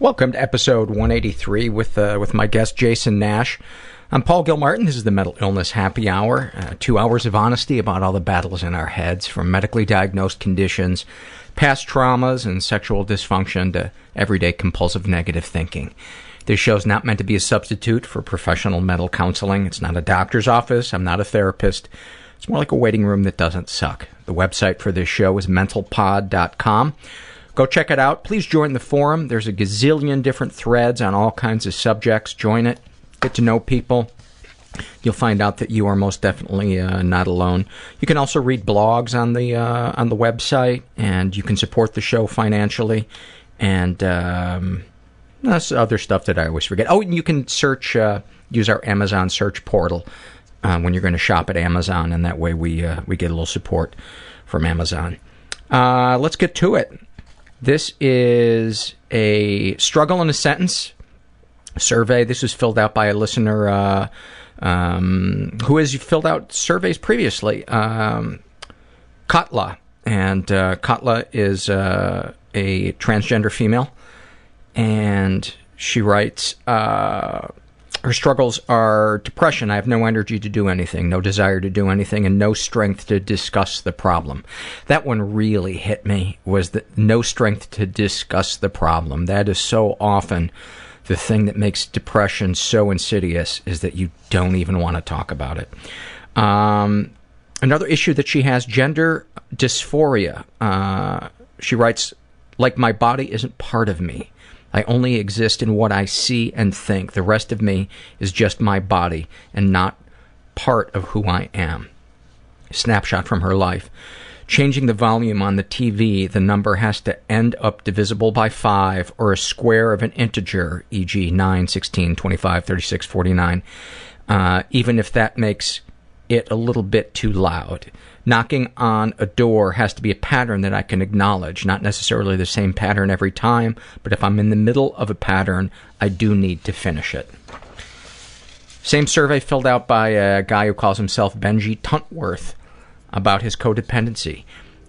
Welcome to episode 183 with uh, with my guest Jason Nash. I'm Paul Gilmartin. This is the Mental Illness Happy Hour. Uh, two hours of honesty about all the battles in our heads, from medically diagnosed conditions, past traumas, and sexual dysfunction to everyday compulsive negative thinking. This show is not meant to be a substitute for professional mental counseling. It's not a doctor's office. I'm not a therapist. It's more like a waiting room that doesn't suck. The website for this show is mentalpod.com. Go check it out. Please join the forum. There's a gazillion different threads on all kinds of subjects. Join it. Get to know people. You'll find out that you are most definitely uh, not alone. You can also read blogs on the uh, on the website, and you can support the show financially, and um, that's other stuff that I always forget. Oh, and you can search, uh, use our Amazon search portal uh, when you're going to shop at Amazon, and that way we uh, we get a little support from Amazon. Uh, let's get to it. This is a struggle in a sentence survey. This was filled out by a listener uh, um, who has filled out surveys previously. Um, Katla, and uh, Katla is uh, a transgender female, and she writes. Her struggles are depression. I have no energy to do anything, no desire to do anything, and no strength to discuss the problem. That one really hit me. Was no strength to discuss the problem? That is so often the thing that makes depression so insidious is that you don't even want to talk about it. Um, another issue that she has gender dysphoria. Uh, she writes, like my body isn't part of me. I only exist in what I see and think. The rest of me is just my body and not part of who I am. Snapshot from her life. Changing the volume on the TV, the number has to end up divisible by 5 or a square of an integer, e.g. 9, 16, 25, 36, 49, uh, even if that makes it a little bit too loud. Knocking on a door has to be a pattern that I can acknowledge, not necessarily the same pattern every time, but if I'm in the middle of a pattern, I do need to finish it. Same survey filled out by a guy who calls himself Benji Tuntworth about his codependency.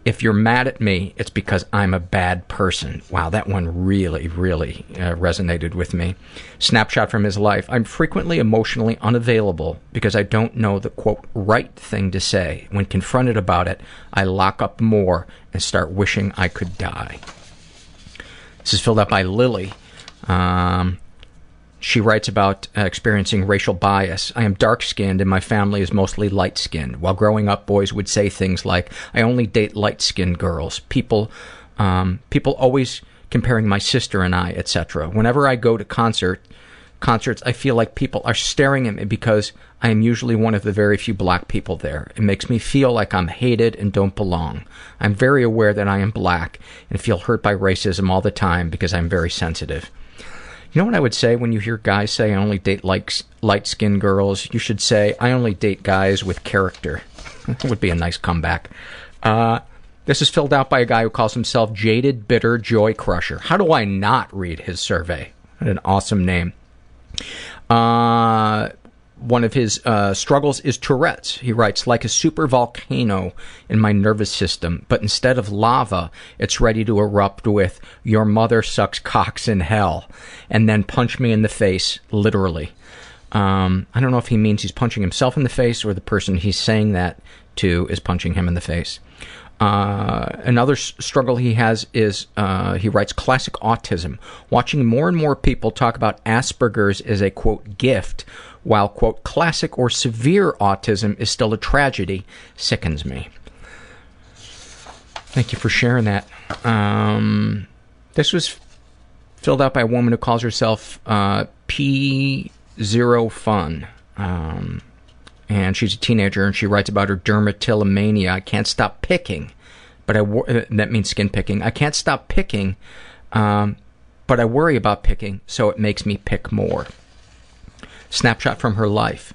If you're mad at me, it's because I'm a bad person. Wow, that one really, really uh, resonated with me. Snapshot from his life. I'm frequently emotionally unavailable because I don't know the quote right thing to say. When confronted about it, I lock up more and start wishing I could die. This is filled out by Lily. Um, she writes about uh, experiencing racial bias. I am dark skinned and my family is mostly light skinned. While growing up, boys would say things like, I only date light skinned girls. People, um, people always comparing my sister and I, etc. Whenever I go to concert, concerts, I feel like people are staring at me because I am usually one of the very few black people there. It makes me feel like I'm hated and don't belong. I'm very aware that I am black and feel hurt by racism all the time because I'm very sensitive. You know what I would say when you hear guys say I only date light, light skinned girls? You should say I only date guys with character. that would be a nice comeback. Uh, this is filled out by a guy who calls himself Jaded Bitter Joy Crusher. How do I not read his survey? What an awesome name. Uh, one of his uh, struggles is Tourette's. He writes, like a super volcano in my nervous system, but instead of lava, it's ready to erupt with, your mother sucks cocks in hell, and then punch me in the face, literally. Um, I don't know if he means he's punching himself in the face or the person he's saying that to is punching him in the face. Uh, another s- struggle he has is uh, he writes classic autism. Watching more and more people talk about Asperger's as a quote gift, while quote classic or severe autism is still a tragedy, sickens me. Thank you for sharing that. Um, this was filled out by a woman who calls herself uh, P Zero Fun. Um, and she's a teenager and she writes about her dermatillomania. I can't stop picking, but I wor- uh, that means skin picking. I can't stop picking, um, but I worry about picking, so it makes me pick more. Snapshot from her life.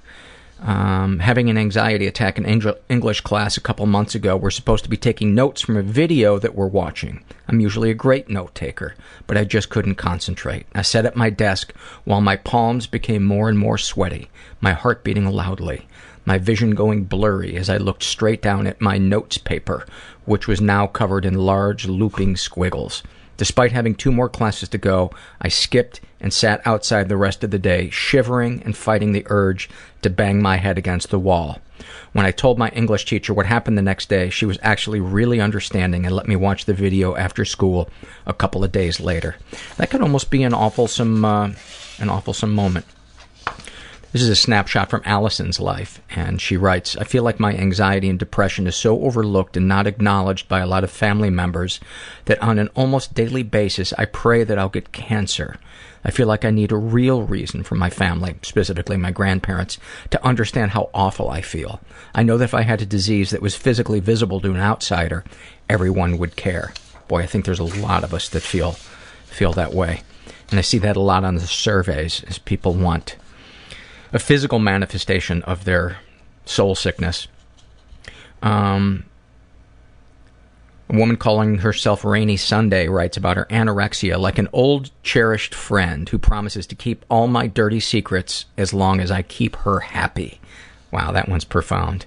Um, having an anxiety attack in English class a couple months ago. We're supposed to be taking notes from a video that we're watching. I'm usually a great note taker, but I just couldn't concentrate. I sat at my desk while my palms became more and more sweaty, my heart beating loudly, my vision going blurry as I looked straight down at my notes paper, which was now covered in large looping squiggles. Despite having two more classes to go, I skipped and sat outside the rest of the day, shivering and fighting the urge to bang my head against the wall. When I told my English teacher what happened the next day, she was actually really understanding and let me watch the video after school a couple of days later. That could almost be an awfulsome, uh, an awfulsome moment. This is a snapshot from Allison's life, and she writes, I feel like my anxiety and depression is so overlooked and not acknowledged by a lot of family members that on an almost daily basis I pray that I'll get cancer. I feel like I need a real reason for my family, specifically my grandparents, to understand how awful I feel. I know that if I had a disease that was physically visible to an outsider, everyone would care. Boy, I think there's a lot of us that feel feel that way. And I see that a lot on the surveys as people want a physical manifestation of their soul sickness. Um, a woman calling herself Rainy Sunday writes about her anorexia like an old cherished friend who promises to keep all my dirty secrets as long as I keep her happy. Wow, that one's profound.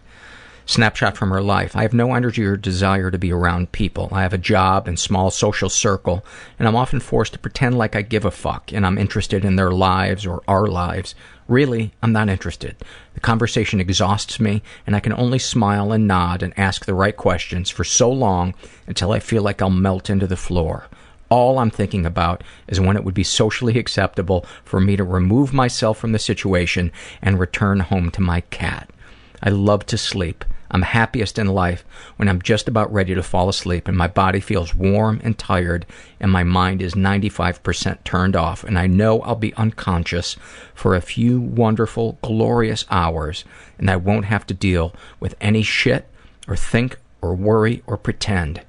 Snapshot from her life. I have no energy or desire to be around people. I have a job and small social circle, and I'm often forced to pretend like I give a fuck and I'm interested in their lives or our lives. Really, I'm not interested. The conversation exhausts me, and I can only smile and nod and ask the right questions for so long until I feel like I'll melt into the floor. All I'm thinking about is when it would be socially acceptable for me to remove myself from the situation and return home to my cat. I love to sleep. I'm happiest in life when I'm just about ready to fall asleep and my body feels warm and tired and my mind is 95% turned off and I know I'll be unconscious for a few wonderful, glorious hours and I won't have to deal with any shit or think or worry or pretend.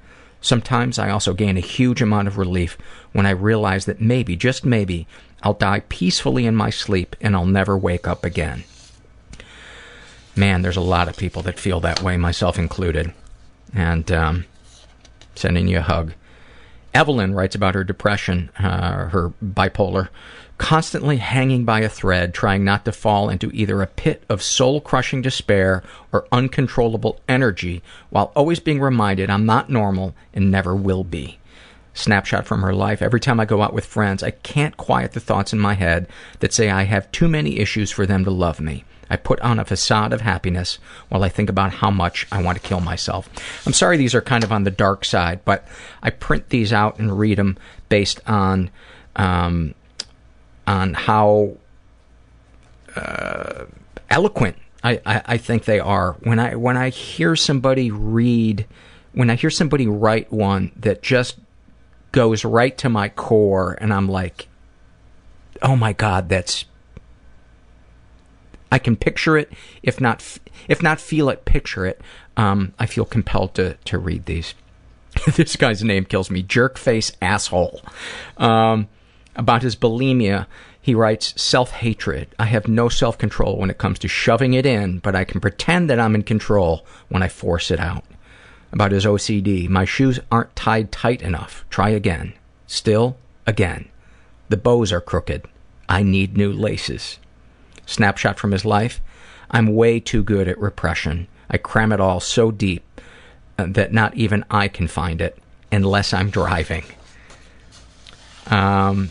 Sometimes I also gain a huge amount of relief when I realize that maybe, just maybe, I'll die peacefully in my sleep and I'll never wake up again. Man, there's a lot of people that feel that way, myself included. And um, sending you a hug. Evelyn writes about her depression, uh, her bipolar, constantly hanging by a thread, trying not to fall into either a pit of soul crushing despair or uncontrollable energy, while always being reminded I'm not normal and never will be. Snapshot from her life. Every time I go out with friends, I can't quiet the thoughts in my head that say I have too many issues for them to love me. I put on a facade of happiness while I think about how much I want to kill myself. I'm sorry these are kind of on the dark side, but I print these out and read them based on um, on how uh, eloquent I, I, I think they are. When I when I hear somebody read, when I hear somebody write one that just goes right to my core, and I'm like, oh my god, that's I can picture it, if not if not feel it, picture it. Um, I feel compelled to to read these. this guy's name kills me. Jerkface asshole. Um, about his bulimia, he writes self hatred. I have no self control when it comes to shoving it in, but I can pretend that I'm in control when I force it out. About his OCD, my shoes aren't tied tight enough. Try again. Still, again. The bows are crooked. I need new laces. Snapshot from his life. I'm way too good at repression. I cram it all so deep uh, that not even I can find it unless I'm driving. Um,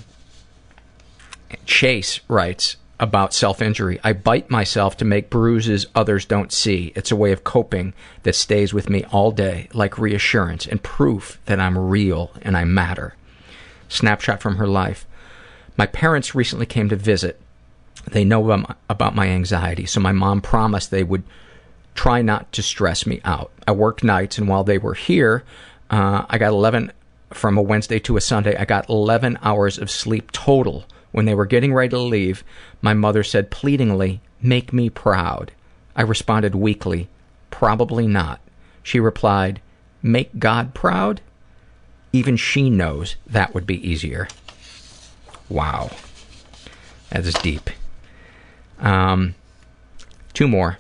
Chase writes about self injury I bite myself to make bruises others don't see. It's a way of coping that stays with me all day, like reassurance and proof that I'm real and I matter. Snapshot from her life. My parents recently came to visit. They know about- my anxiety, so my mom promised they would try not to stress me out. I worked nights, and while they were here, uh, I got 11 from a Wednesday to a Sunday. I got 11 hours of sleep total. When they were getting ready to leave, my mother said pleadingly, Make me proud. I responded weakly, Probably not. She replied, Make God proud? Even she knows that would be easier. Wow. That is deep. Um, two more.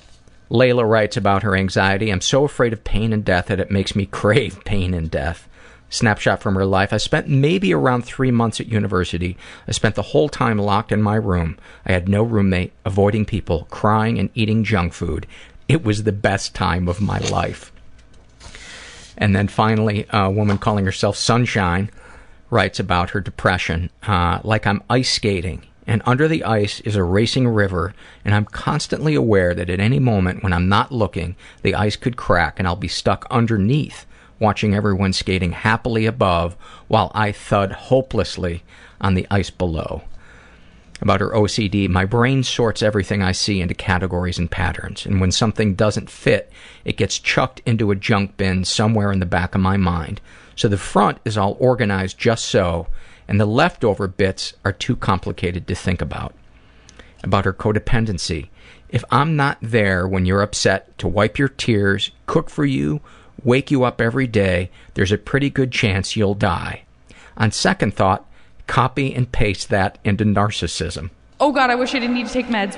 Layla writes about her anxiety. I'm so afraid of pain and death that it makes me crave pain and death. Snapshot from her life. I spent maybe around three months at university. I spent the whole time locked in my room. I had no roommate, avoiding people, crying and eating junk food. It was the best time of my life. And then finally, a woman calling herself Sunshine writes about her depression. Uh, like I'm ice skating, and under the ice is a racing river, and I'm constantly aware that at any moment when I'm not looking, the ice could crack and I'll be stuck underneath, watching everyone skating happily above while I thud hopelessly on the ice below about her OCD, my brain sorts everything I see into categories and patterns, and when something doesn't fit, it gets chucked into a junk bin somewhere in the back of my mind. So the front is all organized just so, and the leftover bits are too complicated to think about. About her codependency. If I'm not there when you're upset to wipe your tears, cook for you, wake you up every day, there's a pretty good chance you'll die. On second thought, copy and paste that into narcissism. Oh god, I wish I didn't need to take meds.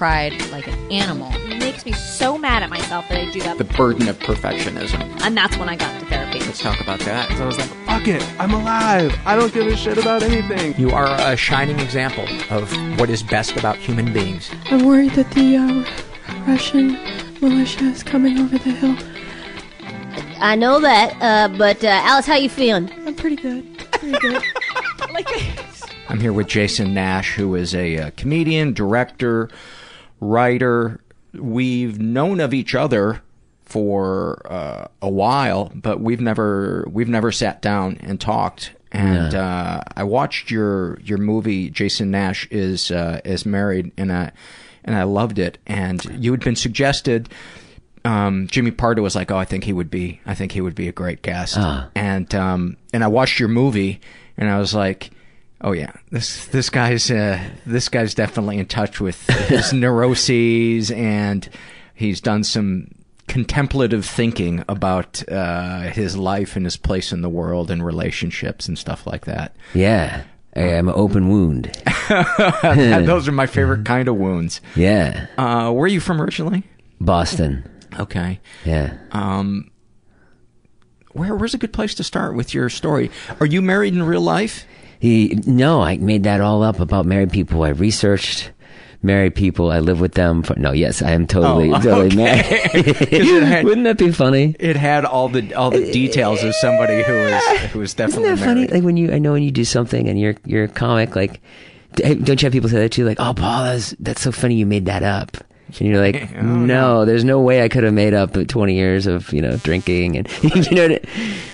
I cried like an animal. It makes me so mad at myself that I do that. The burden of perfectionism. and that's when I got to therapy. Let's talk about that. So I was like, fuck it, I'm alive. I don't give a shit about anything. You are a shining example of what is best about human beings. I'm worried that the uh, Russian militia is coming over the hill. I know that, uh, but uh, Alice, how you feeling? I'm pretty good. Pretty good. like, I'm here with Jason Nash, who is a, uh comedian, director, writer. We've known of each other for uh, a while, but we've never we've never sat down and talked. And uh, I watched your your movie. Jason Nash is uh, is married, and I and I loved it. And you had been suggested. Um, Jimmy Pardo was like, "Oh, I think he would be. I think he would be a great guest." And um, and I watched your movie, and I was like, "Oh yeah, this this guy's uh, this guy's definitely in touch with his neuroses, and he's done some contemplative thinking about uh, his life and his place in the world and relationships and stuff like that. Yeah. I am an open wound. Those are my favorite kind of wounds. Yeah. Uh, where are you from originally? Boston. Okay. Yeah. Um, where where's a good place to start with your story? Are you married in real life? He no, I made that all up about married people. I researched married people. I live with them. For, no, yes, I am totally Oh, totally okay. married. had- Wouldn't that be funny? It had all the all the details of somebody who is who Isn't definitely that funny? married. Like when you, I know when you do something and you're you're a comic, like don't you have people say that too? Like, oh, Paul, that's that's so funny. You made that up. And you're like, Oh, no, there's no way I could have made up 20 years of you know drinking and you know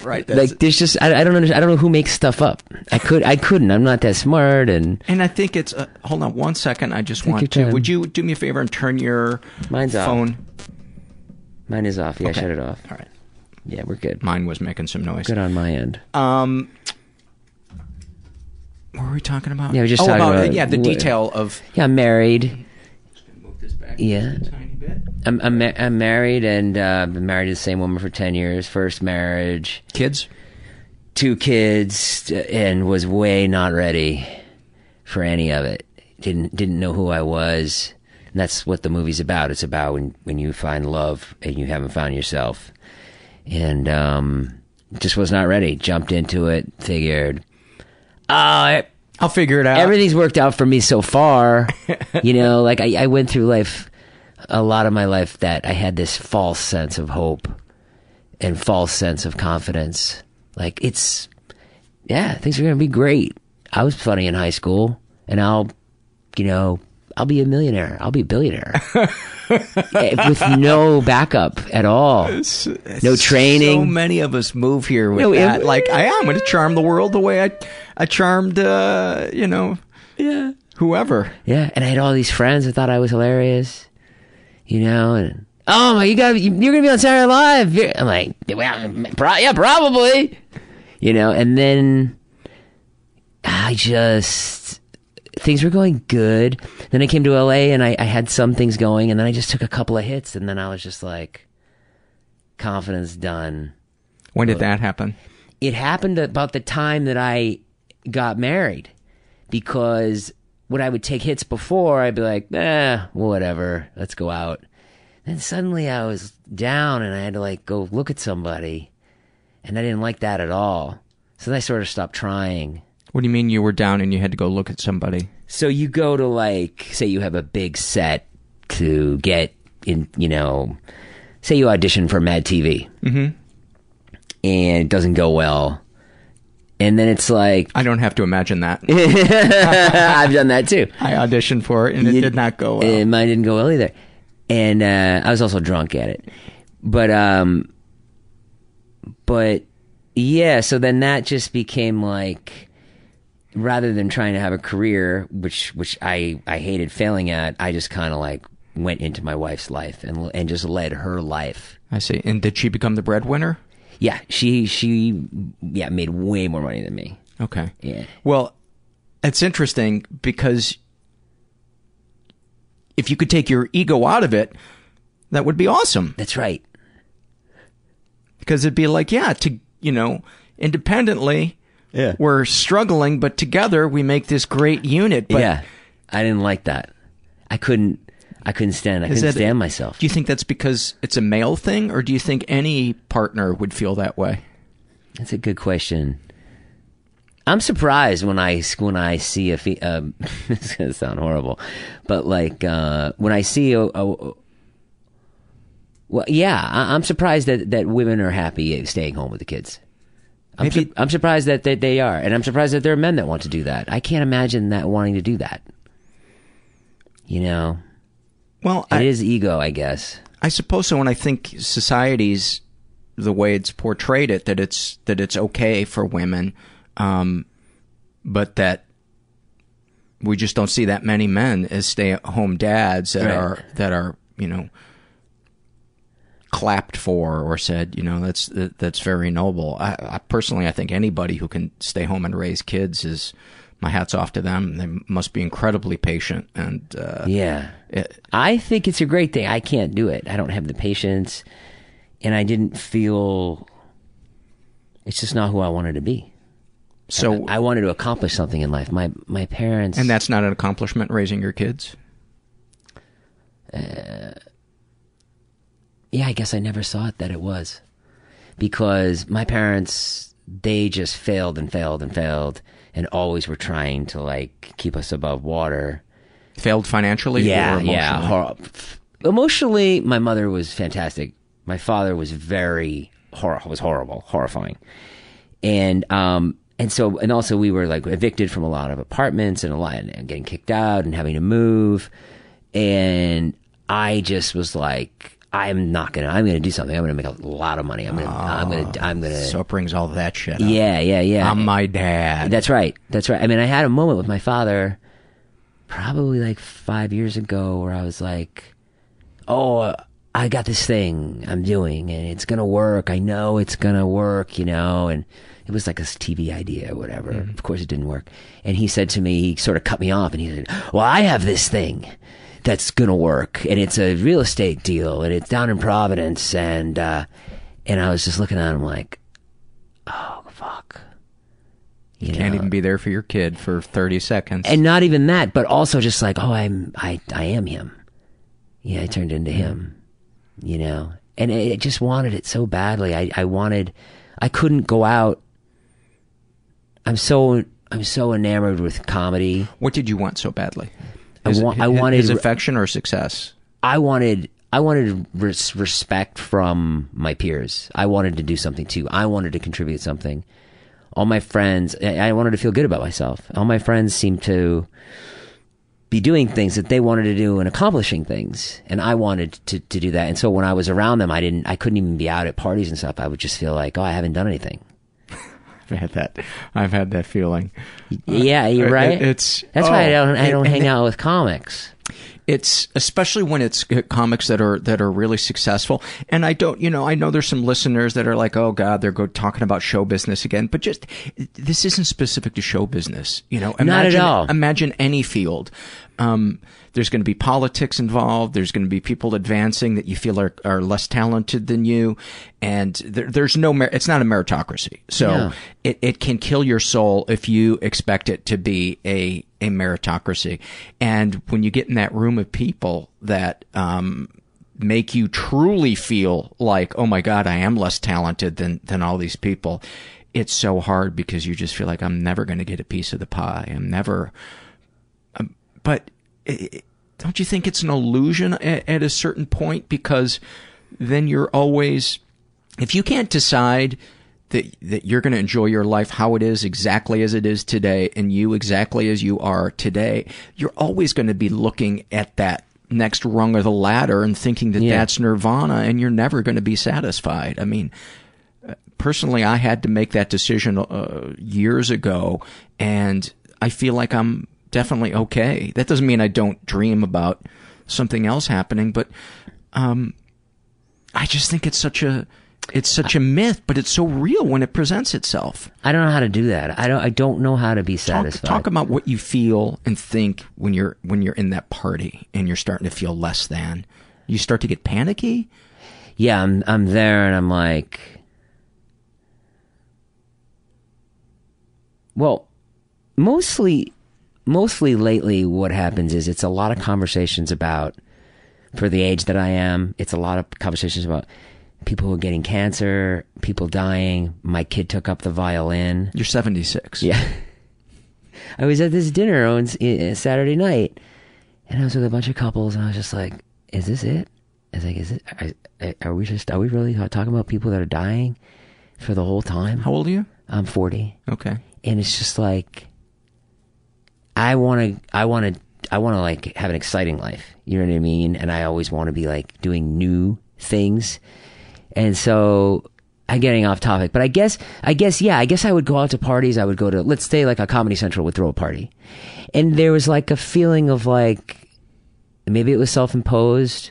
Right, Like there's just I, I don't understand. I don't know who makes stuff up. I could I couldn't. I'm not that smart and And I think it's. Uh, hold on one second. I just Take want to. Would you do me a favor and turn your Mine's off. phone? mine is off. Yeah, Okay. shut it off. All right. Yeah, we're good. Mine was making some noise. Good on my end. Um, What were we talking about? Yeah, we just oh, talking about yeah the detail of Yeah, I'm married. Move Yeah. just a tiny bit. I'm I'm, ma- I'm married and uh, been married to the same woman for ten years. First marriage, Kids. two kids, and was way not ready for any of it. Didn't didn't know who I was. And that's what the movie's about. It's about when when you find love and you haven't found yourself. And um, just was not ready. Jumped into it. Figured, oh, I'll figure it out. everything's worked out for me so far. you know, like I, I went through life, a lot of my life that I had this false sense of hope and false sense of confidence. Like it's, yeah, things are gonna be great. I was funny in high school, and I'll, you know, I'll be a millionaire. I'll be a billionaire with no backup at all. No training. So many of us move here with No, it- that. like I am going to charm the world the way I, I charmed, uh, you know, Yeah. whoever. Yeah, and I had all these friends that thought I was hilarious, you know, and oh my, you got you're gonna be on Saturday Night Live. You're- I'm like, well, pro- yeah, probably, you know, and then I just things were going good. Then I came to LA and I, I had some things going, and then I just took a couple of hits, and then I was just like, confidence done. When did that happen? It happened about the time that I got married because when I would take hits before, I'd be like, eh, whatever, let's go out. Then suddenly I was down and I had to like go look at somebody and I didn't like that at all. So then I sort of stopped trying. What do you mean you were down and you had to go look at somebody? So you go to like, say you have a big set to get in, you know, say you audition for Mad TV Mhm. and it doesn't go well. And then it's like, I don't have to imagine that. I've done that too. I auditioned for it and it You- did not go well. And mine didn't go well either. And uh, I was also drunk at it. But um but yeah, so then that just became like rather than trying to have a career, which which I I hated failing at, I just kind of like went into my wife's life and and just led her life. I see. And did she become the breadwinner? Yeah, she she yeah made way more money than me. Okay. Yeah. Well, it's interesting because if you could take your ego out of it, that would be awesome. That's right. Because it'd be like, yeah, to, you know, independently, Yeah. we're struggling, but together we make this great unit. But yeah. I didn't like that. I couldn't I couldn't stand I couldn't that- stand myself. Do you think that's because it's a male thing, or do you think any partner would feel that way? That's a good question. I'm surprised when I when I see a fe- um, it's gonna sound horrible, but like uh, when I see a, a well, yeah, I, I'm surprised that that women are happy staying home with the kids. I'm, su- I'm surprised that, that they are, and I'm surprised that there are men that want to do that. I can't imagine that wanting to do that. You know, Well, it I, is ego, I guess. I suppose so. And I think society's the way it's portrayed it that it's that it's okay for women, um, but that we just don't see that many men as stay-at-home dads that Right. are that are you know clapped for or said you know that's that, that's very noble. I, I personally I think anybody who can stay home and raise kids is my hats off to them. They must be incredibly patient and uh, Yeah. it- I think it's a great thing. I can't do it. I don't have the patience, and I didn't feel. It's just not who I wanted to be. so I wanted to accomplish something in life. My my parents and that's not an accomplishment raising your kids. Yeah, I guess I never saw it that it was, because my parents they just failed and failed and failed, and always were trying to like keep us above water. Failed financially? Yeah, or yeah. emotionally? Hor- emotionally, my mother was fantastic. My father was very hor- was horrible, horrifying, and um and so and also we were like evicted from a lot of apartments and a lot and getting kicked out and having to move, and I just was like. I'm not gonna. I'm gonna do something. I'm gonna make a lot of money. I'm gonna. I'm gonna. Ah, I'm gonna. So it brings all that shit up. yeah, yeah, yeah. I'm my dad. That's right. That's right. I mean, I had a moment with my father probably like five years ago where I was like, oh, I got this thing I'm doing and it's gonna work. I know it's gonna work, you know, and it was like a TV idea or whatever. Mm-hmm. Of course it didn't work. And he said to me, he sort of cut me off and he said, well, I have this thing that's gonna work and it's a real estate deal and it's down in Providence and, uh, and I was just looking at him like, oh, fuck. You can't even be there for your kid for 30 seconds. And not even that, but also just like, oh, I'm, I, I am him. Yeah, I turned into him, you know, and I I just wanted it so badly. I, I wanted, I couldn't go out. I'm so, I'm so enamored with comedy. What did you want so badly? I, His- I wanted his affection or success. I wanted I wanted res- respect from my peers. I wanted to do something too. I wanted to contribute something. All my friends, I I wanted to feel good about myself. All my friends seemed to be doing things that they wanted to do and accomplishing things, and I wanted to to do that. And so when I was around them, I didn't. I couldn't even be out at parties and stuff. I would just feel like, oh, I haven't done anything. I've had that. I've had that feeling. Yeah, you're Uh, right. it- it's That's why I oh, don't. I don't and hang out with comics. It's especially when it's uh, comics that are that are really successful. And I don't, you know, I know there's some listeners that are like, "Oh God, they're go talking about show business again." But just this isn't specific to show business. You know, Not at imagine, all. Imagine any field. Um, there's going to be politics involved. There's going to be people advancing that you feel are, are less talented than you, and there, there's no. Mer- it's not a meritocracy. So Yeah. it, it can kill your soul if you expect it to be a, a meritocracy. And when you get in that room of people that, um, make you truly feel like, oh my God, I am less talented than, than all these people. It's so hard because you just feel like I'm never going to get a piece of the pie. I'm never, um, but don't you think it's an illusion at, at a certain point? Because then you're always, if you can't decide that that you're going to enjoy your life how it is exactly as it is today and you exactly as you are today you're always going to be looking at that next rung of the ladder and thinking that Yeah. that's nirvana and you're never going to be satisfied i mean uh, personally i had to make that decision uh, years ago and i feel like i'm definitely okay that doesn't mean i don't dream about something else happening but um I just think it's such a it's such a myth, but it's so real when it presents itself. I don't know how to do that. I don't. I don't know how to be Talk, satisfied. talk about what you feel and think when you're when you're in that party and you're starting to feel less than. You start to get panicky. yeah, I'm I'm there and I'm like Well, mostly mostly lately what happens is it's a lot of conversations about for the age that I am, it's a lot of conversations about people who are getting cancer, people dying. My kid took up the violin. You're 76. Yeah. I was at this dinner on uh, Saturday night, and I was with a bunch of couples, and I was just like, "Is this it?" I was like, "Is it? Are, are we just? Are we really talking about people that are dying for the whole time?" How old are you? I'm 40, Okay. and it's just like, I want to, I want to, I want to like have an exciting life. You know what I mean? And I always want to be like doing new things, and so I'm getting off topic, but I guess, I guess, yeah, I guess I would go out to parties. I would go to, let's say like a Comedy Central would throw a party. And there was like a feeling of like, maybe it was self-imposed,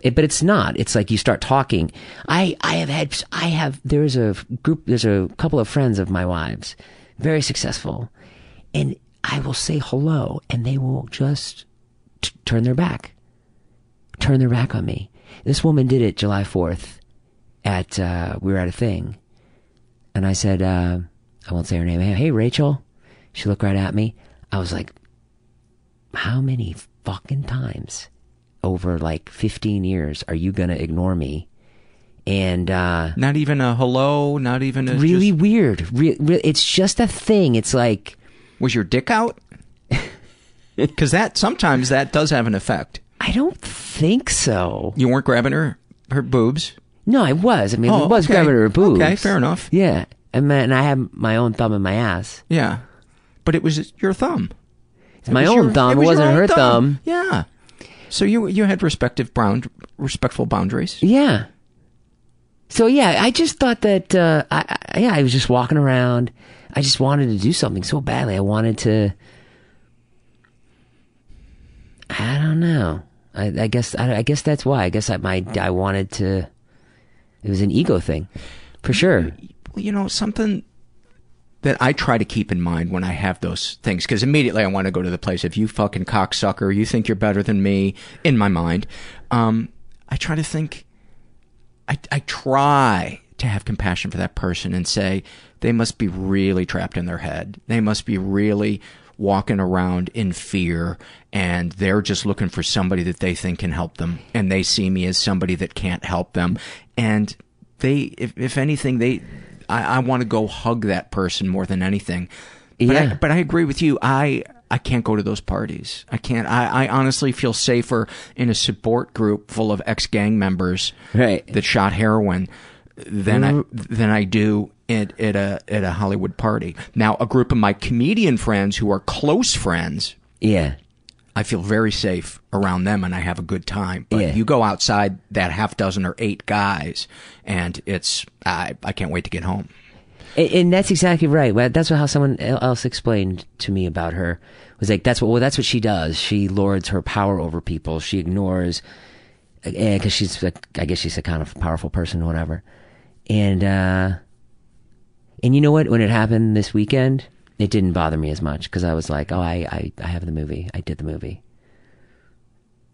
it, but it's not. It's like you start talking. I, I have had, I have, there's a group, there's a couple of friends of my wives, very successful. And I will say hello and they will just t- turn their back, turn their back on me. This woman did it July 4th at uh, we were at a thing, and I said, uh, I won't say her name. Hey, Rachel. She looked right at me. I was like, how many fucking times over like 15 years are you gonna ignore me? And uh, Not even a hello. Not even a really just- weird. Re- re- it's just a thing. It's like was your dick out? Because that sometimes that does have an effect. I don't think so. You weren't grabbing her her boobs. No, I was. I mean, Oh, I was okay. grabbing her boobs. Okay, fair enough. Yeah, and, man, I had my own thumb in my ass. Yeah, but it was your thumb. It's my was own your- thumb. It, was your wasn't own her thumb. Yeah. So you you had respective bound respectful boundaries. Yeah. So yeah, I just thought that uh, I, I yeah I was just walking around. I just wanted to do something so badly. I wanted to. I don't know. I, I guess I, I guess that's why. I guess I my I wanted to. It was an ego thing, for sure. You know, something that I try to keep in mind when I have those things, because immediately I want to go to the place of you fucking cocksucker, you think you're better than me, in my mind. Um, I try to think, I, I try to have compassion for that person and say, they must be really trapped in their head. They must be really walking around in fear and they're just looking for somebody that they think can help them and they see me as somebody that can't help them and they if, if anything they I, I want to go hug that person more than anything but I, Yeah. but I agree with you I I can't go to those parties. I can't. I, I honestly feel safer in a support group full of ex gang members right. that shot heroin than I Mm. than I do at, at a at a Hollywood party. Now, a group of my comedian friends who are close friends, Yeah. I feel very safe around them and I have a good time. But Yeah. you go outside that half dozen or eight guys, and it's I I can't wait to get home. And, and that's exactly right. Well, That's what how someone else explained to me about her was like that's what well that's what she does. She lords her power over people. She ignores because she's like, I guess she's a kind of powerful person, or whatever. And uh, and you know what? When it happened this weekend, it didn't bother me as much because I was like, oh, I, I I have the movie. I did the movie.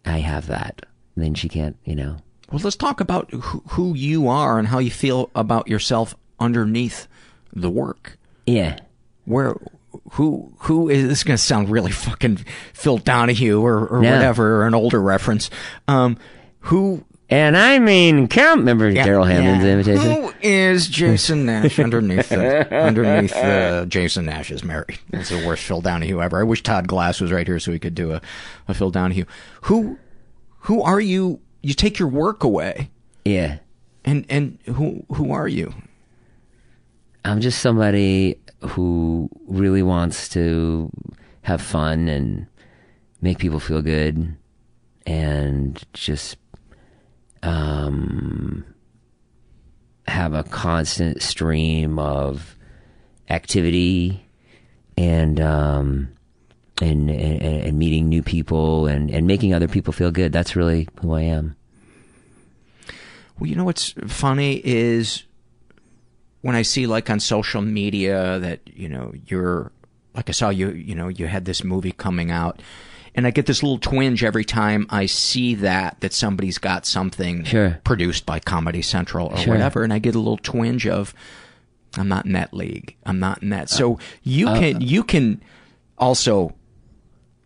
I have that. And then she can't, you know. Well, let's talk about who, who you are and how you feel about yourself underneath the work. Yeah. Where who who is this? Is going to sound really fucking Phil Donahue or, or No. whatever, or an older reference. Um, who And I mean, count. Remember Darrell Hammond's invitation. Who is Jason Nash underneath the, underneath uh, Jason Nash Is Married? That's the worst Phil Donahue ever. I wish Todd Glass was right here so he could do a, a Phil Donahue. Who who are you? You take your work away, Yeah. and and who who are you? I'm just somebody who really wants to have fun and make people feel good and just um have a constant stream of activity and um and, and and meeting new people and and making other people feel good. That's really who I am. Well, you know what's funny is when I see like on social media that you know you're like I saw you you know you had this movie coming out, and I get this little twinge every time I see that that somebody's got something Sure. produced by Comedy Central or Sure. whatever, and I get a little twinge of I'm not in that league. I'm not in that. So you uh, can you can also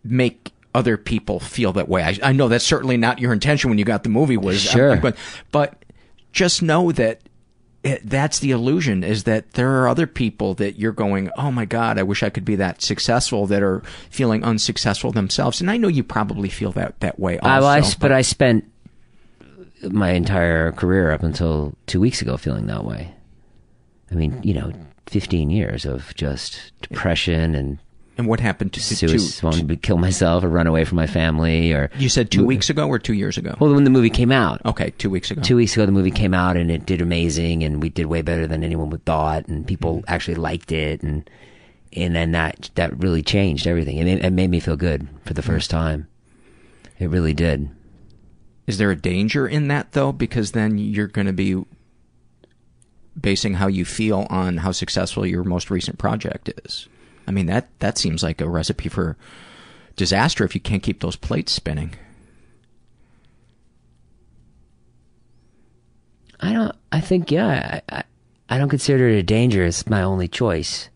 make other people feel that way. I, I know that's certainly not your intention when you got the movie was Sure. but but just know that it, that's the illusion is that there are other people that you're going, oh my god, I wish I could be that successful that are feeling unsuccessful themselves, and I know you probably feel that that way. Also, I, well, I s- but I spent my entire career up until two weeks ago feeling that way. I mean, you know, 15 years of just depression and and what happened to, suicide, to to kill myself or run away from my family or you said two weeks ago or two years ago? well when the movie came out Okay, two weeks ago. two weeks ago the movie came out and it did amazing and we did way better than anyone would thought and people Mm-hmm. actually liked it and and then that that really changed everything it made, it made me feel good for the first time it really did Is there a danger in that though? Because then you're going to be basing how you feel on how successful your most recent project is. I mean that that seems like a recipe for disaster if you can't keep those plates spinning. I don't. I think yeah. I, I, I don't consider it a danger. It's my only choice.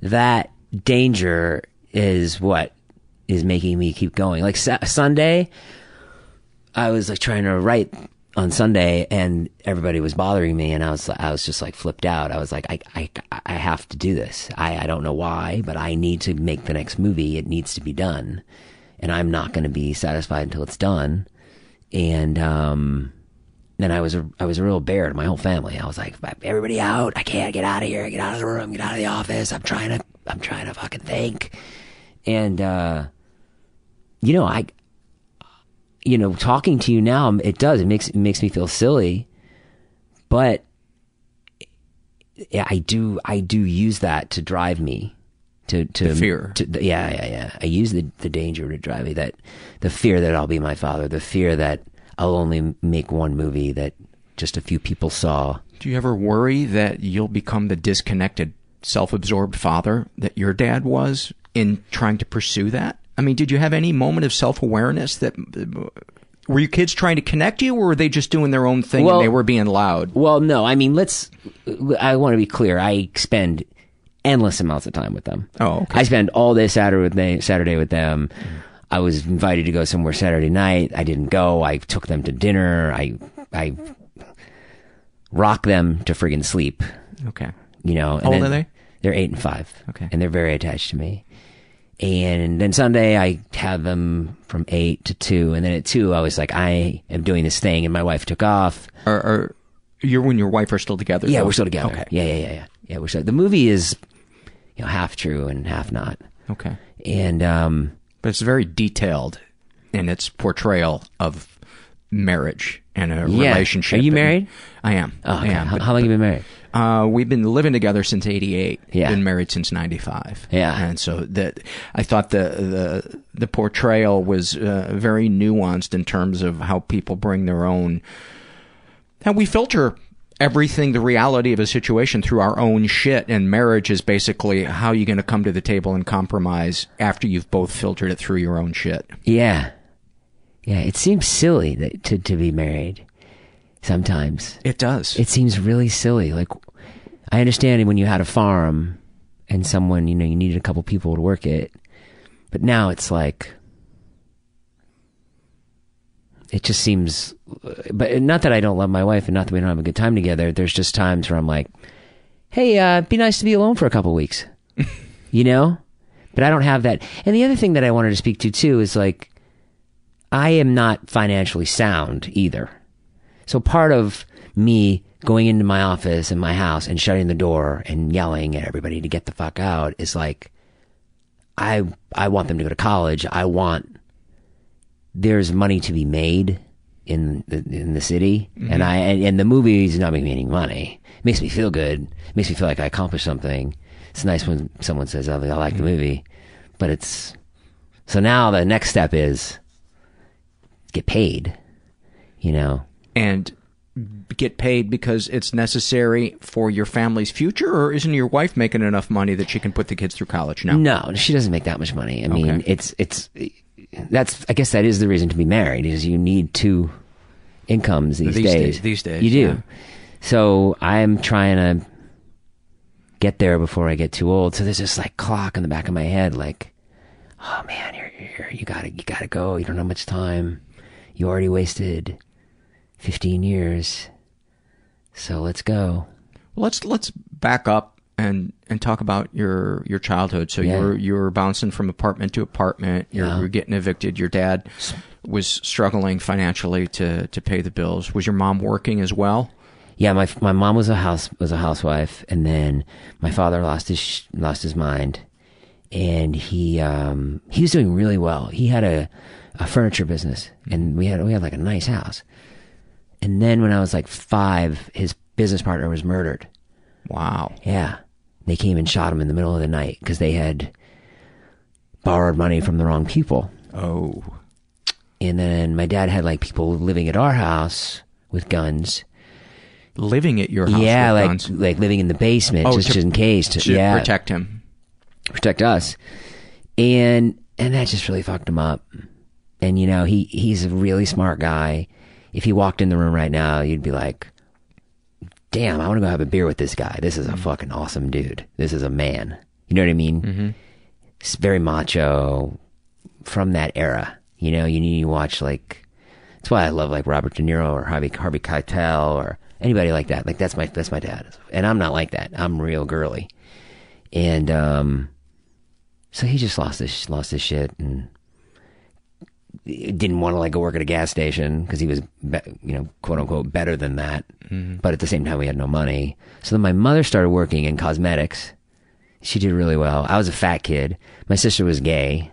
That danger is what is making me keep going. Like Sunday, I was like trying to write on Sunday, and everybody was bothering me, and I was I was just like flipped out. I was like, I I I have to do this. I I don't know why, but I need to make the next movie. It needs to be done, and I'm not going to be satisfied until it's done. And um then I was a I was a real bear to my whole family. I was like, everybody out! I can't get out of here. Get out of the room. Get out of the office. I'm trying to I'm trying to fucking think. And uh, you know, I you know, talking to you now, it does. It makes it makes me feel silly, but I do I do use that to drive me, to to The fear. To, yeah, yeah, yeah. I use the the danger to drive me. That the fear that I'll be my father. The fear that I'll only make one movie that just a few people saw. Do you ever worry that you'll become the disconnected, self-absorbed father that your dad was in trying to pursue that? I mean, did you have any moment of self-awareness that were your kids trying to connect you, or were they just doing their own thing Well- and they were being loud? Well, no. I mean, let's. I want to be clear. I spend endless amounts of time with them. Oh, okay. I spend all day Saturday with they, Saturday with them. I was invited to go somewhere Saturday night. I didn't go. I took them to dinner. I I rock them to friggin' sleep. Okay. You know. How old are they? They're eight and five. Okay. And they're very attached to me. And then Sunday I have them from eight to two, and then at two I was like, I am doing this thing, and my wife took off. Or, or you're when your wife are still together? Yeah, though? we're still together. Okay. Yeah, yeah, yeah, yeah. Yeah, we're still. The movie is, you know, half true and half not. Okay. And um, But it's very detailed in its portrayal of marriage and a Yeah. relationship. Are you married? I am. Oh, I am. How, but- how long have you been married? Uh, we've been living together since '88. Yeah. been married since '95. Yeah. and so that I thought the the the portrayal was uh, very nuanced in terms of how people bring their own, how we filter everything, the reality of a situation through our own shit. And marriage is basically how you're going to come to the table and compromise after you've both filtered it through your own shit. Yeah, yeah. It seems silly that, to to be married. Sometimes It does. it seems really silly. Like I understand when you had a farm and someone, you know, you needed a couple people to work it, but now it's like it just seems. But not that I don't love my wife, and not that we don't have a good time together. There's just times where I'm like, "Hey, uh, it'd be nice to be alone for a couple weeks," you know. But I don't have that. And the other thing that I wanted to speak to too is like, I am not financially sound either. So part of me going into my office and my house and shutting the door and yelling at everybody to get the fuck out is like I I want them to go to college. I want there's money to be made in the in the city and mm-hmm. I and, and the movie is not making me any money. It makes me feel good. It makes me feel like I accomplished something. It's nice when someone says oh, I like the mm-hmm. movie, but it's so now the next step is get paid. You know, and get paid because it's necessary for your family's future, or isn't your wife making enough money that she can put the kids through college now? No, she doesn't make that much money. I mean, Okay. it's it's that's I guess that is the reason to be married is you need two incomes these, These days. days- these days, you do. yeah. So I'm trying to get there before I get too old. So there's this like clock in the back of my head, like, oh man, you're, you're you gotta you gotta go. You don't have much time. You already wasted fifteen years. So let's go. Let's let's back up and and talk about your your childhood. So Yeah. you were you were bouncing from apartment to apartment. You're, Yeah. you're getting evicted. Your dad was struggling financially to to pay the bills. Was your mom working as well? Yeah, my my mom was a house was a housewife, and then my father lost his lost his mind, and he um he was doing really well. He had a a furniture business, and we had we had like a nice house. And then when I was like five, his business partner was murdered. Wow. Yeah, they came and shot him in the middle of the night because they had borrowed money from the wrong people. Oh. And then my dad had like people living at our house with guns. Living at your house yeah, with like guns. like living in the basement Oh, just to- in case to, to yeah protect him. protect us. And and that just really fucked him up. And you know, he he's a really smart guy. If he walked in the room right now, you'd be like, "Damn, I want to go have a beer with this guy. This is a fucking awesome dude. This is a man." You know what I mean? Mm-hmm. It's very macho from that era. You know, you need to watch like that's why I love like Robert De Niro or Harvey Harvey Keitel or anybody like that. Like that's my that's my dad. And I'm not like that. I'm real girly. And um so he just lost his lost his shit and didn't want to like go work at a gas station because he was be, you know quote unquote better than that. Mm-hmm. But at the same time we had no money. So then my mother started working in cosmetics. She did really well. I was a fat kid. My sister was gay.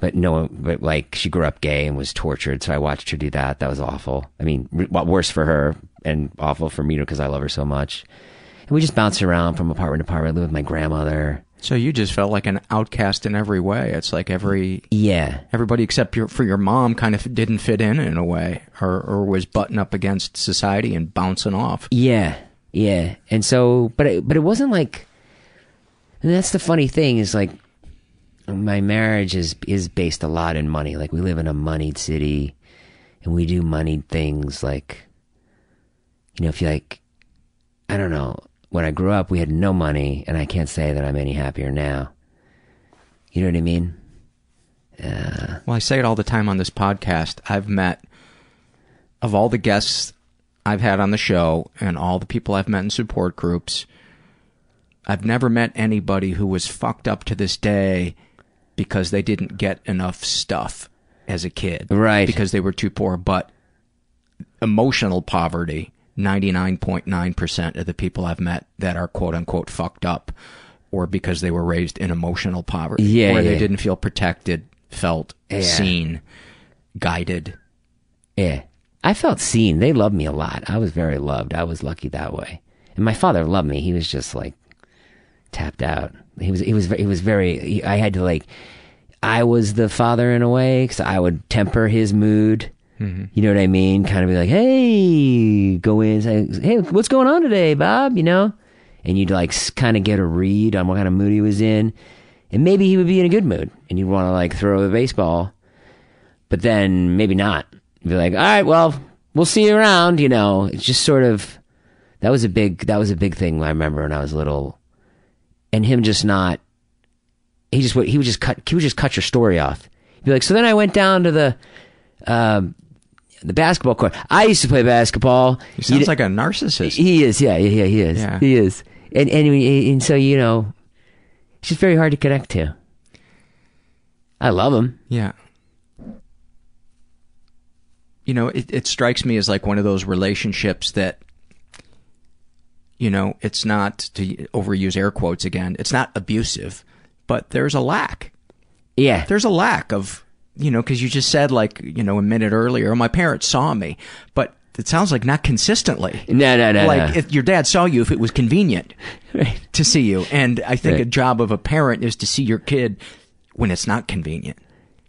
But no, but like she grew up gay and was tortured, so I watched her do that. That was awful. I mean, r- worse for her and awful for me because I love her so much. And we just bounced around from apartment to apartment. Lived with my grandmother. So you just felt like an outcast in every way. It's like every Yeah. everybody except your for your mom kind of didn't fit in in a way, or or was butting up against society and bouncing off. Yeah, yeah. And so, but it, but it wasn't like. And that's the funny thing is like, my marriage is is based a lot in money. Like we live in a moneyed city, and we do moneyed things. Like, you know, if you like, I don't know. When I grew up, we had no money, and I can't say that I'm any happier now. You know what I mean? Uh, Well, I say it all the time on this podcast. I've met, of all the guests I've had on the show and all the people I've met in support groups, I've never met anybody who was fucked up to this day because they didn't get enough stuff as a kid. Right. Because they were too poor. But emotional poverty, 99.9% of the people I've met that are quote unquote fucked up or because they were raised in emotional poverty Yeah, where they didn't feel protected, felt Yeah. seen, guided. Yeah. I felt seen. They loved me a lot. I was very loved. I was lucky that way. And my father loved me. He was just like tapped out. He was he was he was very he, I had to like I was the father in a way cuz I would temper his mood. You know what I mean? Kind of be like, "Hey, go in, say, hey, what's going on today, Bob?" You know, and you'd like kind of get a read on what kind of mood he was in, and maybe he would be in a good mood, and you'd want to like throw the baseball, but then maybe not. You'd be like, all right, well, we'll see you around. You know, it's just sort of that was a big that was a big thing I remember when I was little, and him just not. He just would he would just cut he would just cut your story off. He'd be like, so then I went down to the. Um, the basketball court. I used to play basketball. He sounds You- like a narcissist. He is, yeah, yeah, he is. Yeah. He is. And, and and so you know, it's just very hard to connect to. I love him. Yeah. You know, it, it strikes me as like one of those relationships that, you know, it's not, to overuse air quotes again, it's not abusive, but there's a lack. Yeah. There's a lack of, you know, because you just said, like, you know, a minute earlier, my parents saw me, but it sounds like not consistently. No, no, no, Like, no. if your dad saw you if it was convenient Right. to see you. And I think Right. a job of a parent is to see your kid when it's not convenient.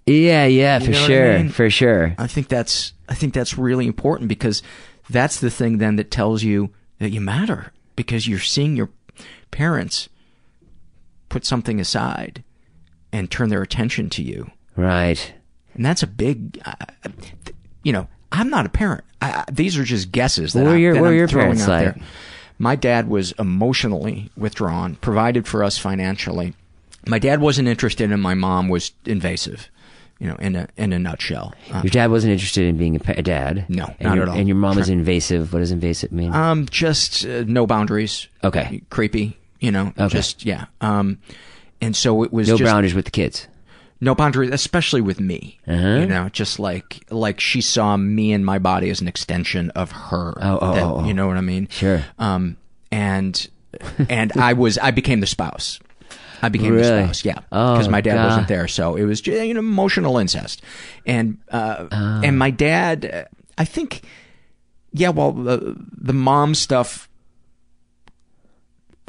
Yeah, yeah, You for what I sure, mean? for sure. I think that's I think that's really important because that's the thing then that tells you that you matter because you're seeing your parents put something aside and turn their attention to you. Right. And that's a big uh, you know, I'm not a parent. I, I, these are just guesses that, What I, your- that I'm your throwing out like? there. My dad was emotionally withdrawn, provided for us financially. My dad wasn't interested and my mom was invasive, you know, in a in a nutshell. Uh, Your dad wasn't interested in being a, pa- a dad. No, and not your, at all. And your mom is invasive. What does invasive mean? Um, just uh, no boundaries. Okay. Creepy, you know. Okay. Just yeah. Um, and so it was no just boundaries with the kids. No boundaries, especially with me. Uh-huh. You know, just like like she saw me and my body as an extension of her. Oh, oh, that- oh, oh. You know what I mean? Sure. Um, and and I was I became the spouse. I became Really? the spouse, yeah, Oh, because my dad God. wasn't there, so it was ju- you know emotional incest, and uh, Oh. and my dad, I think, yeah, well the the mom stuff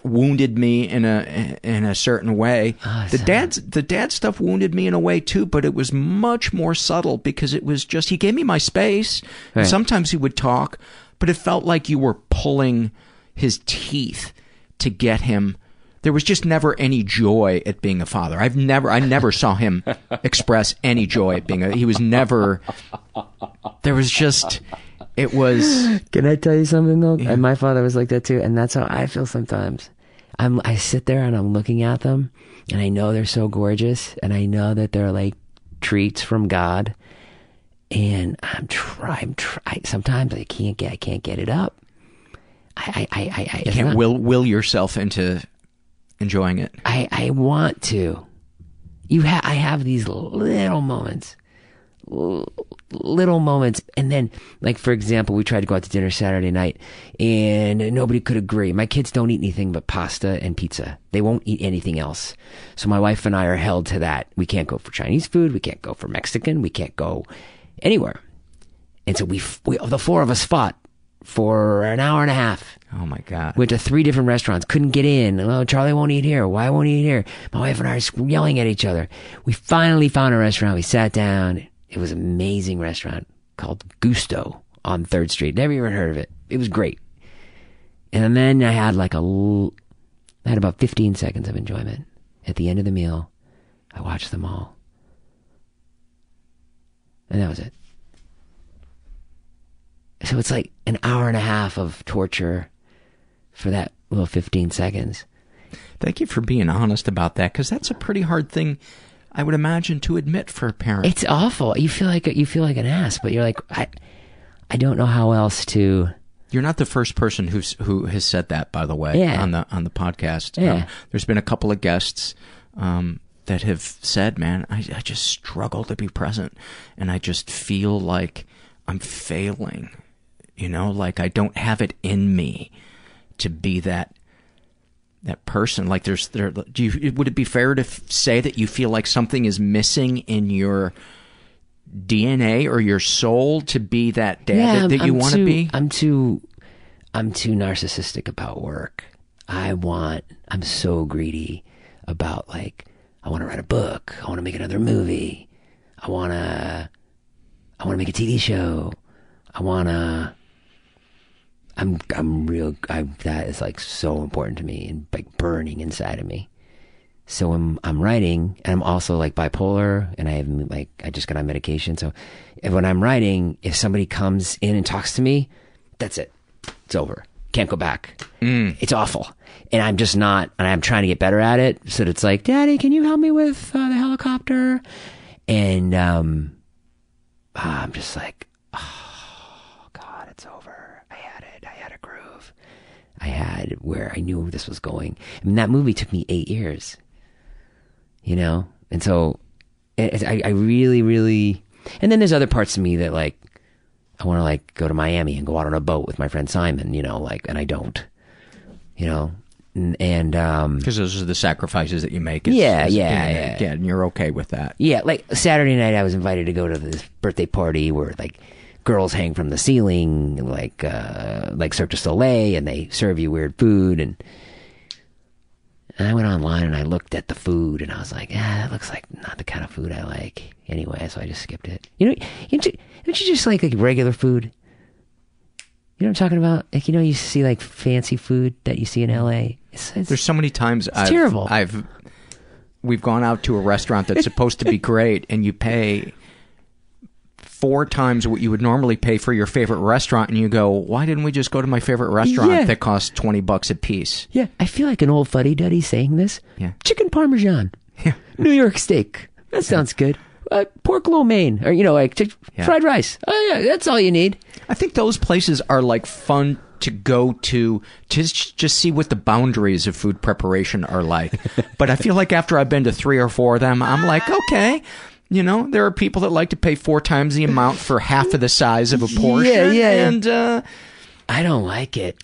wounded me in a in a certain way. Ah, the dad's the dad stuff wounded me in a way too, but it was much more subtle because it was just he gave me my space. Right. sometimes he would talk, but it felt like you were pulling his teeth to get him. There was just never any joy at being a father. I've never I never saw him express any joy at being a he was never there was just it was Can I tell you something though? And my father was like that too, and that's how I feel sometimes. I'm I sit there and I'm looking at them, and I know they're so gorgeous, and I know that they're like treats from God, and I'm trying. Try, sometimes I can't get I can't get it up. I I I, I, I you can't not- will will yourself into enjoying it. I I want to. You have I have these little moments, little moments, and then like for example, we tried to go out to dinner Saturday night, and nobody could agree. My kids don't eat anything but pasta and pizza. They won't eat anything else. So my wife and I are held to that. We can't go for Chinese food. We can't go for Mexican. We can't go anywhere. And so we, we the four of us fought for an hour and a half. Oh my god. Went to three different restaurants, couldn't get in. Oh, Charlie won't eat here. Why won't he eat here? My wife and I are yelling at each other. We finally found a restaurant. We sat down. It was an amazing restaurant called Gusto on Third Street. Never even heard of it. It was great. And then I had like a, l- I had about 15 seconds of enjoyment. At the end of the meal, I watched them all. And that was it. So it's like an hour and a half of torture for that little 15 seconds. Thank you for being honest about that because that's a pretty hard thing, I would imagine, to admit for a parent. It's awful. You feel like you feel like an ass, but you're like, I, I don't know how else to. You're not the first person who's who has said that, by the way, Yeah. on the on the podcast. Yeah. Um, there's been a couple of guests um, that have said, "Man, I, I just struggle to be present, and I just feel like I'm failing. You know, like I don't have it in me to be that that person. Like there's there. Do you would it be fair to f- say that you feel like something is missing in your DNA or your soul to be that dad that, that you want to be? I'm too, I'm too narcissistic about work. I want. I'm so greedy about like. I want to write a book. I want to make another movie. I want to. I want to make a TV show. I want to. I'm I'm real. I that is like so important to me and like burning inside of me. So when I'm writing, and I'm also like bipolar, and I have like I just got on medication. So when I'm writing, if somebody comes in and talks to me, that's it. It's over. Can't go back. It's awful, and I'm just not. And I'm trying to get better at it. So it's like, Daddy, can you help me with uh, the helicopter? And um, ah, I'm just like, oh God, it's over. I had it. I had a groove. I had where I knew this was going. I mean, that movie took me eight years you know and so it, I, I really really and then there's other parts of me that like i want to like go to miami and go out on a boat with my friend simon you know like and i don't you know and, and um Because those are the sacrifices that you make. Yeah, as yeah, being yeah. kid, and you're okay with that. yeah like saturday night i was invited to go to this birthday party where like girls hang from the ceiling like uh like cirque du soleil and they serve you weird food and and I went online and I looked at the food and I was like, ah, that looks like not the kind of food I like. Anyway, so I just skipped it. You know, don't you, don't you just like like regular food? You know what I'm talking about? Like you know, you see like fancy food that you see in L.A. It's, it's, There's so many times I've, terrible. I've we've gone out to a restaurant that's supposed to be great, and you pay four times what you would normally pay for your favorite restaurant, and you go, "Why didn't we just go to my favorite restaurant Yeah. that costs twenty bucks a piece?" yeah, I feel like an old fuddy duddy saying this. Yeah. Chicken parmesan, Yeah, New York steak. That sounds good. Uh, pork lo mein, or you know, like Yeah. fried rice. Oh yeah, that's all you need. I think those places are like fun to go to to just see what the boundaries of food preparation are like. but I feel like after I've been to three or four of them, I'm like, okay. You know, there are people that like to pay four times the amount for half of the size of a portion. Yeah, yeah, yeah. And uh I don't like it.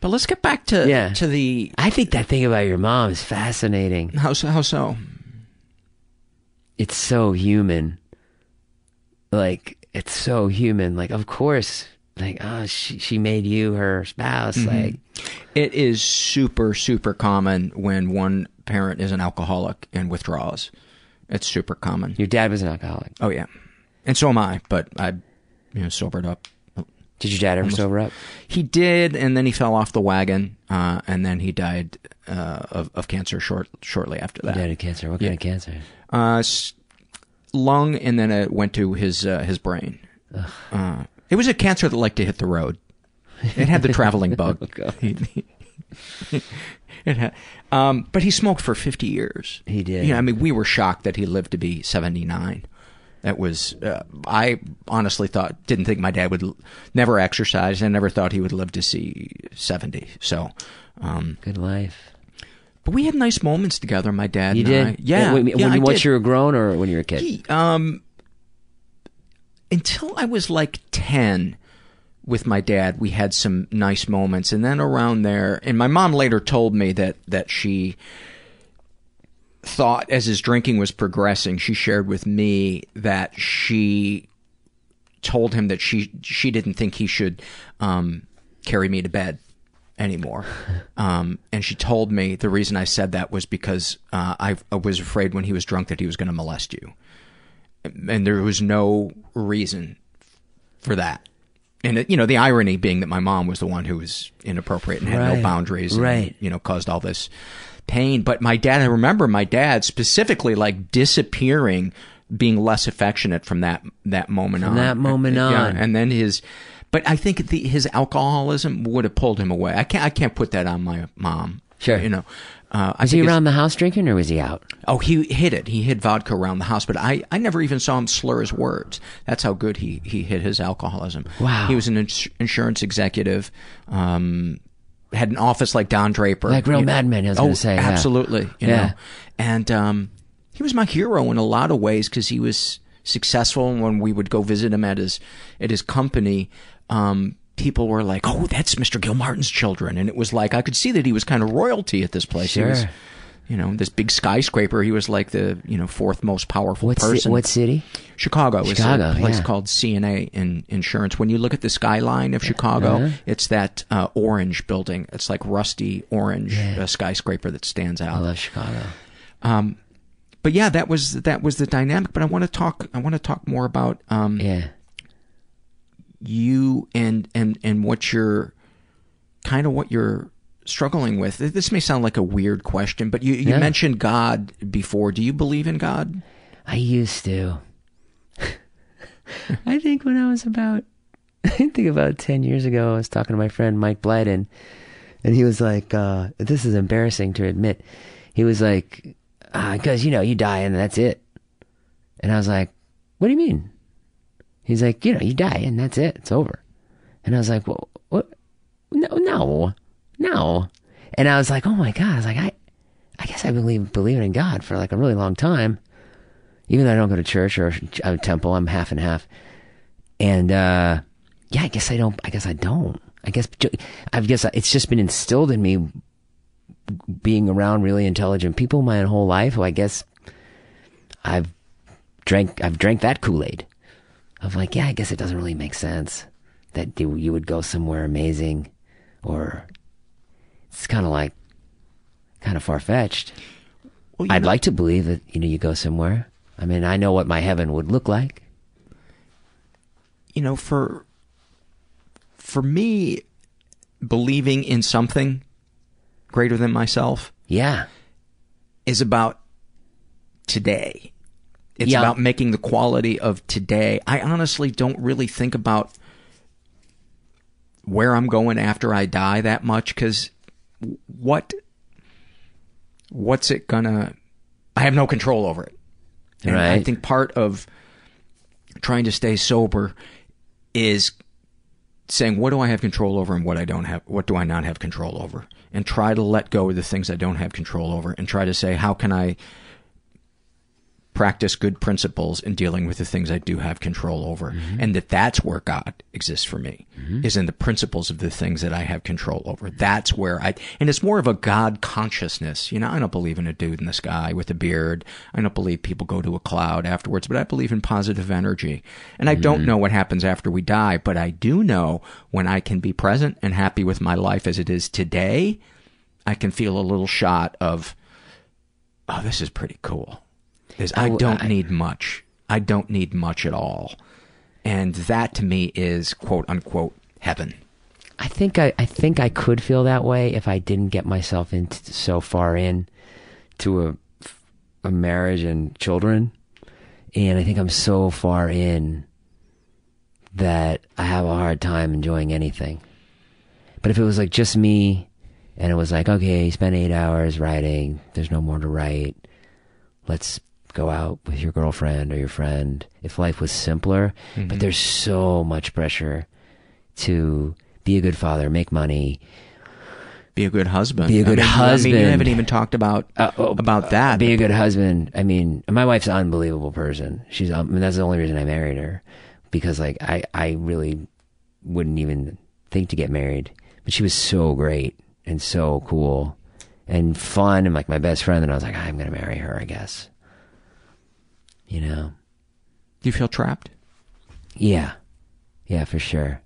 but let's get back to Yeah. to the I think that thing about your mom is fascinating. how so how so? it's so human. Like it's so human. Like of course, like oh she she made you her spouse. Like It is super super common when one parent is an alcoholic and withdraws. It's super common. your dad was an alcoholic. Oh yeah. And so am I, but I you know sobered up Did your dad ever Almost- sober up? He did, and then he fell off the wagon, uh, and then he died uh, of of cancer short shortly after that. dad had cancer. What Yeah. kind of cancer? Uh, s- lung, and then it went to his uh, his brain. Uh, it was a cancer that liked to hit the road. It had the traveling bug. Oh, God. um, but he smoked for fifty years. He did. Yeah, I mean, we were shocked that he lived to be seventy nine. That was, uh, I honestly thought, didn't think my dad would l- never exercise. I never thought he would live to see 70. So, um, Good life. but we had nice moments together, my dad You and did? I. Yeah. When, yeah, when, once did. you were grown, or when you were a kid? He- um, until I was like 10 with my dad, we had some nice moments. And then around there, and my mom later told me that, that she thought as his drinking was progressing, she shared with me that she told him that she she didn't think he should um, carry me to bed anymore. Um, and she told me the reason I said that was because uh, I, I was afraid when he was drunk that he was going to molest you, and there was no reason for that. And it, you know the irony being that my mom was the one who was inappropriate and had Right. no boundaries, and, Right. You know, caused all this pain. But my dad, I remember my dad specifically like disappearing, being less affectionate from that that moment From on. that moment Yeah, on. and then his. But I think the, his alcoholism would have pulled him away. I can't. I can't put that on my mom. Sure. You know. Uh, Was he around the house drinking or was he out? Oh, he hid it. He hid vodka around the house, but I, I never even saw him slur his words. That's how good he, he hid his alcoholism. Wow. He was an ins- insurance executive, um, had an office like Don Draper. Like real madman, I was oh, gonna say, yeah. Absolutely. You Yeah. And um, he was my hero in a lot of ways because he was successful. And when we would go visit him at his, at his company, um, people were like, oh, that's Mr. Gilmartin's children. And it was like, I could see that he was kind of royalty at this place. He was, Sure. you know, this big skyscraper. He was like the you know fourth most powerful What, ci- person. what city? Chicago. Chicago, a place yeah. called CNA in insurance. When you look at the skyline of Chicago, Uh-huh. it's that uh, orange building. It's like rusty orange uh, skyscraper that stands I out. love Chicago. Um, but yeah, that was that was the dynamic. But I want to talk. I want to talk more about um, Yeah. You and and and what you're kind of what you're struggling with. This may sound like a weird question, but you you Yeah. mentioned God before. Do you believe in God? I used to. I think when I was about, I think about 10 years ago, I was talking to my friend Mike Blyden, and he was like, uh, this is embarrassing to admit. He was like, because, you know, you die and that's it. And I was like, what do you mean? He's like, you know, you die and that's it. It's over. And I was like, well, what? No, no, no. And I was like, oh my God. I was like, I, I guess I believe, believe in God for like a really long time even though I don't go to church or a temple, I'm half and half. And uh, yeah, I guess I don't. I guess I don't. I guess I guess it's just been instilled in me being around really intelligent people my whole life. Who I guess I've drank. I've drank that Kool Aid of like, yeah, I guess it doesn't really make sense that you would go somewhere amazing, or it's kind of like kind of far fetched. Well, I'd know- like to believe that you know you go somewhere. I mean, I know what my heaven would look like. you know, for for me, believing in something greater than myself Yeah, is about today. It's Yeah. about making the quality of today. I honestly don't really think about where I'm going after I die that much because what what's it gonna? I have no control over it. And I think part of trying to stay sober is saying what do I have control over and what I don't have what do I not have control over and try to let go of the things I don't have control over and try to say how can I practice good principles in dealing with the things I do have control over. Mm-hmm. And that that's where God exists for me mm-hmm. is in the principles of the things that I have control over. That's where I and it's more of a God consciousness. You know I don't believe in a dude in the sky with a beard. I don't believe people go to a cloud afterwards but I believe in positive energy. And I don't mm-hmm. know what happens after we die but I do know when I can be present and happy with my life as it is today I can feel a little shot of oh this is pretty cool is I I- don't I- need much. I don't need much at all. And that to me is quote unquote heaven. I think I, I think I could feel that way if I didn't get myself into so far in to a a marriage and children, and I think I'm so far in that I have a hard time enjoying anything. But if it was like just me, and it was like, okay, spend eight hours writing. There's no more to write. Let's go out with your girlfriend or your friend. If life was simpler, but there's so much pressure to be a good father, make money, Be a good husband. Be a good I mean, I mean, you haven't even talked about Uh, oh, about that. be a good husband. I mean, my wife's an unbelievable person. She's, um, I mean, that's the only reason I married her because like I, I really wouldn't even think to get married, but she was so great and so cool and fun and like my best friend. And I was like, I'm going to marry her, I guess. You know? Do you feel trapped? Yeah. Yeah, for sure.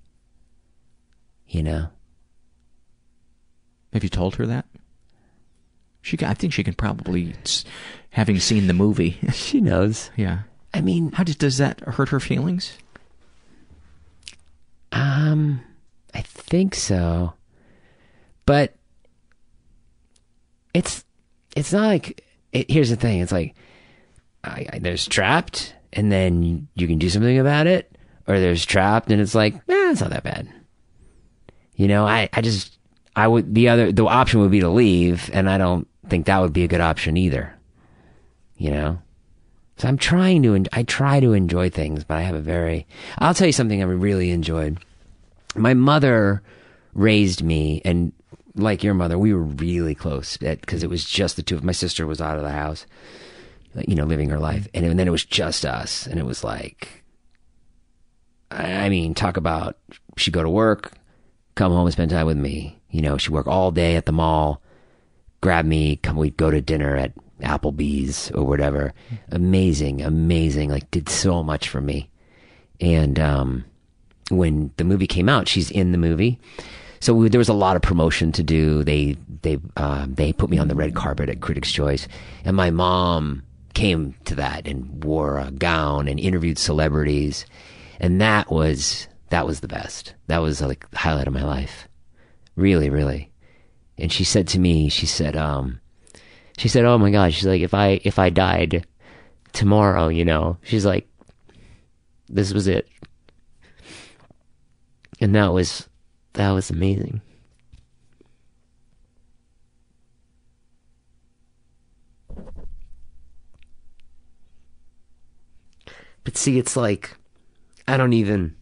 You know? Have you told her that? She, I think she can probably, having seen the movie. She knows. yeah. I mean, How does, does that hurt her feelings? Um, I think so. But it's it's not like it, here's the thing. It's like I, I, there's trapped, and then you can do something about it, or there's trapped, and it's like, eh, it's not that bad. You know, I I just I would the other the option would be to leave, and I don't think that would be a good option either. You know. So I'm trying to, I try to enjoy things, but I have a very, I'll tell you something I really enjoyed. My mother raised me, and like your mother, we were really close because it was just the two of my sister was out of the house, you know, living her life. And, then it was just us. And it was like, I I mean, talk about she'd go to work, come home and spend time with me. You know, she'd work all day at the mall, grab me, come, we'd go to dinner at Applebee's or whatever. Amazing, amazing. Like, did so much for me. And, um, when the movie came out, she's in the movie. So we, there was a lot of promotion to do. They, they, uh, they put me on the red carpet at Critics' Choice. And my mom came to that and wore a gown and interviewed celebrities. And that was, that was the best. That was like the highlight of my life. Really, really. And she said to me, she said, um, she said, "Oh my gosh!" She's like, "If I if I died tomorrow, you know," she's like, "This was it," and that was that was amazing. But see, it's like I don't even.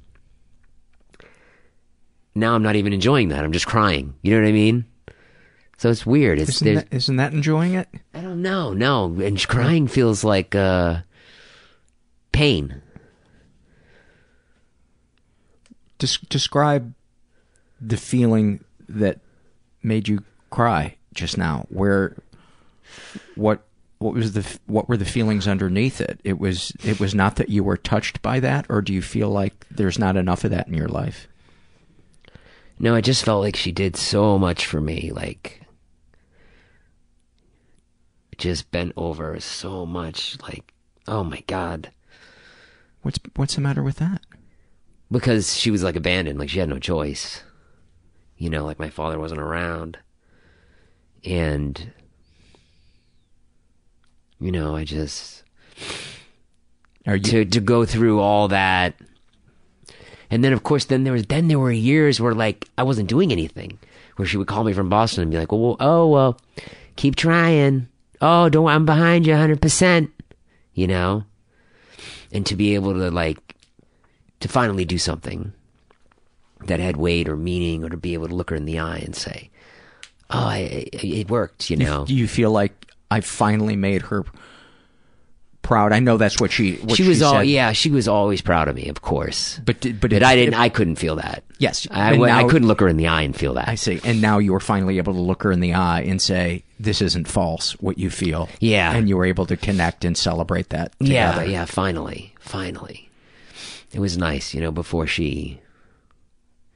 Now I'm not even enjoying that. I'm just crying. You know what I mean? So it's weird. It's Isn't that, isn't that enjoying it? I don't know. No, and crying feels like uh, pain. Des- describe the feeling that made you cry just now. Where, what, what was the, what were the feelings underneath it? It was, it was not that you were touched by that, or do you feel like there's not enough of that in your life? No, I just felt like she did so much for me. Like, just bent over so much. Like, oh my god. What's, what's the matter with that? Because she was like abandoned. Like she had no choice. You know, like my father wasn't around, and you know, I just Are you, to to go through all that. And then of course then there was then there were years where like i wasn't doing anything where she would call me from boston and be like well, oh well keep trying. Oh don't i'm behind you 100% you know? And to be able to like to finally do something that had weight or meaning or to be able to look her in the eye and say oh I, it worked you know? do you feel like I finally made her proud? I know that's what she, what she was all said. yeah she was always proud of me of course But, but, but it- i didn't it- i couldn't feel that Yes, I, wa- I couldn't look her in the eye and feel that. I see. And now you were finally able to look her in the eye and say, "This isn't false. What you feel." Yeah. And you were able to connect and celebrate that. yeah, yeah, finally, finally. It was nice, you know, before she.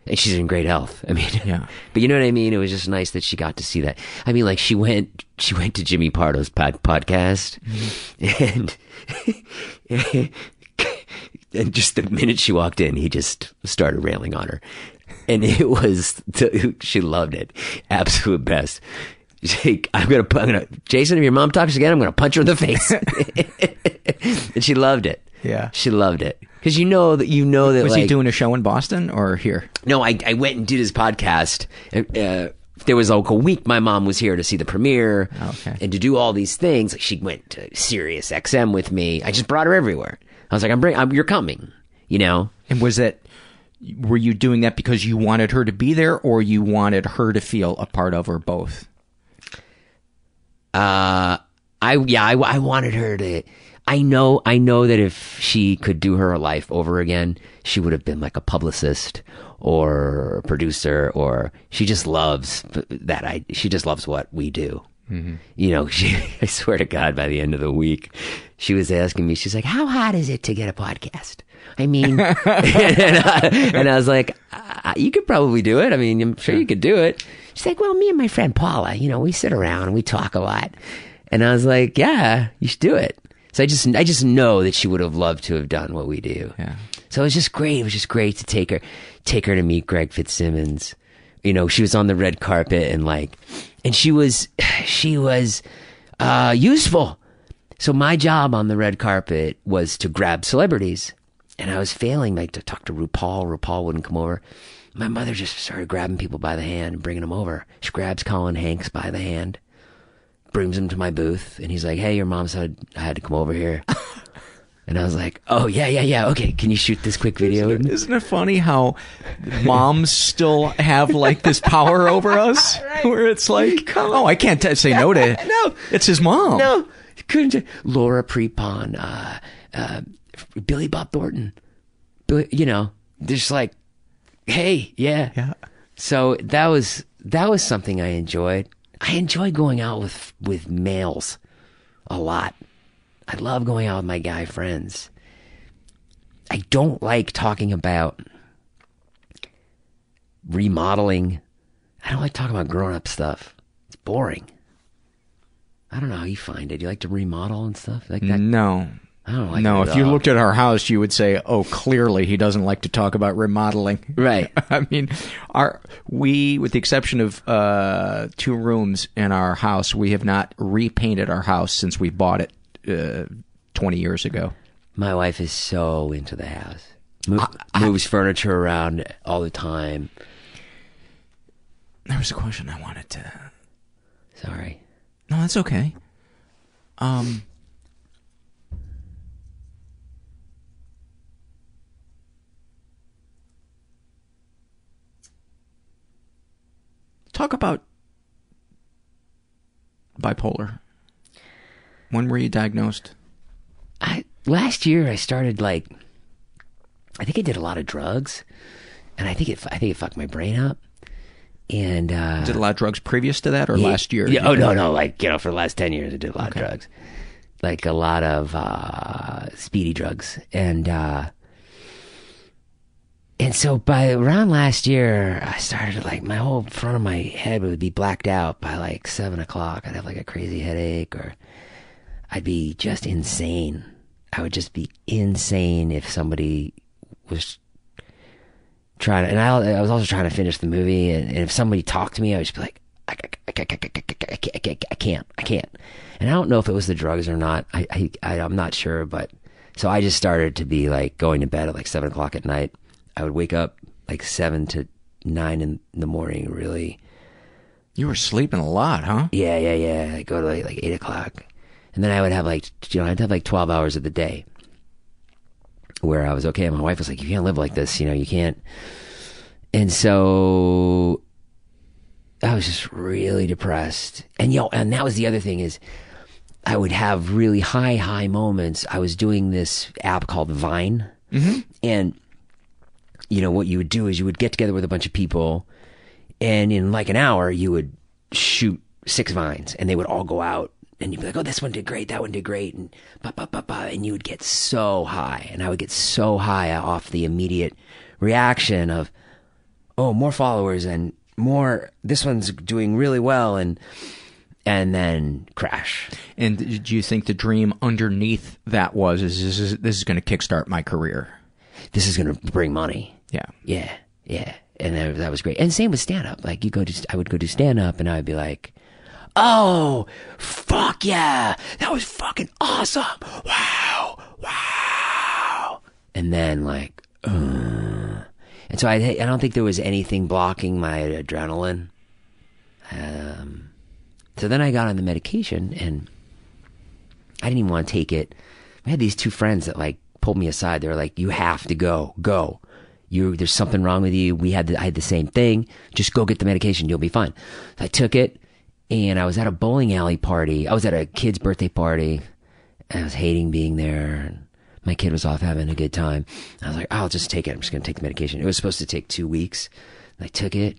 And she's in great health. I mean, Yeah. But you know what I mean? It was just nice that she got to see that. I mean, like she went, she went to Jimmy Pardo's pod, podcast, mm-hmm. and and just the minute she walked in, he just started railing on her, and it was she loved it, absolute best. I'm gonna, I'm gonna, Jason, if your mom talks again, I'm gonna punch her in the face, and she loved it. Yeah. she loved it because you know that you know that Was like, he doing a show in Boston or here? no, I, I went and did his podcast. Uh, there was like a week my mom was here to see the premiere Okay. and to do all these things. Like she went to Sirius XM with me. I just brought her everywhere. I was like, I'm bring, I'm, you're coming, you know? And was that? Were you doing that because you wanted her to be there, or you wanted her to feel a part of, or both? Uh, I, yeah, I, I wanted her to, I know, I know that if she could do her life over again, she would have been like a publicist or a producer or she just loves that. I, she just loves what we do. You know, she, I swear to God, by the end of the week, she was asking me, she's like, "How hard is it to get a podcast?" I mean, and, I, and I was like, uh, "You could probably do it. I mean, I'm sure you could do it." She's like, "Well, me and my friend Paula, you know, we sit around and we talk a lot." And I was like, "Yeah, you should do it." So I just, I just know that she would have loved to have done what we do. Yeah. So it was just great. It was just great to take her, take her to meet Greg Fitzsimmons. You know, she was on the red carpet and like, and she was, she was, uh, useful. So my job on the red carpet was to grab celebrities and I was failing like to talk to RuPaul. RuPaul wouldn't come over. My mother just started grabbing people by the hand and bringing them over. She grabs Colin Hanks by the hand, brings him to my booth, and he's like, "Hey, your mom said I had to come over here." and I was like, "Oh yeah, yeah, yeah. Okay, can you shoot this quick video?" Isn't it, isn't it funny how moms still have like this power over us, where it's like, "Oh, I can't t- say no to it. no. It's his mom. No, couldn't. You? Laura Prepon, uh, uh, Billy Bob Thornton. Billy, you know, just like, hey, yeah, yeah. So that was that was something I enjoyed. I enjoy going out with with males a lot. I love going out with my guy friends. I don't like talking about remodeling. I don't like talking about grown up stuff. It's boring. I don't know how you find it. You like to remodel and stuff like that? No. I don't like no, if you looked at our house, you would say, "Oh, clearly he doesn't like to talk about remodeling." Right. I mean, our we, with the exception of uh, two rooms in our house, we have not repainted our house since we bought it uh, twenty years ago. My wife is so into the house. Move, moves furniture around all the time. There was a question I wanted to. Sorry. No, that's okay. Um. Talk about bipolar. When were you diagnosed? I last year I started like I think I did a lot of drugs, and I think it I think it fucked my brain up. And uh, Did a lot of drugs previous to that, or Yeah, last year? Yeah, oh no, no, like you know, for the last ten years, I did a lot of drugs, like a lot of uh, speedy drugs, and uh, and so by around last year, I started like my whole front of my head would be blacked out by like seven o'clock. I'd have like a crazy headache, or I'd be just insane. I would just be insane if somebody was trying to, and I, I was also trying to finish the movie. And, and if somebody talked to me, I would just be like, I, I, I, I, can't, I can't, I can't. And I don't know if it was the drugs or not. I, I, I I'm not sure, but so I just started to be like going to bed at like seven o'clock at night I would wake up like seven to nine in the morning, really. You were sleeping a lot, huh? Yeah, yeah, yeah. I go to like, like eight o'clock. And then I would have like, you know, I'd have like 12 hours of the day where I was okay. And my wife was like, you can't live like this, you know, you can't. And so I was just really depressed. And yo, and that was the other thing is I would have really high, high moments. I was doing this app called Vine. Mm-hmm. And, you know, what you would do is you would get together with a bunch of people and in like an hour you would shoot six vines and they would all go out and you'd be like, oh, this one did great, that one did great, and ba ba ba ba, and you would get so high, and I would get so high off the immediate reaction of, oh, more followers and more. This one's doing really well, and and then crash. And do you think the dream underneath that was is this is, this is going to kickstart my career? This is going to bring money. Yeah. Yeah, yeah, and that, that was great. And same with stand up. Like you go to, I would go to stand up, and I would be like. Oh, fuck yeah. That was fucking awesome. Wow. Wow. And then like, uh, and so I, I don't think there was anything blocking my adrenaline. Um, so then I got on the medication and I didn't even want to take it. I had these two friends that like pulled me aside. They were like, you have to go, go. You, there's something wrong with you. We had, the, I had the same thing. Just go get the medication. You'll be fine. So I took it and I was at a bowling alley party. I was at a kid's birthday party. And I was hating being there. My kid was off having a good time. I was like, I'll just take it. I'm just going to take the medication. It was supposed to take two weeks. And I took it.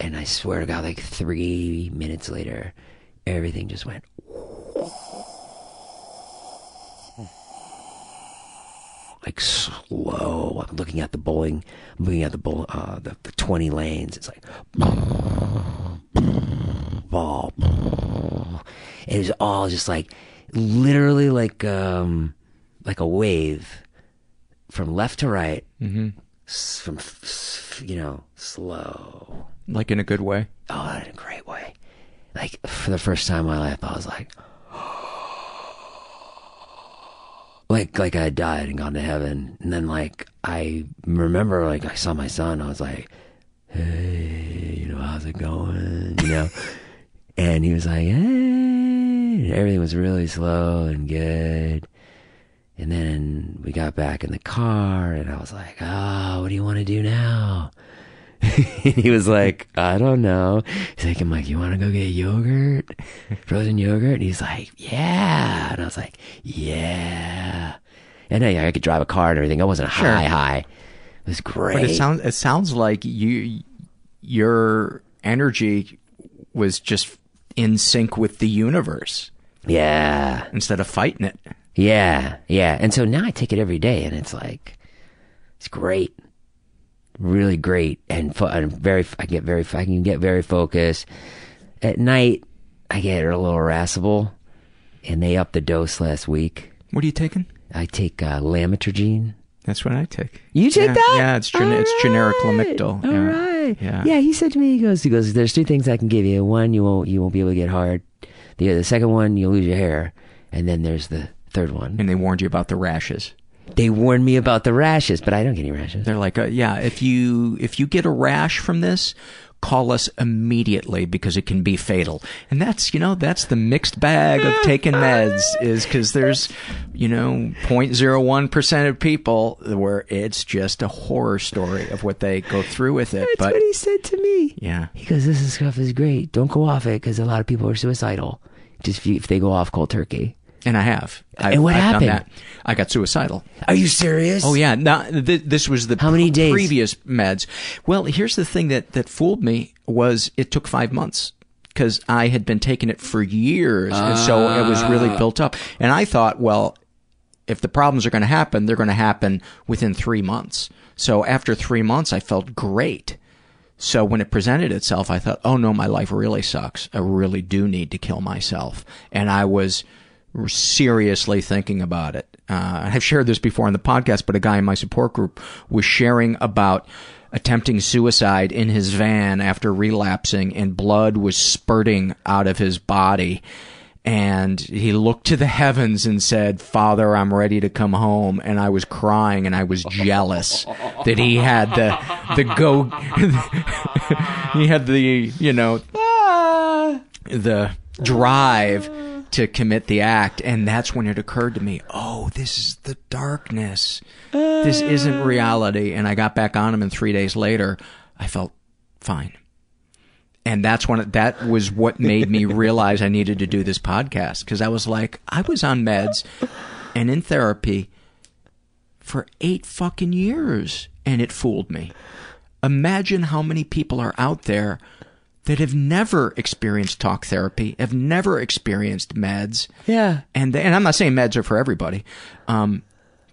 And I swear to God, like three minutes later, everything just went. Like slow. I'm looking at the bowling, I'm looking at the bowl, uh, the, the 20 lanes. It's like ball. It was all just like literally like um like a wave from left to right. Mm-hmm. From you know slow. Like in a good way. Oh, in a great way. Like for the first time in my life, I was like, like like I had died and gone to heaven, and then like I remember like I saw my son. I was like, hey, you know, how's it going? You know, and he was like, hey, and everything was really slow and good. And then we got back in the car, and I was like, oh, what do you want to do now? he was like, I don't know. He's like, I'm like, you want to go get yogurt? Frozen yogurt? And he's like, yeah. And I was like, yeah. And I, I could drive a car and everything. I wasn't Sure. high, high. It was great. But it sounds it sounds like you your energy was just in sync with the universe yeah. instead of fighting it. Yeah. Yeah. And so now I take it every day and it's like, it's great. Really great. And, very, I get very, I can get very focused. At night, I get a little irascible and they upped the dose last week. What are you taking? I take uh, lamotrigine. That's what I take. You take yeah, that? Yeah, it's gen- it's generic Lamictal. All yeah. right. Yeah. Yeah, he said to me, he goes, he goes, there's two things I can give you. One, you won't, you won't be able to get hard. The, the second one, you'll lose your hair. And then there's the third one. And they warned you about the rashes. They warned me about the rashes, but I don't get any rashes. They're like, uh, yeah, if you if you get a rash from this, call us immediately because it can be fatal. And that's you know that's the mixed bag of taking meds is because there's you know 0.01 percent of people where it's just a horror story of what they go through with it. That's but what he said to me. yeah, He goes, this stuff is great. Don't go off it because a lot of people are suicidal. Just if, you, if they go off cold turkey. And I have. I've, And what I've happened? Done that. I got suicidal. Are you serious? Oh yeah, now th- this was the How many days? previous meds. Well, here's the thing that that fooled me was it took five months because I had been taking it for years, and so it was really Ah. built up. And I thought, well, if the problems are going to happen, they're going to happen within three months. So after three months, I felt great. So when it presented itself, I thought, oh no, my life really sucks. I really do need to kill myself. And I was seriously thinking about it. Uh, I've shared this before on the podcast, but a guy in my support group was sharing about attempting suicide in his van after relapsing and blood was spurting out of his body. And he looked to the heavens and said, Father, I'm ready to come home. And I was crying and I was jealous that he had the, the go, he had the, you know, the drive to commit the act. And that's when it occurred to me, oh, this is the darkness. This isn't uh. reality. And I got back on him and three days later, I felt fine. And that's when it, that was what made me realize I needed to do this podcast because I was like, I was on meds and in therapy for eight fucking years and it fooled me. Imagine how many people are out there that have never experienced talk therapy, have never experienced meds. Yeah. And they, and I'm not saying meds are for everybody. Um,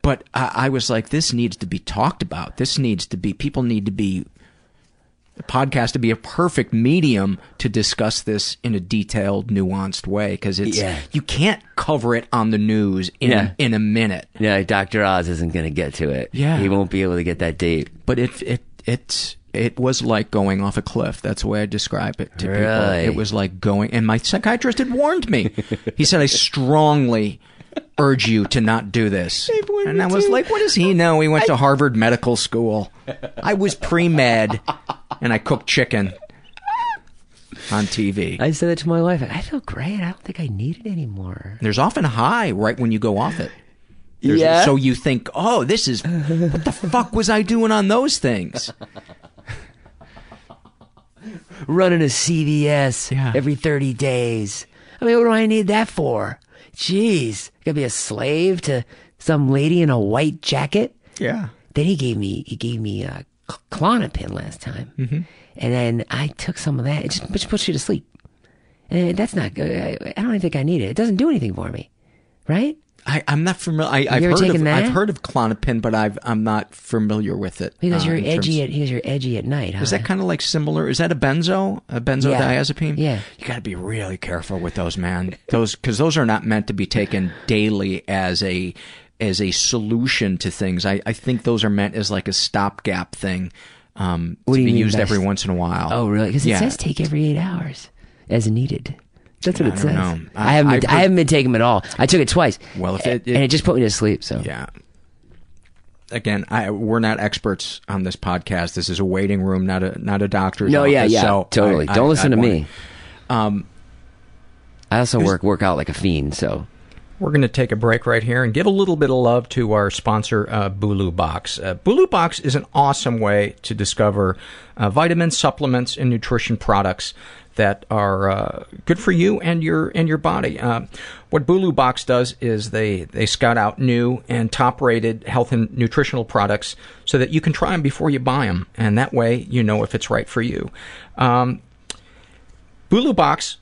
but I, I was like, this needs to be talked about. This needs to be, people need to be, the podcast to be a perfect medium to discuss this in a detailed, nuanced way. Cause it's, Yeah. you can't cover it on the news in, Yeah. in a minute. Yeah, Dr. Oz isn't going to get to it. Yeah. He won't be able to get that deep. But it, it, it, it was like going off a cliff. That's the way I describe it to people. It was like going, and my psychiatrist had warned me. He said, I strongly urge you to not do this. And I was like, what does he know? He went to Harvard Medical School. I was pre-med and I cooked chicken on TV. I said that to my wife. I feel great. I don't think I need it anymore. There's often a high right when you go off it. There's- Yeah? So you think, oh, this is, what the fuck was I doing on those things? Running a CVS Yeah. every 30 days. I mean, what do I need that for? Jeez. Gotta be a slave to some lady in a white jacket? Yeah. Then he gave me, he gave me a cl- Klonopin last time. Mm-hmm. And then I took some of that. It just, just puts you to sleep. And that's not good. I, I don't even think I need it. It doesn't do anything for me. Right? I, I'm not familiar. I, I've heard of that? I've heard of Klonopin, but I've I'm not familiar with it. Because uh, you're edgy at because you're edgy at night. Huh? Is that kind of like similar? Is that a benzo? A benzodiazepine? Yeah. You got to be really careful with those, man. Those because those are not meant to be taken daily as a as a solution to things. I, I think those are meant as like a stopgap thing um, What to do you be mean used every s- once in a while. Oh, really? Because it yeah. says take every eight hours as needed. That's what I it don't says. know. I, I- haven't. I Been, I, haven't been taking them at all. I took it twice. Well, if it- it- and it just put me to sleep. So Yeah. Again, I, we're not experts on this podcast. This is a waiting room, not a not a doctor's no, yeah, office, yeah, so totally. I- Don't listen to me. Um, I also work work out like a fiend. So We're going to take a break right here and give a little bit of love to our sponsor, uh, Bulu Box. Uh, Bulu Box is an awesome way to discover uh, vitamins, supplements, and nutrition products that are uh, good for you and your and your body. Uh, what Bulu Box does is they they scout out new and top rated health and nutritional products so that you can try them before you buy them, and that way you know if it's right for you. Um, Bulu Box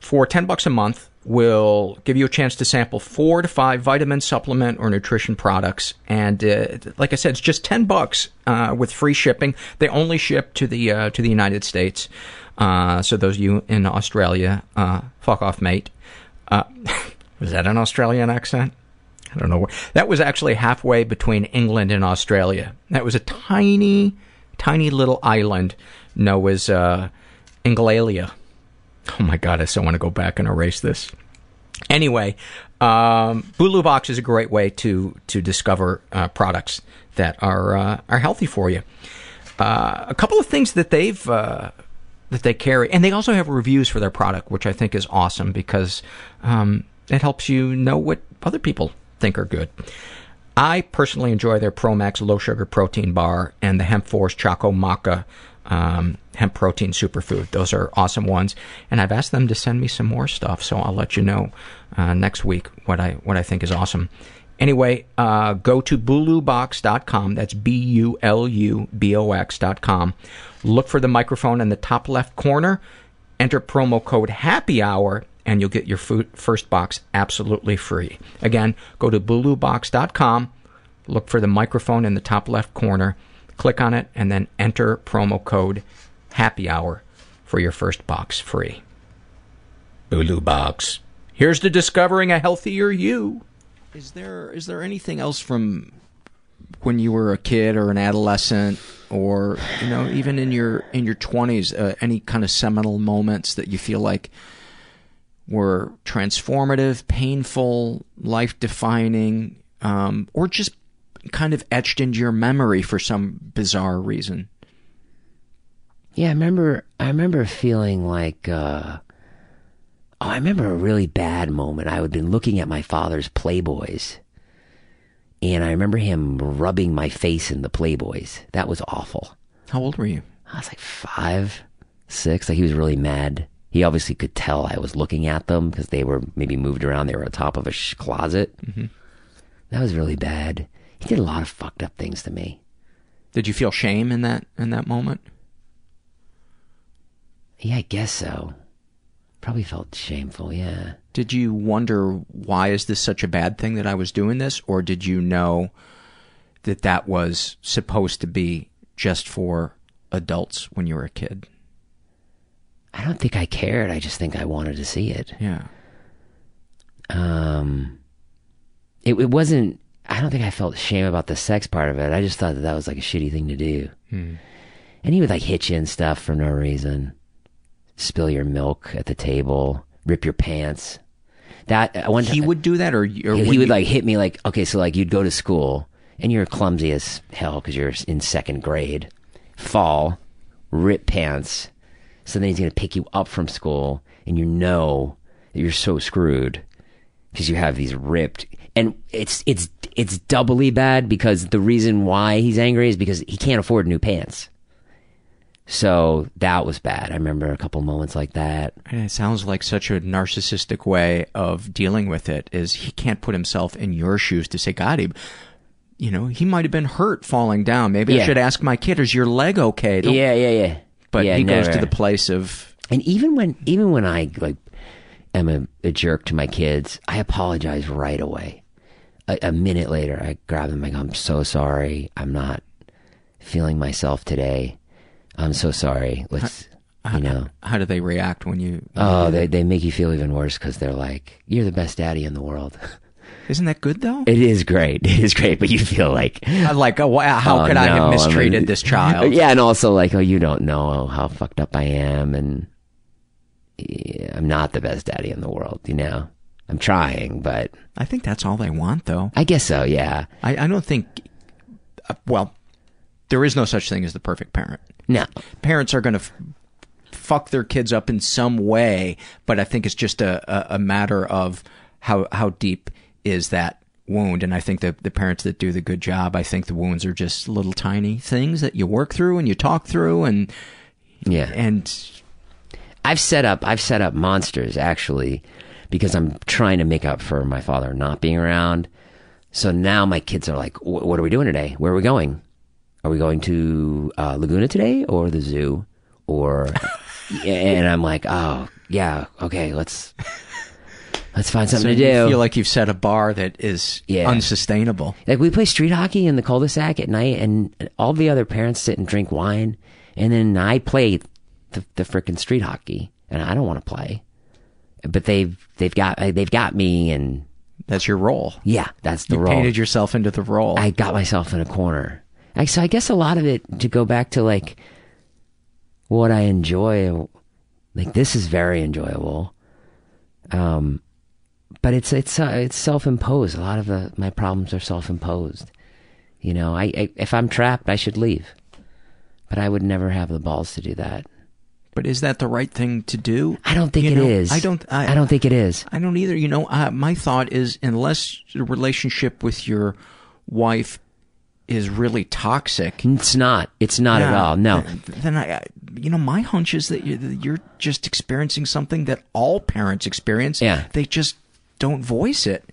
for 10 bucks a month will give you a chance to sample four to five vitamin supplement or nutrition products and uh, like i said it's just 10 bucks uh, with free shipping they only ship to the uh, to the united states uh, so those of you in australia uh, fuck off mate uh, was that an australian accent i don't know where that was actually halfway between england and australia that was a tiny tiny little island known as uh, Englalia. Oh my god, I still want to go back and erase this. Anyway, um, Bulu Box is a great way to to discover uh, products that are uh, are healthy for you. Uh, a couple of things that they've uh, that they carry, and they also have reviews for their product, which I think is awesome because um, it helps you know what other people think are good. I personally enjoy their Promax low sugar protein bar and the Hemp Force Choco Maca um, hemp protein superfood. Those are awesome ones, and I've asked them to send me some more stuff, so I'll let you know uh, next week what I what I think is awesome. Anyway, uh, go to bulubox.com. That's B U L U B O X.com. Look for the microphone in the top left corner. Enter promo code Happy Hour, and you'll get your food, first box absolutely free. Again, go to bulubox.com. Look for the microphone in the top left corner. Click on it, and then enter promo code Happy Hour for your first box free. Bulu Box. Here's to discovering a healthier you. Is there is there anything else from when you were a kid or an adolescent, or you know, even in your in your twenties, uh, any kind of seminal moments that you feel like were transformative, painful, life defining, um, or just kind of etched into your memory for some bizarre reason? Yeah, I remember. I remember feeling like. Uh, oh, I remember a really bad moment. I had been looking at my father's Playboys, and I remember him rubbing my face in the Playboys. That was awful. How old were you? I was like five, six. Like he was really mad. He obviously could tell I was looking at them because they were maybe moved around. They were on top of a sh- closet. Mhm. That was really bad. He did a lot of fucked up things to me. Did you feel shame in that in that moment? Yeah, I guess so. Probably felt shameful. Yeah. Did you wonder why is this such a bad thing that I was doing this, or did you know that that was supposed to be just for adults when you were a kid? I don't think I cared. I just think I wanted to see it. Yeah. Um, it, it wasn't. I don't think I felt shame about the sex part of it. I just thought that that was like a shitty thing to do. Hmm. And he would like hit you and stuff for no reason. Spill your milk at the table. Rip your pants. That uh, I went. He would do that, or, or he, when he would like hit me like okay, so like you'd go to school and you're clumsy as hell because you're in second grade. Fall, rip pants. So then he's gonna pick you up from school, and you know that you're so screwed because you have these ripped. And it's it's it's doubly bad because the reason why he's angry is because he can't afford new pants. So that was bad. I remember a couple moments like that. And it sounds like such a narcissistic way of dealing with it. Is he can't put himself in your shoes to say, God, he, you know, he might have been hurt falling down. Maybe I should ask my kid, is your leg okay? Don't- Yeah, yeah, yeah. But Yeah, he goes to the place of And even when even when I like am a, a jerk to my kids, I apologize right away. a, a minute later, I grab them. I go, I'm so sorry. I'm not feeling myself today. I'm so sorry. Let's, you know. How do they react when you? Oh, they they make you feel even worse because they're like, "You're the best daddy in the world." Isn't that good though? It is great. It is great, but you feel like, I'm like, oh, wow, how oh, could I no, have I'm mistreated a- this child? Yeah, and also like, oh, you don't know how fucked up I am, and yeah, I'm not the best daddy in the world. You know, I'm trying, but I think that's all they want, though. I guess so. Yeah. I, I don't think. uh, Well, there is no such thing as the perfect parent. No. Parents are going to f- fuck their kids up in some way, but I think it's just a, a, a matter of how how deep is that wound. And I think the the parents that do the good job, I think the wounds are just little tiny things that you work through and you talk through, and Yeah. and I've set up I've set up monsters actually because I'm trying to make up for my father not being around. So now my kids are like, "What are we doing today? Where are we going? Are we going to uh, Laguna today or the zoo?" Or and I'm like, "Oh yeah, okay, let's let's find something so to do." you feel like you've set a bar that is Yeah. unsustainable. Like we play street hockey in the cul-de-sac at night, and all the other parents sit and drink wine, and then I play the, the frickin' street hockey, and I don't want to play, but they've they've got they've got me, and That's your role. yeah, that's the role. you role. painted yourself into the role. I got myself in a corner. So I guess a lot of it to go back to like what I enjoy. Like this is very enjoyable, um, but it's it's uh, it's self imposed. A lot of the my problems are self imposed. You know, I, I if I'm trapped, I should leave, but I would never have the balls to do that. But is that the right thing to do? I don't think You it know, is. I don't. I, I don't think it is. I don't either. You know, uh, my thought is unless the relationship with your wife is really toxic, It's not. It's not at all. No. Then, I, you know, my hunch is that you- that you're just experiencing something that all parents experience. Yeah. They just don't voice it.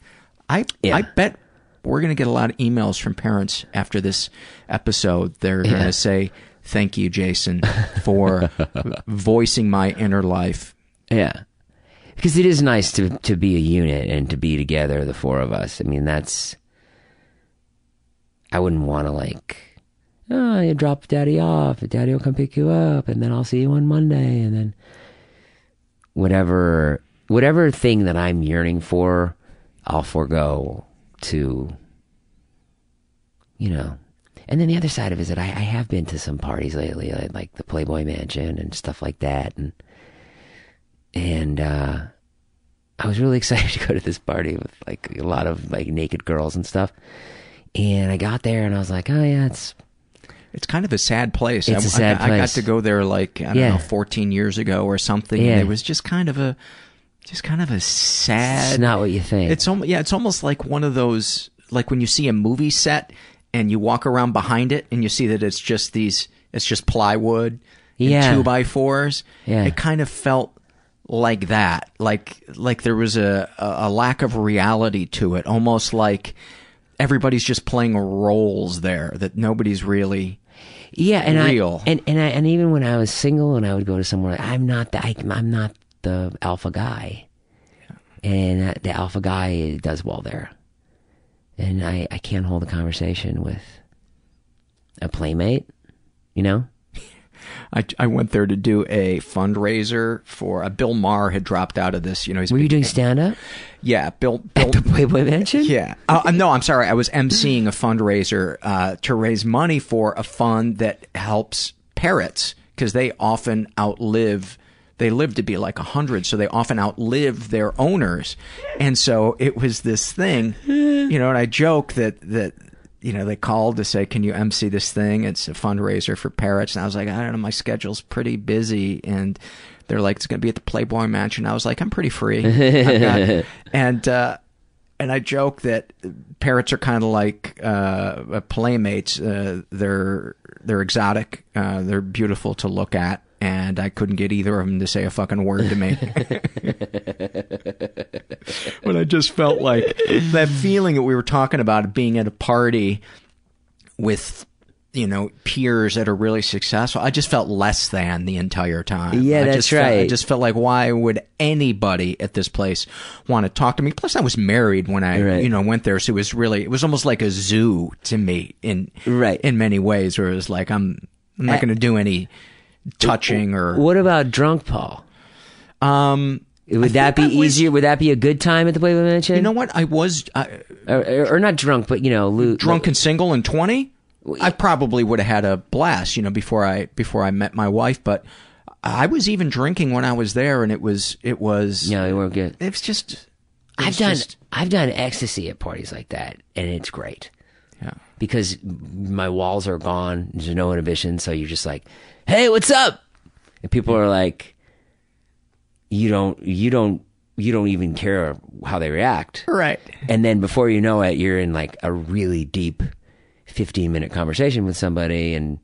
I Yeah. I bet we're going to get a lot of emails from parents after this episode. They're going Yeah. to say, "Thank you, Jason, for voicing my inner life." Yeah. Because it is nice to to be a unit and to be together, the four of us. I mean, that's. I wouldn't want to like, oh, you drop daddy off, daddy will come pick you up, and then I'll see you on Monday, and then whatever whatever thing that I'm yearning for, I'll forego to, you know. And then the other side of it is that I, I have been to some parties lately, like, like the Playboy Mansion and stuff like that, and and uh, I was really excited to go to this party with like a lot of like naked girls and stuff. And I got there and I was like, oh yeah, it's It's kind of a sad place. It's I, a sad I, I got to go there like I don't Yeah. know, 14 years ago or something. Yeah. And it was just kind of a, just kind of a sad. it's not what you think. It's almost yeah. It's almost like one of those like when you see a movie set and you walk around behind it and you see that it's just these. It's just plywood. and Yeah. two by fours. Yeah. It kind of felt like that. Like like there was a a lack of reality to it. Almost like everybody's just playing roles there that nobody's really. yeah, and real. I and and I and even when I was single and I would go to somewhere, I'm not the I, I'm not the alpha guy, and the alpha guy does well there, and I I can't hold a conversation with a playmate, you know. I, I went there to do a fundraiser for uh, Bill Maher had dropped out of this. You know, he's Were you doing stand up yeah. Bill Bill at the Playboy Mansion? Yeah. Uh, no, I'm sorry. I was emceeing a fundraiser uh, to raise money for a fund that helps parrots because they often outlive. They live to be like a hundred, so they often outlive their owners. And so it was this thing, you know. And I joke that that you know they called to say, "Can you MC this thing?" It's a fundraiser for parrots, and I was like, "I don't know, my schedule's pretty busy." And they're like, "It's going to be at the Playboy Mansion." I was like, "I'm pretty free," got- and. uh and I joke that parrots are kind of like uh, playmates. Uh, they're they're exotic. Uh, they're beautiful to look at, and I couldn't get either of them to say a fucking word to me. but I just felt like that feeling that we were talking about, being at a party with you know, peers that are really successful. I just felt less than the entire time. Yeah, I that's just felt- I just felt like, why would anybody at this place want to talk to me? Plus, I was married when I, Right. you know, went there, so it was really, it was almost like a zoo to me in, Right. in many ways. Where it was like, I'm, I'm not going to do any touching or. What about drunk Paul? Um, Would that be easier? Would that be a good time at the Playboy Mansion? You know what? I was I, or, or, or not drunk, but you know, lo- drunk and single and 20 i probably would have had a blast you know before i before i met my wife but i was even drinking when i was there and it was it was No, you weren't good. it was just it I've was done just- I've done ecstasy at parties like that, and it's great. Yeah. Because my walls are gone. There's no inhibition, so you're just like, "Hey, what's up?" And people are like, "You don't, you don't, you don't even care how they react." right And then before you know it, you're in like a really deep 15 minute conversation with somebody, and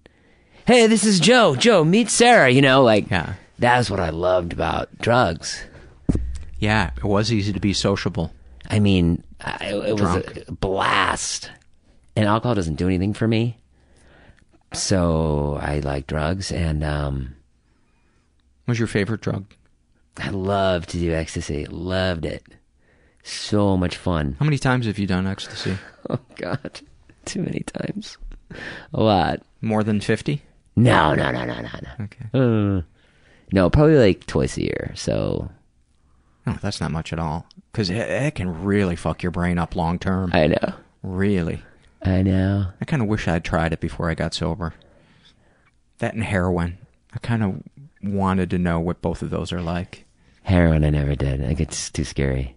hey, this is Joe. Joe, meet Sarah. You know, like Yeah. that was what I loved about drugs. yeah it was easy to be sociable I mean, I, it was a blast. And alcohol doesn't do anything for me. So I like drugs and um, what's your favorite drug I love to do ecstasy. Loved it. So much fun. how many times have you done ecstasy Oh God. Too many times. A lot. more than 50 No, no, no, no, no, no. okay Uh, no, probably like twice a year. So no that's not much at all because it, it can really fuck your brain up long term I know. really I know. i kind of wish i'd tried it before i got sober that and heroin i kind of wanted to know what both of those are like Heroin I never did. I think it's too scary.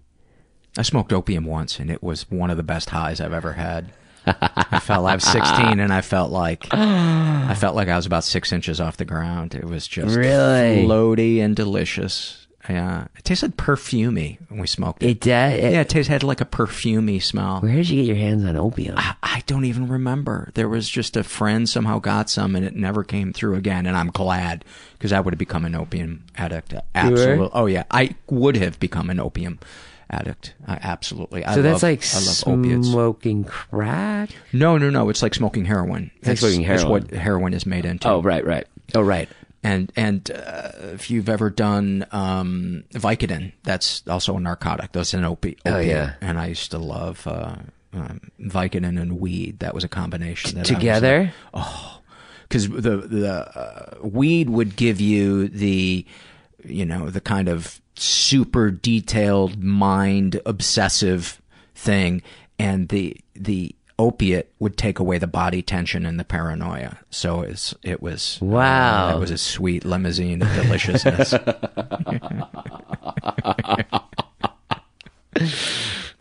I smoked opium once, and it was one of the best highs I've ever had. I felt like I was 16, and I felt like I felt like I was about six inches off the ground. It was just Really? floaty and delicious. Yeah, it tasted perfumey when we smoked it. It does. yeah, it tasted had like a perfumey smell. Where did you get your hands on opium? I, I don't even remember. There was just a friend somehow got some, and it never came through again. And I'm glad because I would have become an opium addict. Absolutely. Oh yeah, I would have become an opium addict. I, absolutely. I so that's love- like I love opiates. smoking crack. No, no, no. It's like smoking heroin. It's like smoking heroin. what heroin is made into. Oh right, right. Oh right. And and uh, if you've ever done um, Vicodin, that's also a narcotic. That's an opi- opiate. Oh, yeah. And I used to love uh, um, Vicodin and weed. That was a combination. That I like- Together. because the the uh, weed would give you the you know the kind of super detailed mind obsessive thing and the the opiate would take away the body tension and the paranoia so it's it was Wow. it was a sweet limousine of deliciousness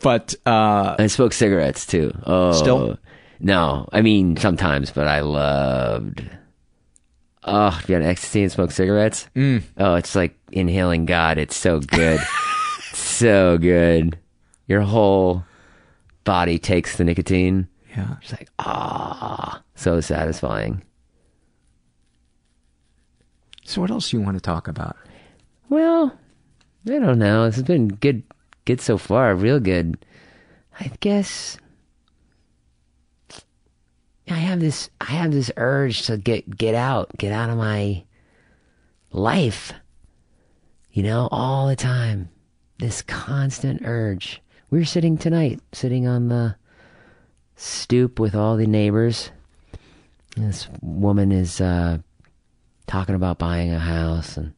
but uh I smoke cigarettes too. Oh, Still? No, I mean sometimes, but I loved. Oh, if you had ecstasy and smoke cigarettes. Mm. Oh, it's like inhaling God. It's so good, so good. Your whole body takes the nicotine. yeah It's like ah, so satisfying. so what else do you want to talk about Well, I don't know. It's been good, good so far. Real good. I guess I have this. I have this urge to get get out, get out of my life. You know, all the time. This constant urge. We were sitting tonight, sitting on the stoop with all the neighbors. This woman is uh, talking about buying a house and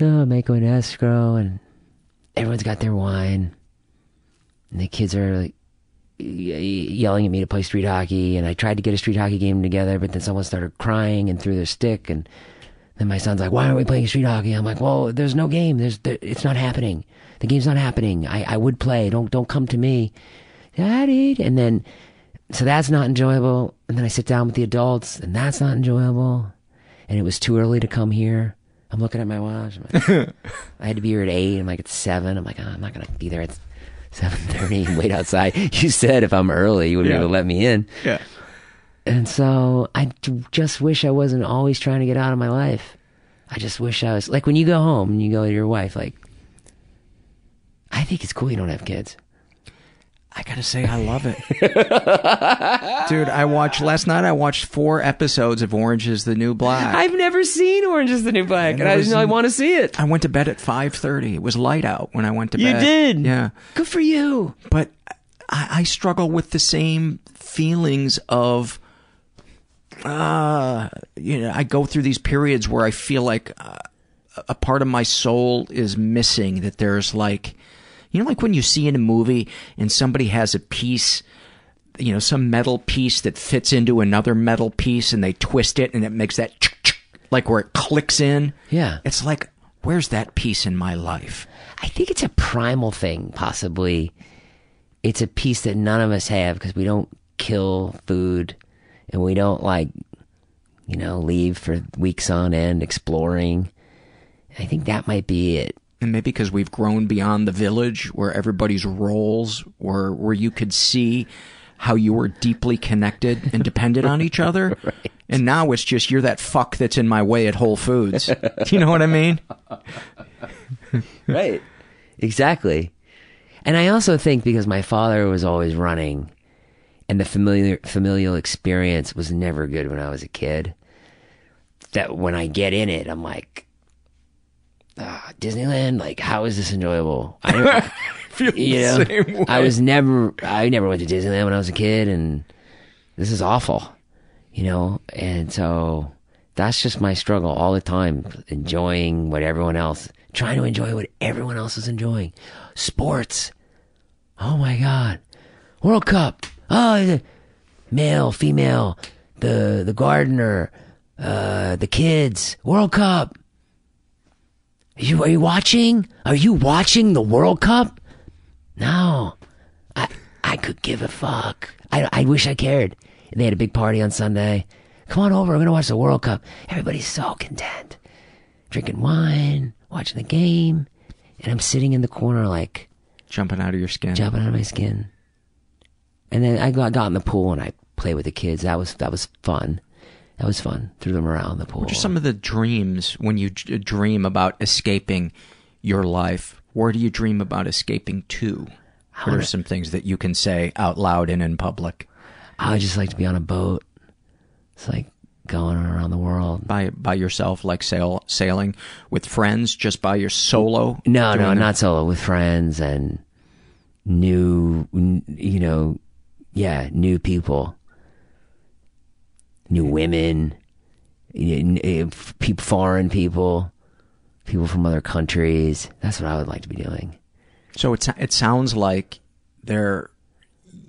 no, make an escrow, and everyone's got their wine, and the kids are like yelling at me to play street hockey, and I tried to get a street hockey game together, but then someone started crying and threw their stick, and then my son's like, "Why aren't we playing street hockey?" I'm like, "Well, there's no game. There's there, it's not happening. The game's not happening. I I would play. Don't don't come to me, Daddy." And then so that's not enjoyable. And then I sit down with the adults, and that's not enjoyable. And it was too early to come here. I'm looking at my watch. Like, I had to be here at eight. I'm like, it's seven. I'm like, oh, I'm not gonna be there at seven thirty and wait outside. You said if I'm early, you would be Yeah. able to let me in. yeah And so I just wish I wasn't always trying to get out of my life. I just wish I was like when you go home and you go to your wife, like, I think it's cool you don't have kids. I gotta say, I love it. Dude, I watched, last night I watched four episodes of Orange is the New Black. I've never seen Orange is the New Black, and I, was- I want to see it. I went to bed at 5.30. It was light out when I went to You bed. You did? Yeah. Good for you. But I, I struggle with the same feelings of, uh, you know, I go through these periods where I feel like uh, a part of my soul is missing, that there's like, you know, like when you see in a movie and somebody has a piece, you know, some metal piece that fits into another metal piece and they twist it and it makes that ch- ch- like where it clicks in. Yeah. It's like, where's that piece in my life? I think it's a primal thing, possibly. It's a piece that none of us have because we don't kill food and we don't, like, you know, leave for weeks on end exploring. I think that might be it. And maybe because we've grown beyond the village where everybody's roles were where you could see how you were deeply connected and dependent on each other. And now it's just you're that fuck that's in my way at Whole Foods. Do you know what I mean? right. Exactly. And I also think because my father was always running and the familiar familial experience was never good when I was a kid, that when I get in it, I'm like, ah, Disneyland, like, how is this enjoyable? I never, Feel you the know, same way. I was never, I never went to Disneyland when I was a kid, and this is awful, you know? And so that's just my struggle all the time, enjoying what everyone else, trying to enjoy what everyone else is enjoying. Sports. Oh my God. World Cup. Oh, male, female, the, the gardener, uh, the kids, World Cup. Are you, are you watching? Are you watching the World Cup? No. I, I could give a fuck. I, I wish I cared. They had a big party on Sunday. Come on over. We're going to watch the World Cup. Everybody's so content. Drinking wine, watching the game. And I'm sitting in the corner like Jumping out of your skin. jumping out of my skin. And then I got, got in the pool and I played with the kids. That was, that was fun. That was fun. Threw them around the pool. What are some of the dreams when you d- dream about escaping your life? Where do you dream about escaping to? What are some things that you can say out loud and in public? I would just like to be on a boat. It's like going around the world. By by yourself, like sail sailing with friends, just by your solo? No, no, not solo. With friends and new, you know, yeah, new people, new women, eh, foreign people, people from other countries. That's what I would like to be doing. So it it sounds like there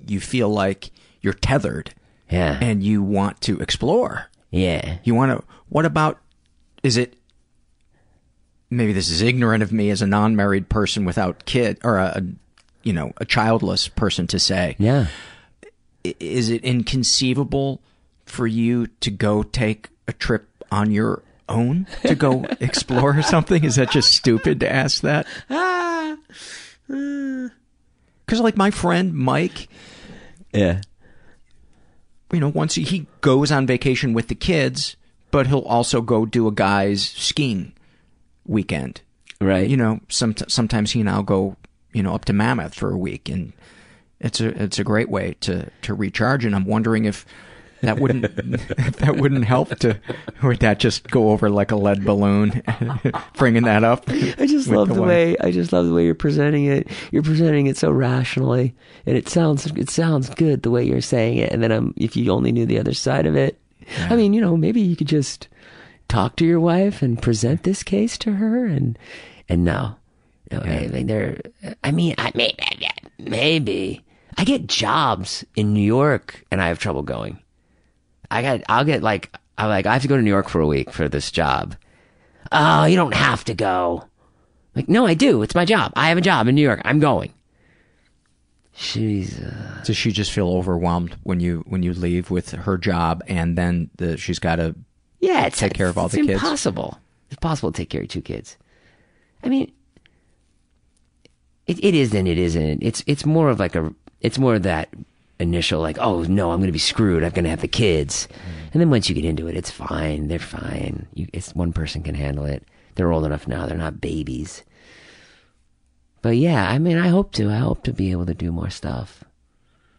you feel like you're tethered Yeah, and you want to explore. yeah. You want to What about is it maybe this is ignorant of me as a non-married person without kid or a, a you know, a childless person to say. Yeah. Is it inconceivable for you to go take a trip on your own to go explore or something? Is that just stupid to ask that? Ah. Because, like, my friend Mike, Yeah. you know, once he, he goes on vacation with the kids, but he'll also go do a guy's skiing weekend. Right. You know, some, sometimes he and I'll go, you know, up to Mammoth for a week, and it's a it's a great way to to recharge. And I'm wondering if that wouldn't that wouldn't help to would that just go over like a lead balloon, bringing that up. I just love the, wife. way I just love the way you're presenting it. You're presenting it so rationally, and it sounds it sounds good the way you're saying it. And then um, if you only knew the other side of it, I mean, you know, maybe you could just talk to your wife and present this case to her, and and no, no, I mean, there. I mean, I may, maybe I get jobs in New York, and I have trouble going. I got, I'll get like, I'm like, I have to go to New York for a week for this job. Oh, you don't have to go. Like, no, I do. It's my job. I have a job in New York. I'm going. She's, uh, Does she just feel overwhelmed when you when you leave with her job, and then the, she's got to yeah, it's take care of all the kids? impossible. It's possible to take care of two kids. I mean, it, it is and it isn't. It's it's more of like a it's more of that initial like oh no I'm going to be screwed I'm going to have the kids, and then once you get into it it's fine they're fine. You, it's one person can handle it. They're old enough now. They're not babies. But yeah, I mean I hope to. I hope to be able to do more stuff.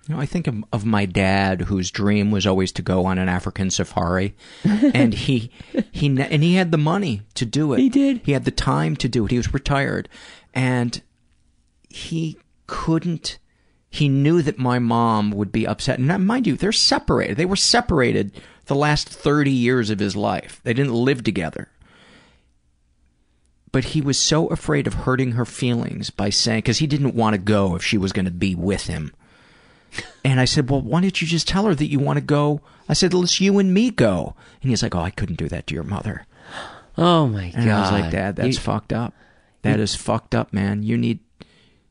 You know, I think of, of my dad, whose dream was always to go on an African safari, and he he and he had the money to do it. He did. He had the time to do it. He was retired, and he couldn't. He knew that my mom would be upset. And mind you, they're separated. They were separated the last thirty years of his life. They didn't live together. But he was so afraid of hurting her feelings by saying, because he didn't want to go if she was going to be with him. And I said, well, why don't you just tell her that you want to go? I said, let's you and me go. And he's like, oh, I couldn't do that to your mother. Oh my god! And I was like, Dad, that's You- fucked up. That is fucked up, man. You need.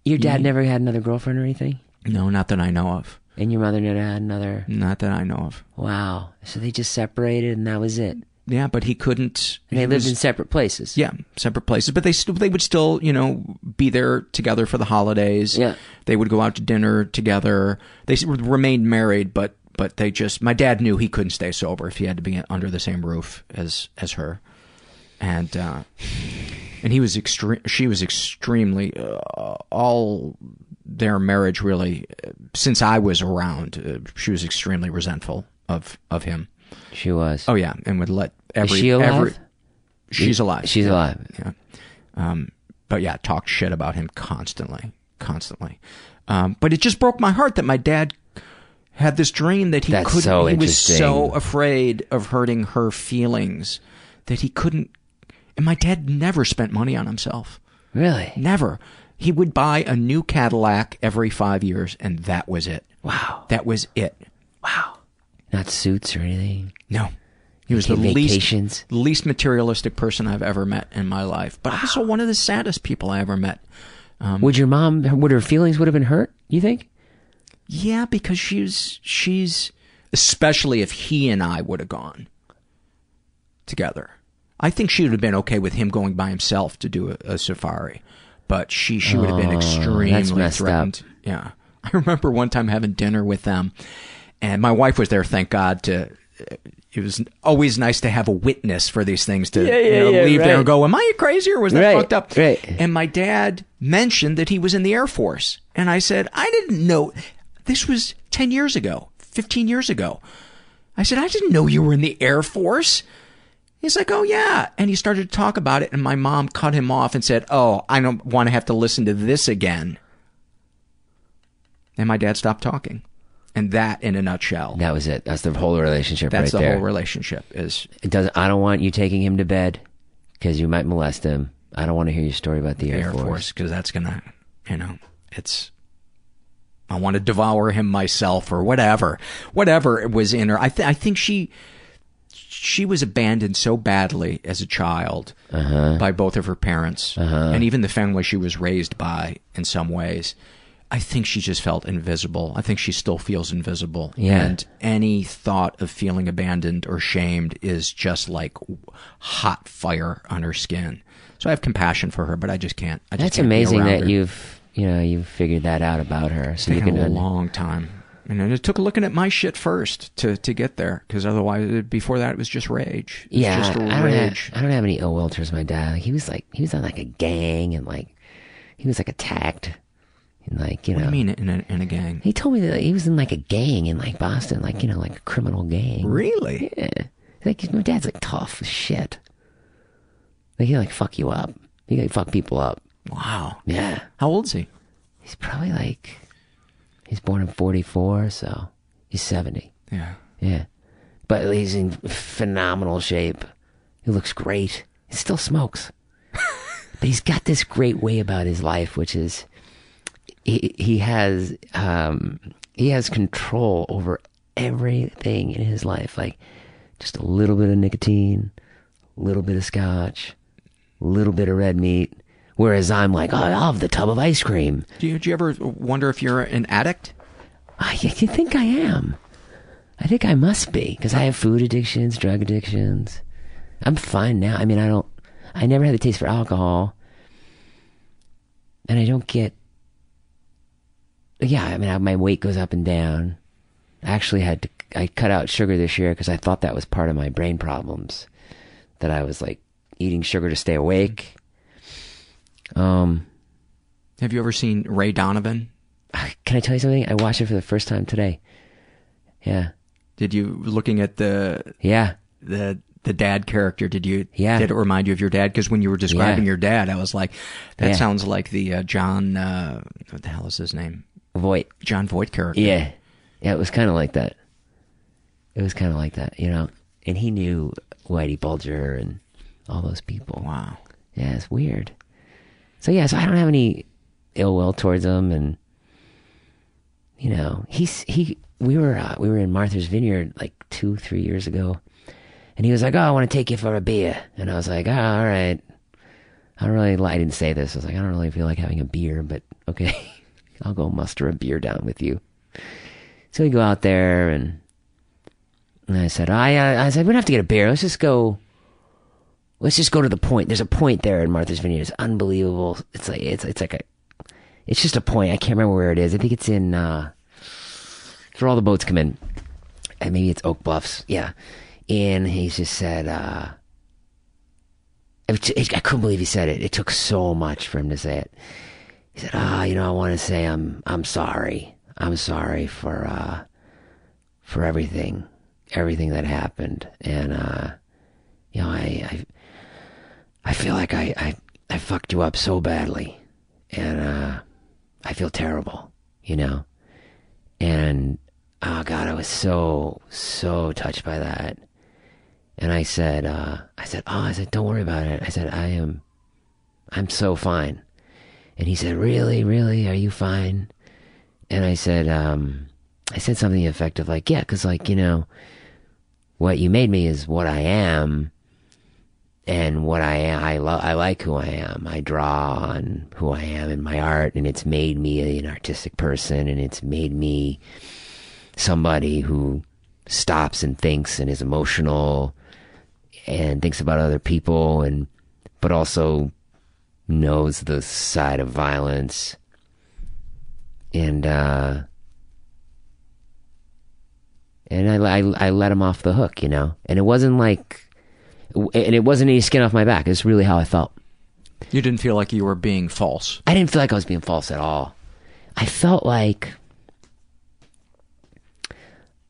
Your dad you- never had another girlfriend or anything, No, not that I know of. and your mother never had another. Not that I know of. Wow. So they just separated, and that was it. Yeah, but he couldn't. And they he lived was- in separate places. Yeah, separate places, but they still they would still you know be there together for the holidays. Yeah. they would go out to dinner together. They s- remained married, but but they just my dad knew he couldn't stay sober if he had to be under the same roof as as her, and uh, and he was extreme. She was extremely uh, all their marriage really since I was around. Uh, she was extremely resentful of of him. She was. Oh yeah, and would let every she alive? every she's alive. She's yeah. alive. Yeah. Um, but yeah, talked shit about him constantly, constantly. Um, but it just broke my heart that my dad had this dream that he That's couldn't. so he was so afraid of hurting her feelings that he couldn't. And my dad never spent money on himself. Really? Never. He would buy a new Cadillac every five years, and that was it. Wow. That was it. Wow. Not suits or anything. No. He was the Taking least least materialistic person I've ever met in my life, but also one of the saddest people I ever met. Um, would your mom? Would her feelings would have been hurt? You think? Yeah, because she's she's especially if he and I would have gone together. I think she would have been okay with him going by himself to do a, a safari, but she she would have been Oh, extremely that's messed up. threatened. Yeah, I remember one time having dinner with them, and my wife was there. Thank God to. Uh, it was always nice to have a witness for these things to Yeah, you know, yeah, leave there and go, "Am I crazy or was that Right, fucked up?" right. And my dad mentioned that he was in the Air Force. And I said, I didn't know. This was 10 years ago, 15 years ago. I said, I didn't know you were in the Air Force. He's like, oh, yeah. And he started to talk about it. And my mom cut him off and said, oh, I don't want to have to listen to this again. And my dad stopped talking. And that, in a nutshell, That was it. That's the whole relationship right? that's right the there. whole relationship. Is It doesn't. I don't want you taking him to bed because you might molest him. I don't want to hear your story about the Air, Air Force. Because that's gonna, you know, it's. I want to devour him myself or whatever, whatever it was in her. I th- I think she, she was abandoned so badly as a child Uh-huh. by both of her parents and even the family she was raised by. In some ways, I think she just felt invisible. I think she still feels invisible. Yeah. And any thought of feeling abandoned or shamed is just like hot fire on her skin. So I have compassion for her, but I just can't. I just That's can't amazing that her. you've you know you've figured that out about her. So you can a long time. And it took looking at my shit first to, to get there, because otherwise, uh, before that, it was just rage. It Yeah, just I don't, have, rage. I don't have any ill will towards my dad. He was like he was on like a gang and like he was like attacked and like you What know. do you mean in a, in a gang? He told me that he was in like a gang in like Boston, like you know, like a criminal gang. Really? Yeah. Like my dad's like tough as shit. Like he like fuck you up. He like fuck people up. Wow. Yeah. How old is he? He's probably like he's born in forty four, so he's seventy. Yeah. Yeah. But he's in phenomenal shape. He looks great. He still smokes. but he's got this great way about his life, which is he he has um he has control over everything in his life. Like just a little bit of nicotine, a little bit of scotch, a little bit of red meat. Whereas I'm like, oh, I'll have the tub of ice cream. Do you, do you ever wonder if you're an addict? I, I think I am. I think I must be because I have food addictions, drug addictions. I'm fine now. I mean, I don't. I never had the taste for alcohol, and I don't get. Yeah, I mean, I, my weight goes up and down. I actually had to. I cut out sugar this year because I thought that was part of my brain problems. That I was like eating sugar to stay awake. Um, Have you ever seen Ray Donovan? Can I tell you something? I watched it for the first time today. Yeah. Did you looking at the Yeah. the the dad character? Did you Yeah. Did it remind you of your dad? Because when you were describing Yeah. your dad, I was like, that Yeah. sounds like the uh, Jon. Uh, what the hell is his name? Voight. Jon Voight character. Yeah. Yeah, it was kind of like that. It was kind of like that, you know. And he knew Whitey Bulger and all those people. Wow. Yeah, it's weird. So yeah, so I don't have any ill will towards him, and you know, he's he. We were uh, we were in Martha's Vineyard like two three years ago, and he was like, "Oh, I want to take you for a beer," and I was like, "Oh, all right." I don't really. I didn't say this. I was like, I don't really feel like having a beer, but okay, I'll go muster a beer down with you. So we go out there, and, and I said, I I said we don't have to get a beer. Let's just go. Let's just go to the point. There's a point there in Martha's Vineyard. It's unbelievable. It's like it's it's like a. It's just a point. I can't remember where it is. I think it's in. uh where all the boats come in, and maybe it's Oak Bluffs. Yeah, and he just said. uh I couldn't believe he said it. It took so much for him to say it. He said, "Ah, you know, I want to say I'm I'm sorry. I'm sorry for uh for everything, everything that happened, and uh you know, I I I feel like I I I fucked you up so badly, and uh I feel terrible, you know, and oh god, I was so so touched by that." And I said, uh, I said, oh, I said, don't worry about it. I said, I am, I'm so fine. And he said, really, really, are you fine? And I said, um, I said something effective like, yeah, cause like, you know, what you made me is what I am. And what I am, I love, I like who I am. I draw on who I am in my art and it's made me an artistic person and it's made me somebody who stops and thinks and is emotional and thinks about other people and but also knows the side of violence and uh and I, I, I let him off the hook you know and it wasn't like and it wasn't any skin off my back it's really how i felt You didn't feel like you were being false. i didn't feel like i was being false at all i felt like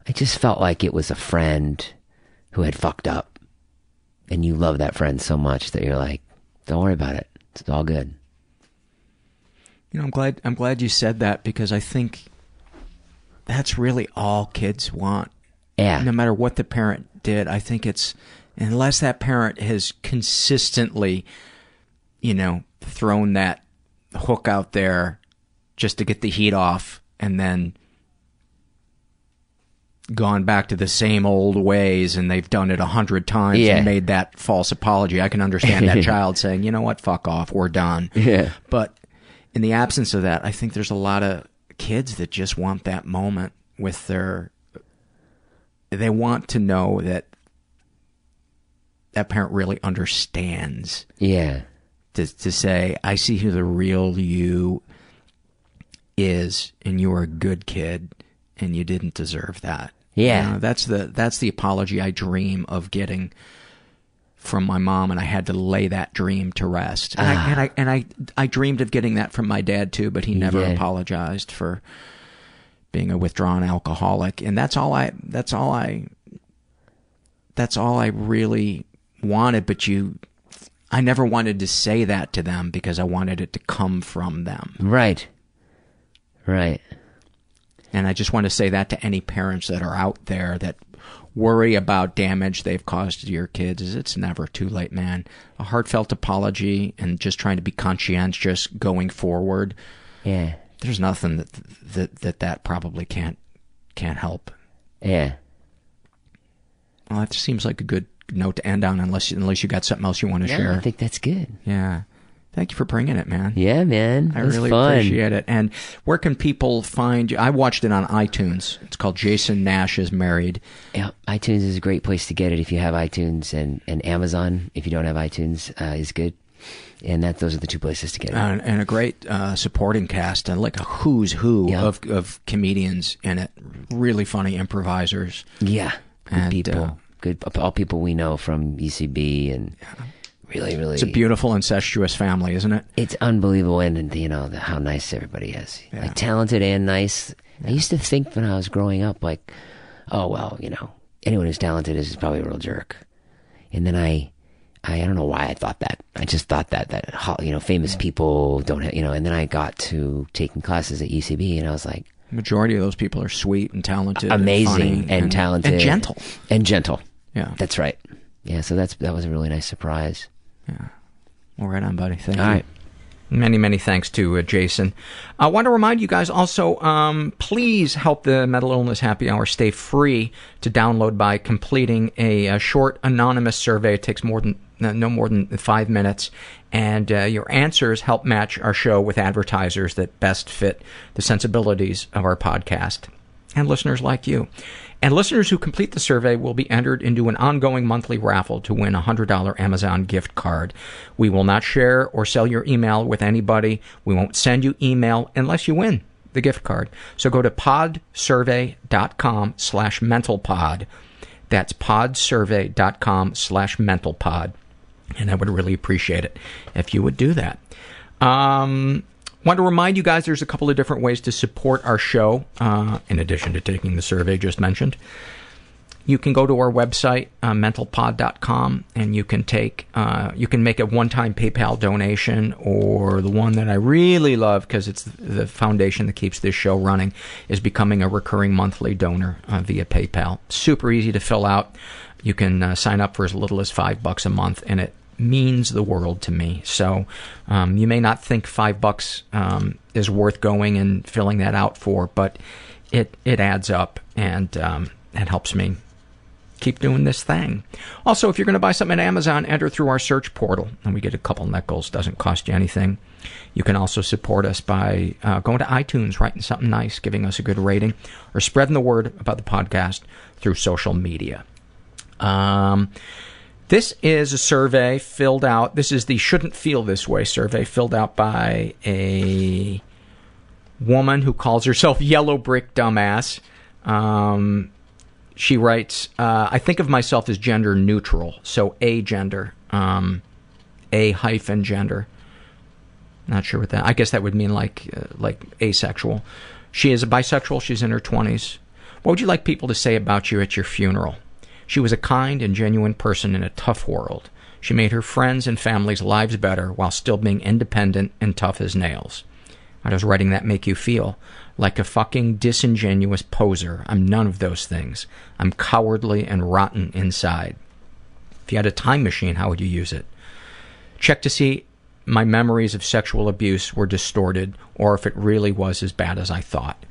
i just felt like it was a friend who had fucked up and you love that friend so much that you're like, don't worry about it. It's all good. You know, I'm glad I'm glad you said that because I think that's really all kids want. Yeah. No matter what the parent did, I think it's unless that parent has consistently, you know, thrown that hook out there just to get the heat off and then gone back to the same old ways and they've done it a hundred times Yeah. and made that false apology. I can understand that child saying, you know what, fuck off, we're done. Yeah. But in the absence of that, I think there's a lot of kids that just want that moment with their. They want to know that that parent really understands. Yeah. To to say, I see who the real you is, and you are a good kid, and you didn't deserve that. Yeah. You know, that's the that's the apology I dream of getting from my mom, and I had to lay that dream to rest. And, I, ah. and I and I I dreamed of getting that from my dad too, but he never Yeah. apologized for being a withdrawn alcoholic, and that's all I that's all I that's all I really wanted. But you, I never wanted to say that to them because I wanted it to come from them. Right. Right. And I just want to say that to any parents that are out there that worry about damage they've caused to your kids is it's never too late, man. A heartfelt apology and just trying to be conscientious going forward. Yeah. There's nothing that that that, that probably can't can't help. Yeah. Well, that seems like a good note to end on unless unless you got something else you want to Yeah, share. I think that's good. Yeah. Thank you for bringing it, man. Yeah, man. I really fun. appreciate it. And where can people find you? I watched it on iTunes. It's called Jason Nash is Married. Yeah, iTunes is a great place to get it if you have iTunes, and, and Amazon if you don't have iTunes uh, is good. And that those are the two places to get it. and, and a great uh, supporting cast and like a who's who of of comedians in it. Really funny improvisers. yeah, And, people, uh, good all people we know from UCB and really, really. It's a beautiful incestuous family, isn't it? It's unbelievable, and, and you know the, how nice everybody is. Like talented and nice. I used to think when I was growing up, like, oh well, you know, anyone who's talented is probably a real jerk. And then I, I, I don't know why I thought that. I just thought that that you know famous people don't have you know. And then I got to taking classes at UCB, and I was like, Majority of those people are sweet and talented, amazing and, funny talented and gentle. and gentle. Yeah, That's right. Yeah, so that's that was a really nice surprise. Well, right on, buddy. Thank All you. right. Many, many thanks to uh, Jason. I want to remind you guys also, um, please help the Mental Illness Happy Hour stay free to download by completing a, uh short anonymous survey. It takes more than no no more than five minutes, and uh, your answers help match our show with advertisers that best fit the sensibilities of our podcast and listeners like you. And listeners who complete the survey will be entered into an ongoing monthly raffle to win a $100 Amazon gift card. We will not share or sell your email with anybody. We won't send you email unless you win the gift card. So go to podsurvey.com slash mentalpod. That's podsurvey.com slash mentalpod. And I would really appreciate it if you would do that. Um, want to remind you guys there's a couple of different ways to support our show, uh, in addition to taking the survey just mentioned. You can go to our website, uh, mentalpod.com, and you can take, uh, you can make a one-time PayPal donation, or the one that I really love because it's the foundation that keeps this show running, is becoming a recurring monthly donor uh, via PayPal. Super easy to fill out. You can uh, sign up for as little as five bucks a month, and it means the world to me. So um, you may not think five bucks um, is worth going and filling that out for, but it it adds up and um, it helps me keep doing this thing. Also, if you're going to buy something at Amazon, enter through our search portal, and we get a couple nickels. Doesn't cost you anything. You can also support us by uh, going to iTunes, writing something nice, giving us a good rating, or spreading the word about the podcast through social media. Um, this is a survey filled out. This is the Shouldn't Feel This Way survey filled out by a woman who calls herself Yellow Brick Dumbass. Um, she writes, uh, I think of myself as gender neutral, so a gender, um, a hyphen gender. Not sure what that. I guess that would mean like uh, like asexual. She is a bisexual. She's in her twenties. What would you like people to say about you at your funeral? She was a kind and genuine person in a tough world. She made her friends and family's lives better while still being independent and tough as nails. How does writing that make you feel? Like a fucking disingenuous poser. I'm none of those things. I'm cowardly and rotten inside. If you had a time machine, how would you use it? Check to see my memories of sexual abuse were distorted or if it really was as bad as I thought.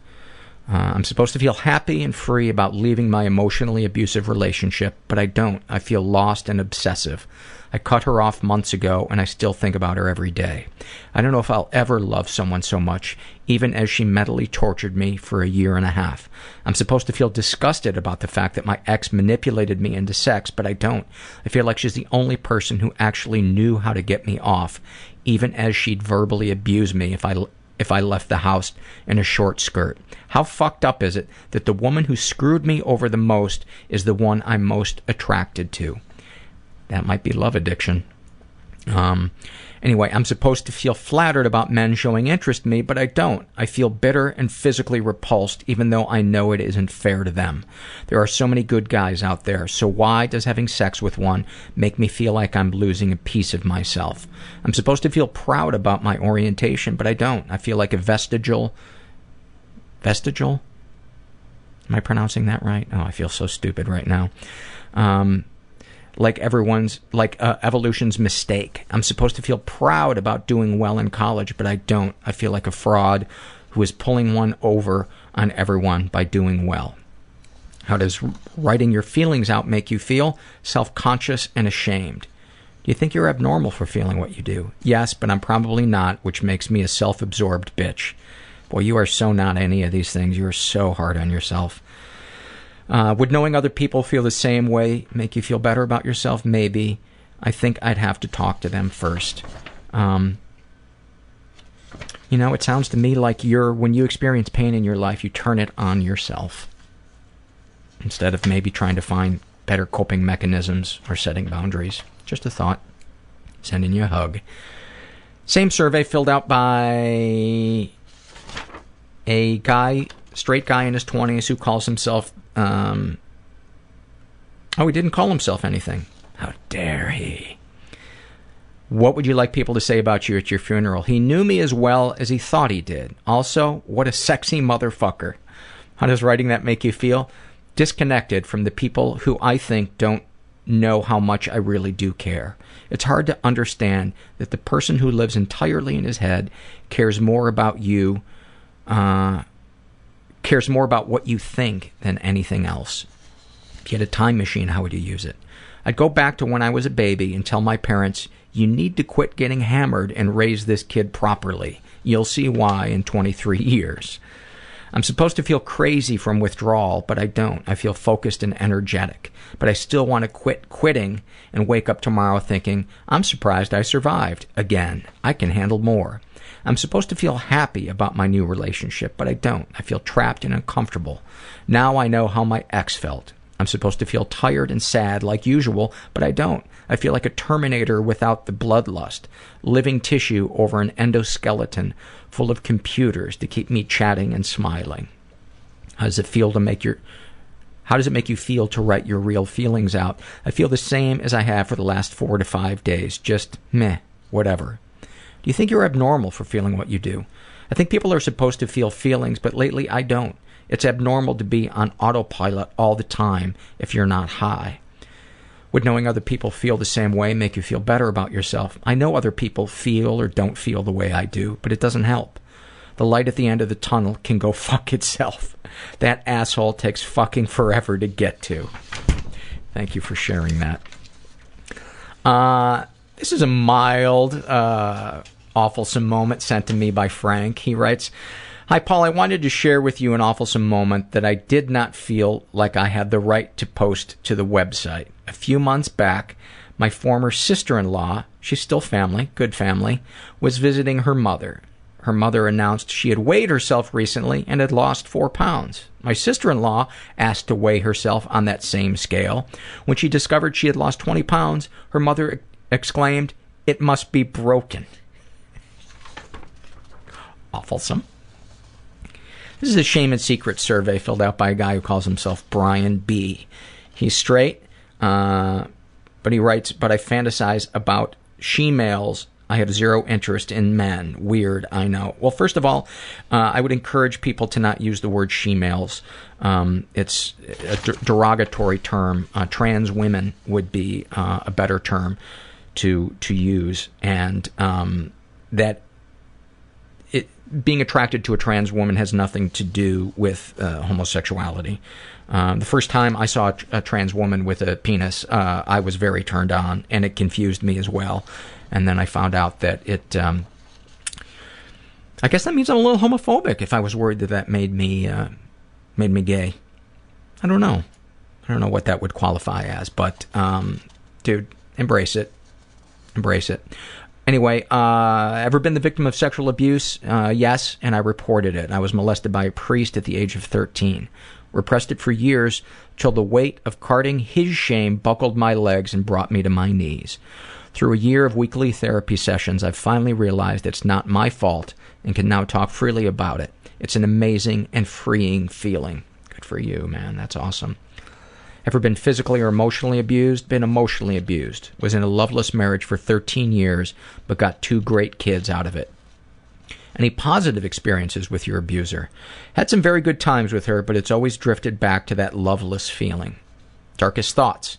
Uh, I'm supposed to feel happy and free about leaving my emotionally abusive relationship, but I don't. I feel lost and obsessive. I cut her off months ago, and I still think about her every day. I don't know if I'll ever love someone so much, even as she mentally tortured me for a year and a half. I'm supposed to feel disgusted about the fact that my ex manipulated me into sex, but I don't. I feel like she's the only person who actually knew how to get me off, even as she'd verbally abuse me if I if I left the house in a short skirt. How fucked up is it that the woman who screwed me over the most is the one I'm most attracted to? That might be love addiction. Um, anyway, I'm supposed to feel flattered about men showing interest in me, but I don't. I feel bitter and physically repulsed, even though I know it isn't fair to them. There are so many good guys out there, so why does having sex with one make me feel like I'm losing a piece of myself? I'm supposed to feel proud about my orientation, but I don't. I feel like a vestigial. Vestigial? Am I pronouncing that right? Oh, I feel so stupid right now. Um, like everyone's like uh, evolution's mistake. I'm supposed to feel proud about doing well in college, but I don't. I feel like a fraud who is pulling one over on everyone by doing well. How does writing your feelings out make you feel? Self-conscious and ashamed. Do you think you're abnormal for feeling what you do? Yes, but I'm probably not, which makes me a self-absorbed bitch. Boy, you are so not any of these things. You are so hard on yourself. Uh, would knowing other people feel the same way make you feel better about yourself? Maybe. I think I'd have to talk to them first. Um, you know, it sounds to me like you're when you experience pain in your life, you turn it on yourself instead of maybe trying to find better coping mechanisms or setting boundaries. Just a thought. Sending you a hug. Same survey filled out by a guy, straight guy in his 20s who calls himself, um, oh, he didn't call himself anything. How dare he? What would you like people to say about you at your funeral? He knew me as well as he thought he did. Also, what a sexy motherfucker. How does writing that make you feel? Disconnected from the people who I think don't know how much I really do care. It's hard to understand that the person who lives entirely in his head cares more about you, uh, cares more about what you think than anything else. If you had a time machine, how would you use it? I'd go back to when I was a baby and tell my parents, you need to quit getting hammered and raise this kid properly. You'll see why in 23 years. I'm supposed to feel crazy from withdrawal, but I don't. I feel focused and energetic. But I still want to quit quitting and wake up tomorrow thinking, I'm surprised I survived. Again, I can handle more. I'm supposed to feel happy about my new relationship, but I don't. I feel trapped and uncomfortable. Now I know how my ex felt. I'm supposed to feel tired and sad like usual, but I don't. I feel like a Terminator without the bloodlust, living tissue over an endoskeleton full of computers to keep me chatting and smiling. How does it feel to make your how does it make you feel to write your real feelings out? I feel the same as I have for the last four to five days. Just meh, whatever. Do you think you're abnormal for feeling what you do? I think people are supposed to feel feelings, but lately I don't. It's abnormal to be on autopilot all the time if you're not high. Would knowing other people feel the same way make you feel better about yourself? I know other people feel or don't feel the way I do, but it doesn't help. The light at the end of the tunnel can go fuck itself. That asshole takes fucking forever to get to. Thank you for sharing that. Uh, this is a mild, uh, awfulsome moment sent to me by Frank. He writes, Hi, Paul. I wanted to share with you an awfulsome moment that I did not feel like I had the right to post to the website. A few months back, my former sister in law, she's still family, good family, was visiting her mother. Her mother announced she had weighed herself recently and had lost four pounds. My sister in law asked to weigh herself on that same scale. When she discovered she had lost 20 pounds, her mother exclaimed, It must be broken. Awfulsome. This is a shame and secret survey filled out by a guy who calls himself Brian B. He's straight, uh, but he writes, but I fantasize about she-males. I have zero interest in men. Weird, I know. Well, first of all, uh, I would encourage people to not use the word she-males. Um, it's a derogatory term. Uh, trans women would be uh, a better term to to use, and um, that it, being attracted to a trans woman has nothing to do with uh, homosexuality. Um, the first time I saw a, a, trans woman with a penis, uh, I was very turned on, and it confused me as well. And then I found out that it. Um, I guess that means I'm a little homophobic. If I was worried that that made me uh, made me gay, I don't know. I don't know what that would qualify as, but um, dude, embrace it. Embrace it. Anyway, uh, ever been the victim of sexual abuse? Uh, yes, and I reported it. I was molested by a priest at the age of 13. Repressed it for years till the weight of carting his shame buckled my legs and brought me to my knees. Through a year of weekly therapy sessions, I've finally realized it's not my fault and can now talk freely about it. It's an amazing and freeing feeling. Good for you, man. That's awesome. Ever been physically or emotionally abused? Been emotionally abused. Was in a loveless marriage for 13 years, but got two great kids out of it. Any positive experiences with your abuser? Had some very good times with her, but it's always drifted back to that loveless feeling. Darkest thoughts.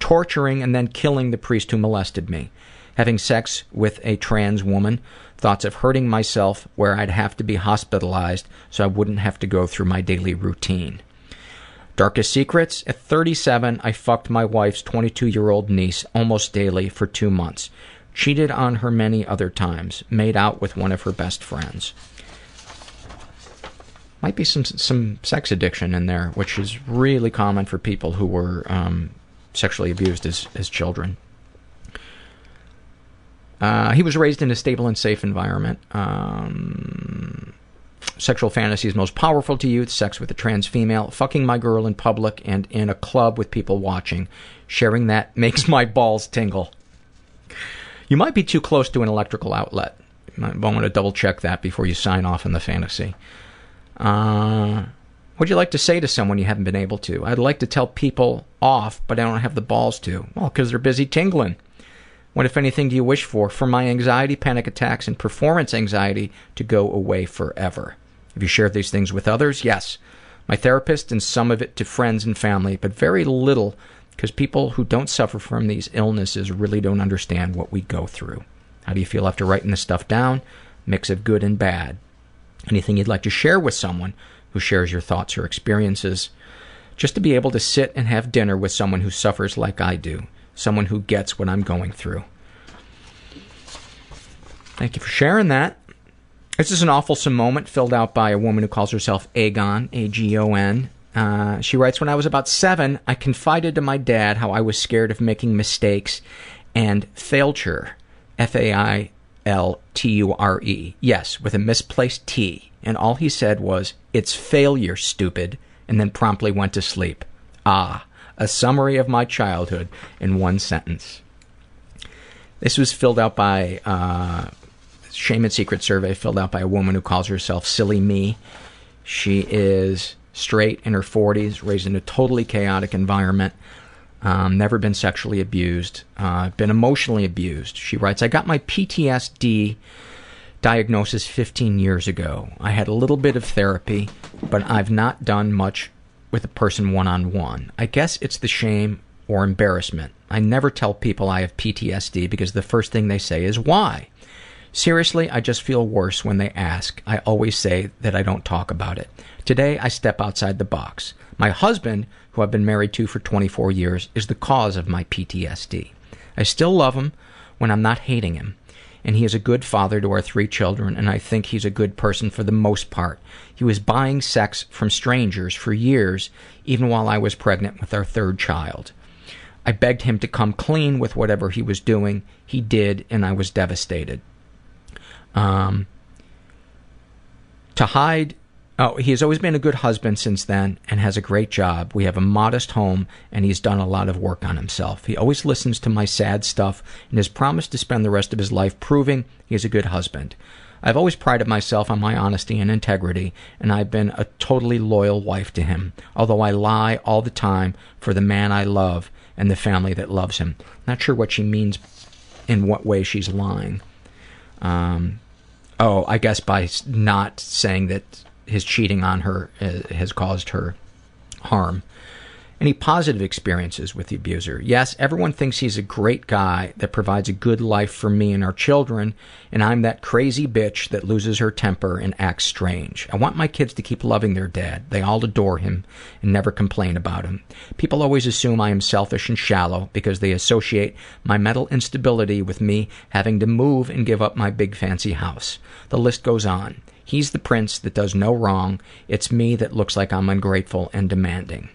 Torturing and then killing the priest who molested me. Having sex with a trans woman. Thoughts of hurting myself where I'd have to be hospitalized so I wouldn't have to go through my daily routine. Darkest secrets? At 37, I fucked my wife's 22 year old niece almost daily for two months. Cheated on her many other times. Made out with one of her best friends. Might be some some sex addiction in there, which is really common for people who were um, sexually abused as, as children. Uh, he was raised in a stable and safe environment. Um, sexual fantasies most powerful to you sex with a trans female fucking my girl in public and in a club with people watching sharing that makes my balls tingle You might be too close to an electrical outlet. Might want to double check that before you sign off on the fantasy. Uh, what'd you like to say to someone you haven't been able to? I'd like to tell people off, but I don't have the balls to. Well, because they're busy tingling. What, if anything, do you wish for? For my anxiety, panic attacks, and performance anxiety to go away forever. Have you shared these things with others? Yes. My therapist and some of it to friends and family, but very little because people who don't suffer from these illnesses really don't understand what we go through. How do you feel after writing this stuff down? Mix of good and bad. Anything you'd like to share with someone who shares your thoughts or experiences? Just to be able to sit and have dinner with someone who suffers like I do, someone who gets what I'm going through. Thank you for sharing that. This is an awful moment filled out by a woman who calls herself Agon, A G O N. Uh, she writes, When I was about seven, I confided to my dad how I was scared of making mistakes and failure, F A I L T U R E, yes, with a misplaced T. And all he said was, It's failure, stupid, and then promptly went to sleep. Ah, a summary of my childhood in one sentence. This was filled out by uh, Shame and Secret survey filled out by a woman who calls herself Silly Me. She is straight in her 40s, raised in a totally chaotic environment. Um, never been sexually abused, uh, been emotionally abused. She writes, I got my PTSD diagnosis 15 years ago. I had a little bit of therapy, but I've not done much with a person one on one. I guess it's the shame or embarrassment. I never tell people I have PTSD because the first thing they say is, Why? Seriously, I just feel worse when they ask. I always say that I don't talk about it. Today, I step outside the box. My husband, who I've been married to for 24 years, is the cause of my PTSD. I still love him when I'm not hating him. And he is a good father to our three children, and I think he's a good person for the most part. He was buying sex from strangers for years, even while I was pregnant with our third child. I begged him to come clean with whatever he was doing. He did, and I was devastated. Um, to hide Oh, he has always been a good husband since then and has a great job. We have a modest home and he's done a lot of work on himself. He always listens to my sad stuff and has promised to spend the rest of his life proving he is a good husband. I've always prided myself on my honesty and integrity, and I've been a totally loyal wife to him, although I lie all the time for the man I love and the family that loves him. Not sure what she means in what way she's lying. Um, oh, I guess by not saying that his cheating on her uh, has caused her harm. Any positive experiences with the abuser? Yes, everyone thinks he's a great guy that provides a good life for me and our children, and I'm that crazy bitch that loses her temper and acts strange. I want my kids to keep loving their dad. They all adore him and never complain about him. People always assume I am selfish and shallow because they associate my mental instability with me having to move and give up my big fancy house. The list goes on. He's the prince that does no wrong. It's me that looks like I'm ungrateful and demanding.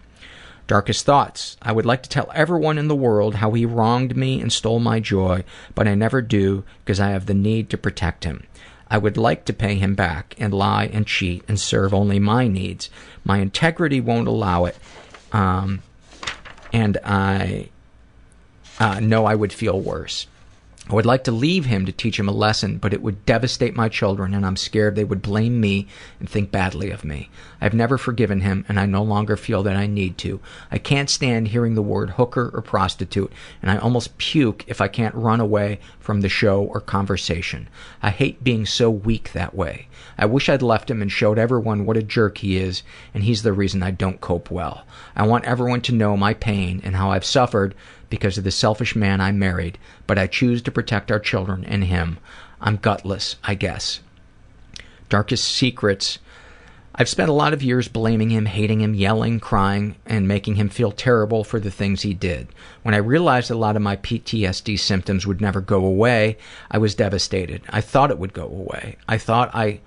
Darkest thoughts. I would like to tell everyone in the world how he wronged me and stole my joy, but I never do because I have the need to protect him. I would like to pay him back and lie and cheat and serve only my needs. My integrity won't allow it, um, and I uh, know I would feel worse. I would like to leave him to teach him a lesson, but it would devastate my children, and I'm scared they would blame me and think badly of me. I've never forgiven him, and I no longer feel that I need to. I can't stand hearing the word hooker or prostitute, and I almost puke if I can't run away from the show or conversation. I hate being so weak that way. I wish I'd left him and showed everyone what a jerk he is, and he's the reason I don't cope well. I want everyone to know my pain and how I've suffered because of the selfish man I married, but I choose to protect our children and him. I'm gutless, I guess. Darkest secrets. I've spent a lot of years blaming him, hating him, yelling, crying, and making him feel terrible for the things he did. When I realized a lot of my PTSD symptoms would never go away, I was devastated. I thought it would go away. I thought I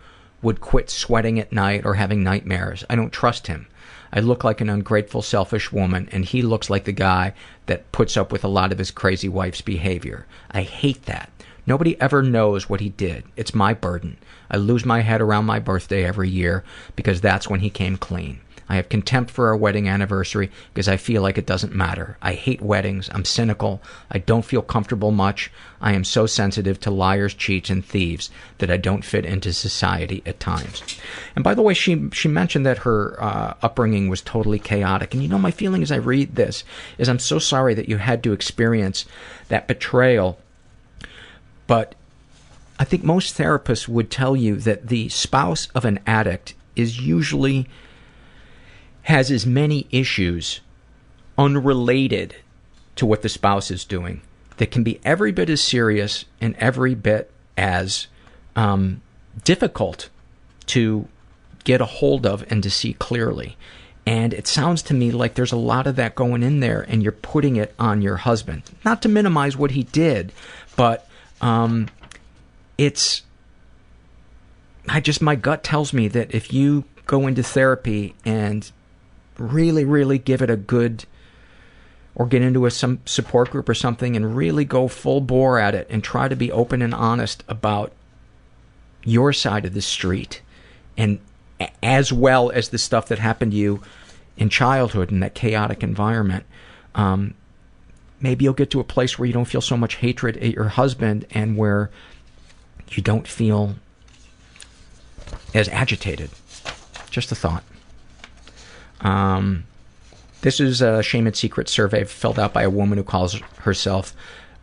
would quit sweating at night or having nightmares. I don't trust him. I look like an ungrateful, selfish woman, and he looks like the guy that puts up with a lot of his crazy wife's behavior. I hate that. Nobody ever knows what he did. It's my burden. I lose my head around my birthday every year because that's when he came clean. I have contempt for our wedding anniversary because I feel like it doesn't matter. I hate weddings. I'm cynical. I don't feel comfortable much. I am so sensitive to liars, cheats, and thieves that I don't fit into society at times. And by the way, she she mentioned that her uh, upbringing was totally chaotic. And you know, my feeling as I read this is I'm so sorry that you had to experience that betrayal. But I think most therapists would tell you that the spouse of an addict is usually has as many issues unrelated to what the spouse is doing that can be every bit as serious and every bit as um, difficult to get a hold of and to see clearly. And it sounds to me like there's a lot of that going in there, and you're putting it on your husband. Not to minimize what he did, but um, it's. I just, my gut tells me that if you go into therapy and really, really give it a good, or get into a some support group or something and really go full bore at it and try to be open and honest about your side of the street and as well as the stuff that happened to you in childhood in that chaotic environment. Um, maybe you'll get to a place where you don't feel so much hatred at your husband and where you don't feel as agitated. Just a thought um, this is a shame and secret survey filled out by a woman who calls herself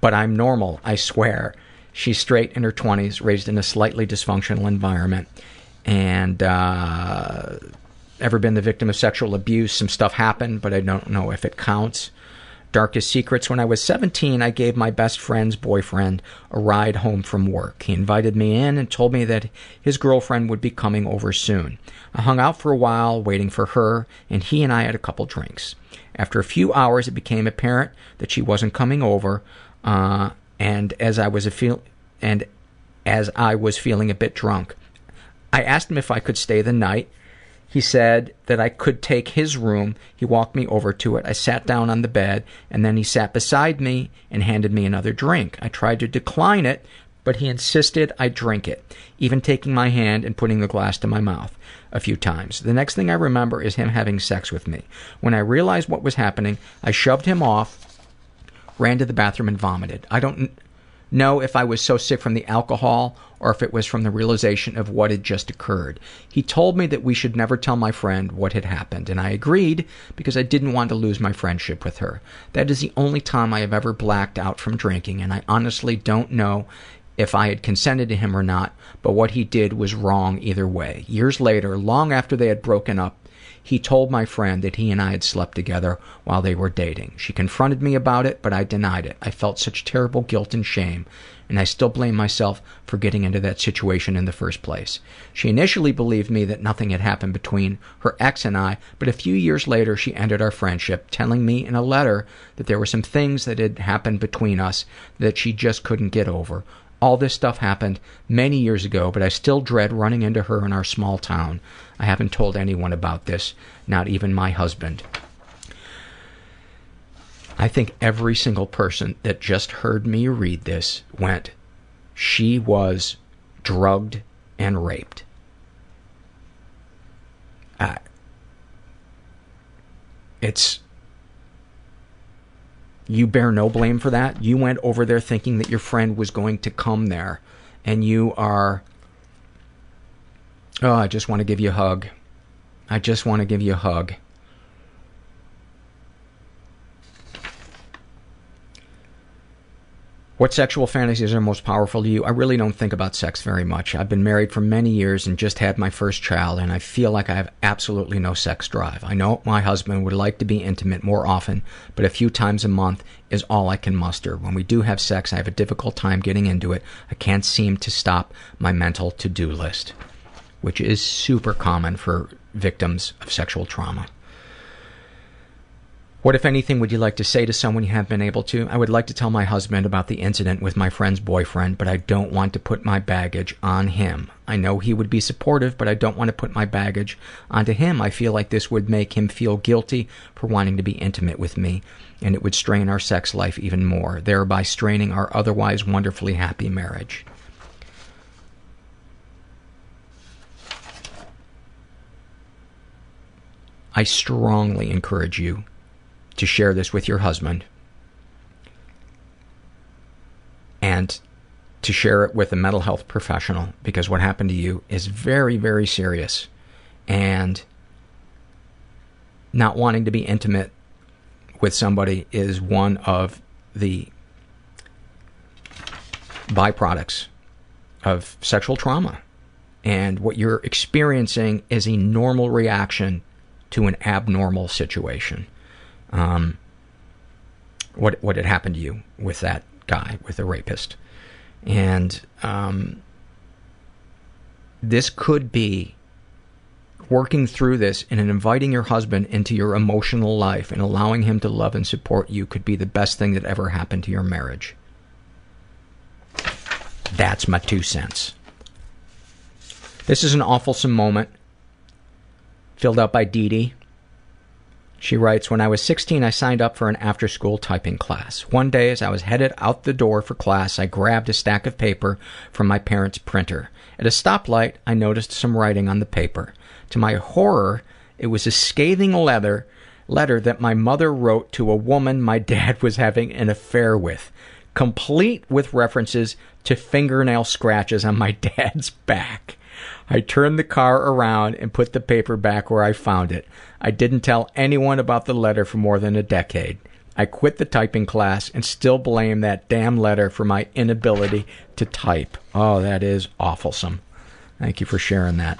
but i'm normal i swear. She's straight in her 20s raised in a slightly dysfunctional environment and uh, ever been the victim of sexual abuse? Some stuff happened but i don't know if it counts darkest secrets. When i was 17 i gave my best friend's boyfriend a ride home from work. He invited me in and told me that his girlfriend would be coming over soon. I hung out for a while waiting for her and he and i had a couple drinks. After a few hours it became apparent that she wasn't coming over uh, and as i was a feel and as i was feeling a bit drunk I asked him if I could stay the night. He said that I could take his room. He walked me over to it. I sat down on the bed, and then he sat beside me and handed me another drink. I tried to decline it, but he insisted I drink it, even taking my hand and putting the glass to my mouth a few times. The next thing I remember is him having sex with me. When I realized what was happening, I shoved him off, ran to the bathroom, and vomited. I don't know if I was so sick from the alcohol or if it was from the realization of what had just occurred. He told me that we should never tell my friend what had happened, and I agreed because I didn't want to lose my friendship with her. That is the only time I have ever blacked out from drinking, and I honestly don't know if I had consented to him or not, but what he did was wrong either way. Years later, long after they had broken up, he told my friend that he and I had slept together while they were dating. She confronted me about it, but I denied it. I felt such terrible guilt and shame, and I still blame myself for getting into that situation in the first place. She initially believed me that nothing had happened between her ex and I, but a few years later she ended our friendship, telling me in a letter that there were some things that had happened between us that she just couldn't get over. All this stuff happened many years ago, but I still dread running into her in our small town. I haven't told anyone about this, not even my husband. I think every single person that just heard me read this went, she was drugged and raped. Uh, it's you bear no blame for that. You went over there thinking that your friend was going to come there, and you are. Oh, I just want to give you a hug. I just want to give you a hug. What sexual fantasies are most powerful to you? I really don't think about sex very much. I've been married for many years and just had my first child, and I feel like I have absolutely no sex drive. I know my husband would like to be intimate more often, but a few times a month is all I can muster. When we do have sex, I have a difficult time getting into it. I can't seem to stop my mental to do list, which is super common for victims of sexual trauma. What, if anything, would you like to say to someone you haven't been able to? I would like to tell my husband about the incident with my friend's boyfriend, but I don't want to put my baggage on him. I know he would be supportive, but I don't want to put my baggage onto him. I feel like this would make him feel guilty for wanting to be intimate with me, and it would strain our sex life even more, thereby straining our otherwise wonderfully happy marriage. I strongly encourage you to share this with your husband and to share it with a mental health professional because what happened to you is very, very serious. And not wanting to be intimate with somebody is one of the byproducts of sexual trauma. And what you're experiencing is a normal reaction to an abnormal situation. Um, what what had happened to you with that guy, with the rapist, and um, this could be working through this and inviting your husband into your emotional life and allowing him to love and support you could be the best thing that ever happened to your marriage. That's my two cents. This is an awfulsome moment filled out by Dee Dee. She writes, When I was 16, I signed up for an after school typing class. One day, as I was headed out the door for class, I grabbed a stack of paper from my parents' printer. At a stoplight, I noticed some writing on the paper. To my horror, it was a scathing letter, letter that my mother wrote to a woman my dad was having an affair with, complete with references to fingernail scratches on my dad's back. I turned the car around and put the paper back where I found it. I didn't tell anyone about the letter for more than a decade. I quit the typing class and still blame that damn letter for my inability to type. Oh, that is awfulsome. Thank you for sharing that.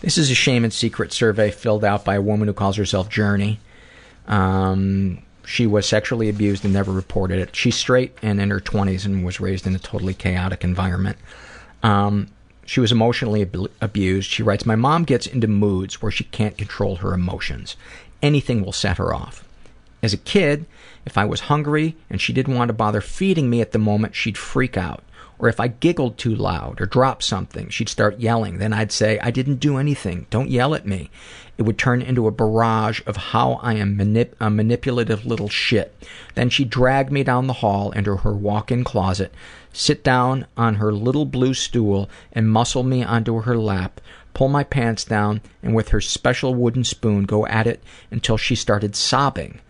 This is a shame and secret survey filled out by a woman who calls herself Journey. Um, she was sexually abused and never reported it. She's straight and in her 20s and was raised in a totally chaotic environment. Um, she was emotionally ab- abused. She writes, My mom gets into moods where she can't control her emotions. Anything will set her off. As a kid, if I was hungry and she didn't want to bother feeding me at the moment, she'd freak out. Or if I giggled too loud or dropped something, she'd start yelling. Then I'd say, I didn't do anything. Don't yell at me. It would turn into a barrage of how I am manip- a manipulative little shit. Then she'd drag me down the hall into her walk in closet, sit down on her little blue stool, and muscle me onto her lap, pull my pants down, and with her special wooden spoon go at it until she started sobbing.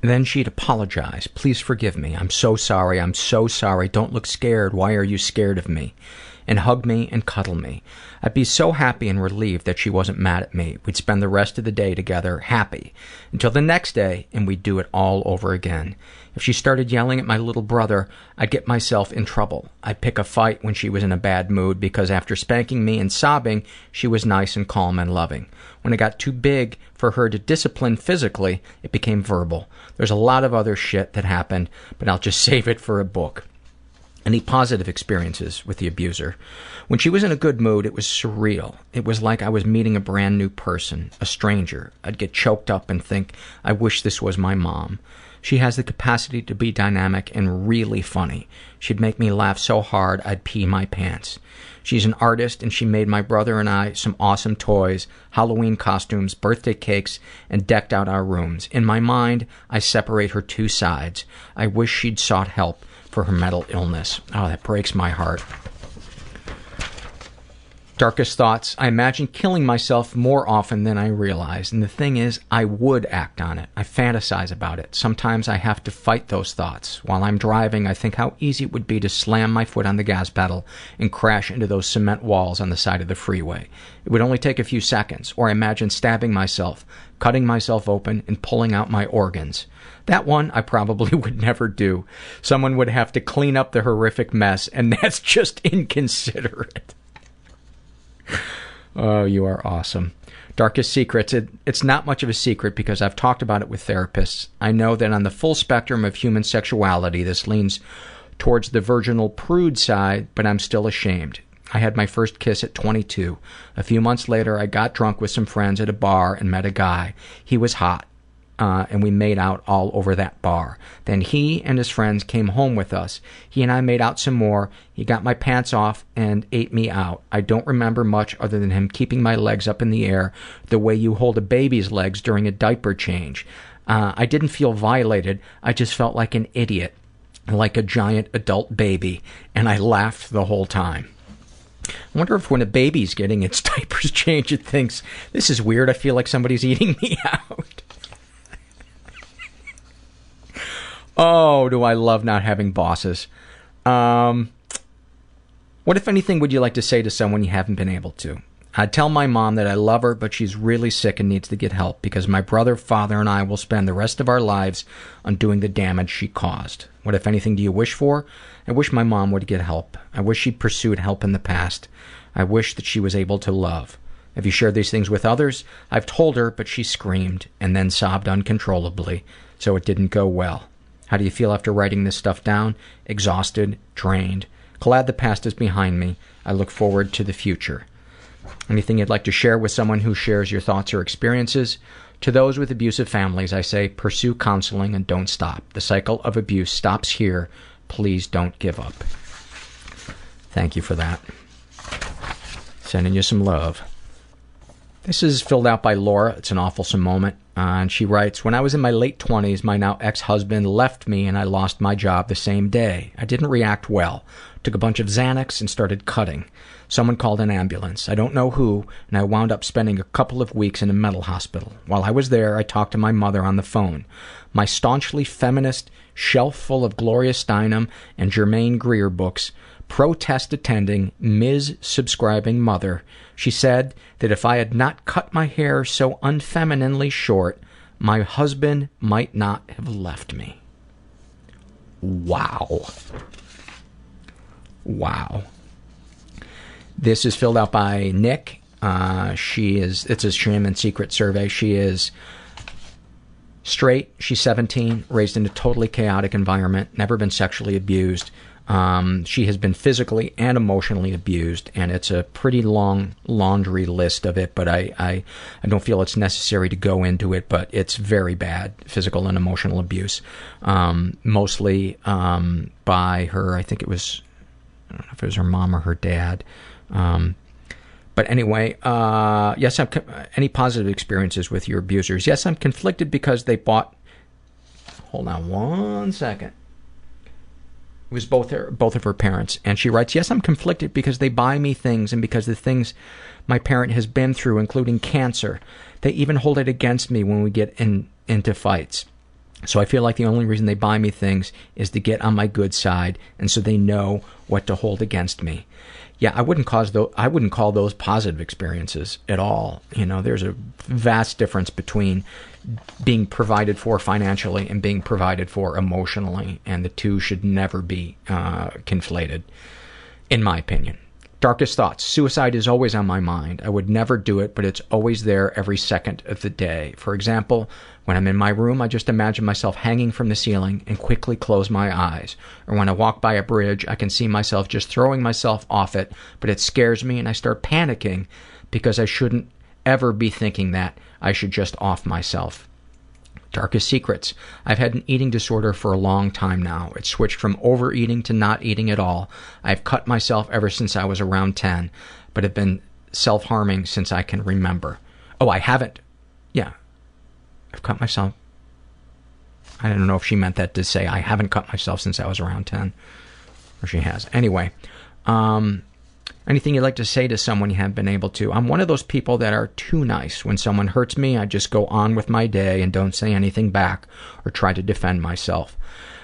Then she'd apologize. Please forgive me. I'm so sorry. I'm so sorry. Don't look scared. Why are you scared of me? And hug me and cuddle me. I'd be so happy and relieved that she wasn't mad at me. We'd spend the rest of the day together, happy, until the next day, and we'd do it all over again. If she started yelling at my little brother, I'd get myself in trouble. I'd pick a fight when she was in a bad mood because after spanking me and sobbing, she was nice and calm and loving. When it got too big for her to discipline physically, it became verbal. There's a lot of other shit that happened, but I'll just save it for a book. Any positive experiences with the abuser? When she was in a good mood, it was surreal. It was like I was meeting a brand new person, a stranger. I'd get choked up and think, I wish this was my mom. She has the capacity to be dynamic and really funny. She'd make me laugh so hard I'd pee my pants. She's an artist and she made my brother and I some awesome toys, Halloween costumes, birthday cakes, and decked out our rooms. In my mind, I separate her two sides. I wish she'd sought help for her mental illness. Oh, that breaks my heart. Darkest thoughts. I imagine killing myself more often than I realize. And the thing is, I would act on it. I fantasize about it. Sometimes I have to fight those thoughts. While I'm driving, I think how easy it would be to slam my foot on the gas pedal and crash into those cement walls on the side of the freeway. It would only take a few seconds. Or I imagine stabbing myself, cutting myself open, and pulling out my organs. That one I probably would never do. Someone would have to clean up the horrific mess, and that's just inconsiderate. Oh, you are awesome. Darkest secrets. It, it's not much of a secret because I've talked about it with therapists. I know that on the full spectrum of human sexuality, this leans towards the virginal prude side, but I'm still ashamed. I had my first kiss at 22. A few months later, I got drunk with some friends at a bar and met a guy. He was hot uh, and we made out all over that bar. Then he and his friends came home with us. He and I made out some more. He got my pants off and ate me out. I don't remember much other than him keeping my legs up in the air the way you hold a baby's legs during a diaper change. Uh, I didn't feel violated. I just felt like an idiot, like a giant adult baby, and I laughed the whole time. I wonder if when a baby's getting its diapers changed, it thinks, this is weird. I feel like somebody's eating me out. Oh, do I love not having bosses. Um, what, if anything, would you like to say to someone you haven't been able to? I'd tell my mom that I love her, but she's really sick and needs to get help because my brother, father, and I will spend the rest of our lives undoing the damage she caused. What, if anything, do you wish for? I wish my mom would get help. I wish she'd pursued help in the past. I wish that she was able to love. Have you shared these things with others? I've told her, but she screamed and then sobbed uncontrollably, so it didn't go well. How do you feel after writing this stuff down? Exhausted, drained. Glad the past is behind me. I look forward to the future. Anything you'd like to share with someone who shares your thoughts or experiences? To those with abusive families, I say pursue counseling and don't stop. The cycle of abuse stops here. Please don't give up. Thank you for that. Sending you some love. This is filled out by Laura. It's an awfulsome moment. And she writes When I was in my late 20s, my now ex husband left me and I lost my job the same day. I didn't react well. Took a bunch of Xanax and started cutting. Someone called an ambulance. I don't know who, and I wound up spending a couple of weeks in a mental hospital. While I was there, I talked to my mother on the phone. My staunchly feminist, shelf full of Gloria Steinem and Germaine Greer books, protest attending, Ms. subscribing mother, she said that if I had not cut my hair so unfemininely short, my husband might not have left me. Wow. Wow. This is filled out by Nick. Uh, she is, it's a shame and secret survey. She is straight. She's 17, raised in a totally chaotic environment, never been sexually abused. Um, she has been physically and emotionally abused, and it's a pretty long laundry list of it, but I, I, I don't feel it's necessary to go into it, but it's very bad physical and emotional abuse. Um, mostly um, by her, I think it was, I don't know if it was her mom or her dad. Um, but anyway, uh, yes, I'm, any positive experiences with your abusers? Yes, I'm conflicted because they bought. Hold on one second. Was both her, both of her parents, and she writes, "Yes, I'm conflicted because they buy me things, and because the things my parent has been through, including cancer, they even hold it against me when we get in into fights." So I feel like the only reason they buy me things is to get on my good side, and so they know what to hold against me yeah, I wouldn't cause those. I wouldn't call those positive experiences at all. You know, there's a vast difference between being provided for financially and being provided for emotionally, and the two should never be uh, conflated, in my opinion. Darkest thoughts. Suicide is always on my mind. I would never do it, but it's always there every second of the day. For example, when I'm in my room, I just imagine myself hanging from the ceiling and quickly close my eyes. Or when I walk by a bridge, I can see myself just throwing myself off it, but it scares me and I start panicking because I shouldn't ever be thinking that. I should just off myself. Darkest secrets. I've had an eating disorder for a long time now. It switched from overeating to not eating at all. I've cut myself ever since I was around 10, but have been self harming since I can remember. Oh, I haven't. Yeah. I've cut myself. I don't know if she meant that to say I haven't cut myself since I was around 10. Or she has. Anyway. Um, Anything you'd like to say to someone you haven't been able to? I'm one of those people that are too nice. When someone hurts me, I just go on with my day and don't say anything back or try to defend myself.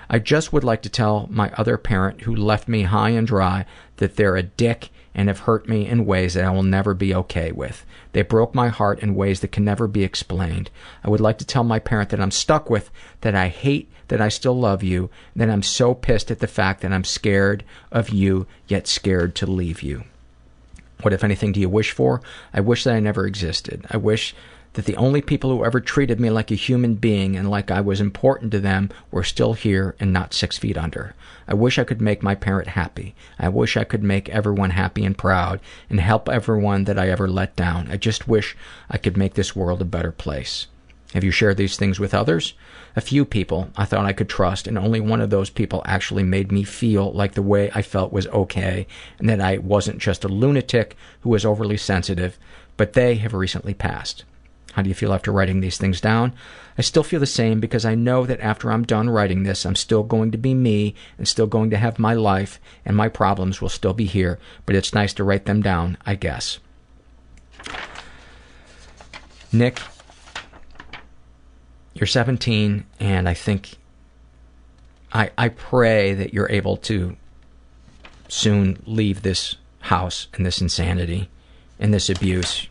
I just would like to tell my other parent who left me high and dry that they're a dick and have hurt me in ways that I will never be okay with. They broke my heart in ways that can never be explained. I would like to tell my parent that I'm stuck with, that I hate that I still love you, that I'm so pissed at the fact that I'm scared of you, yet scared to leave you. What, if anything, do you wish for? I wish that I never existed. I wish that the only people who ever treated me like a human being and like I was important to them were still here and not six feet under. I wish I could make my parent happy. I wish I could make everyone happy and proud and help everyone that I ever let down. I just wish I could make this world a better place. Have you shared these things with others? A few people I thought I could trust, and only one of those people actually made me feel like the way I felt was okay, and that I wasn't just a lunatic who was overly sensitive, but they have recently passed. How do you feel after writing these things down? I still feel the same because I know that after I'm done writing this, I'm still going to be me and still going to have my life and my problems will still be here, but it's nice to write them down, I guess. Nick, you're 17 and I think I I pray that you're able to soon leave this house and this insanity and this abuse.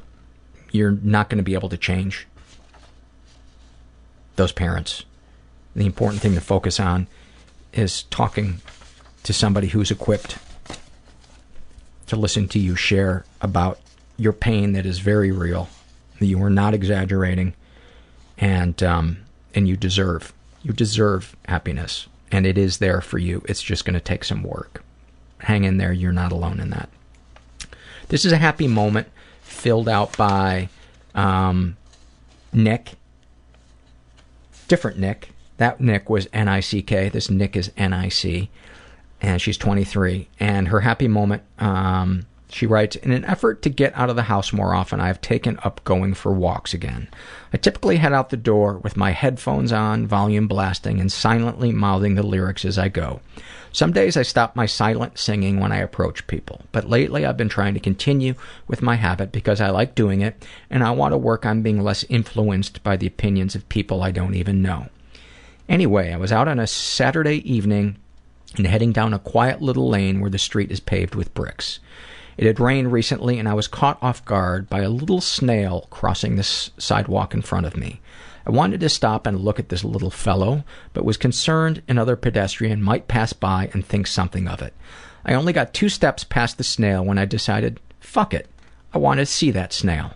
You're not going to be able to change those parents. The important thing to focus on is talking to somebody who's equipped to listen to you share about your pain that is very real, that you are not exaggerating, and um, and you deserve you deserve happiness, and it is there for you. It's just going to take some work. Hang in there. You're not alone in that. This is a happy moment filled out by um, Nick. Different Nick. That Nick was N I C K. This Nick is N I C. And she's 23. And her happy moment, um, she writes, In an effort to get out of the house more often, I have taken up going for walks again. I typically head out the door with my headphones on, volume blasting, and silently mouthing the lyrics as I go. Some days I stop my silent singing when I approach people, but lately I've been trying to continue with my habit because I like doing it and I want to work on being less influenced by the opinions of people I don't even know. Anyway, I was out on a Saturday evening and heading down a quiet little lane where the street is paved with bricks. It had rained recently and I was caught off guard by a little snail crossing the sidewalk in front of me. I wanted to stop and look at this little fellow, but was concerned another pedestrian might pass by and think something of it. I only got two steps past the snail when I decided, fuck it, I want to see that snail.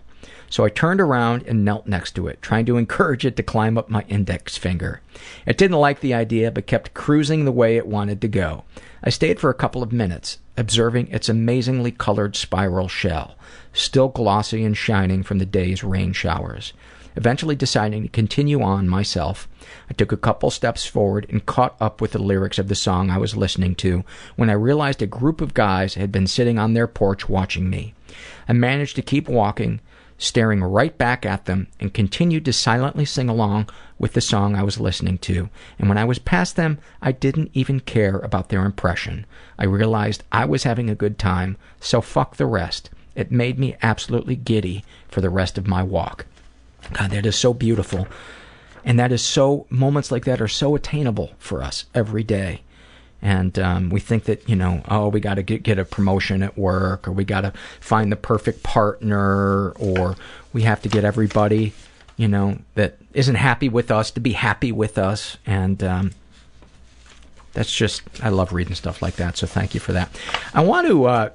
So I turned around and knelt next to it, trying to encourage it to climb up my index finger. It didn't like the idea, but kept cruising the way it wanted to go. I stayed for a couple of minutes, observing its amazingly colored spiral shell, still glossy and shining from the day's rain showers. Eventually deciding to continue on myself, I took a couple steps forward and caught up with the lyrics of the song I was listening to when I realized a group of guys had been sitting on their porch watching me. I managed to keep walking, staring right back at them, and continued to silently sing along with the song I was listening to. And when I was past them, I didn't even care about their impression. I realized I was having a good time, so fuck the rest. It made me absolutely giddy for the rest of my walk. God, that is so beautiful. And that is so, moments like that are so attainable for us every day. And um, we think that, you know, oh, we got to get, get a promotion at work, or we got to find the perfect partner, or we have to get everybody, you know, that isn't happy with us to be happy with us. And um, that's just, I love reading stuff like that. So thank you for that. I want to, uh,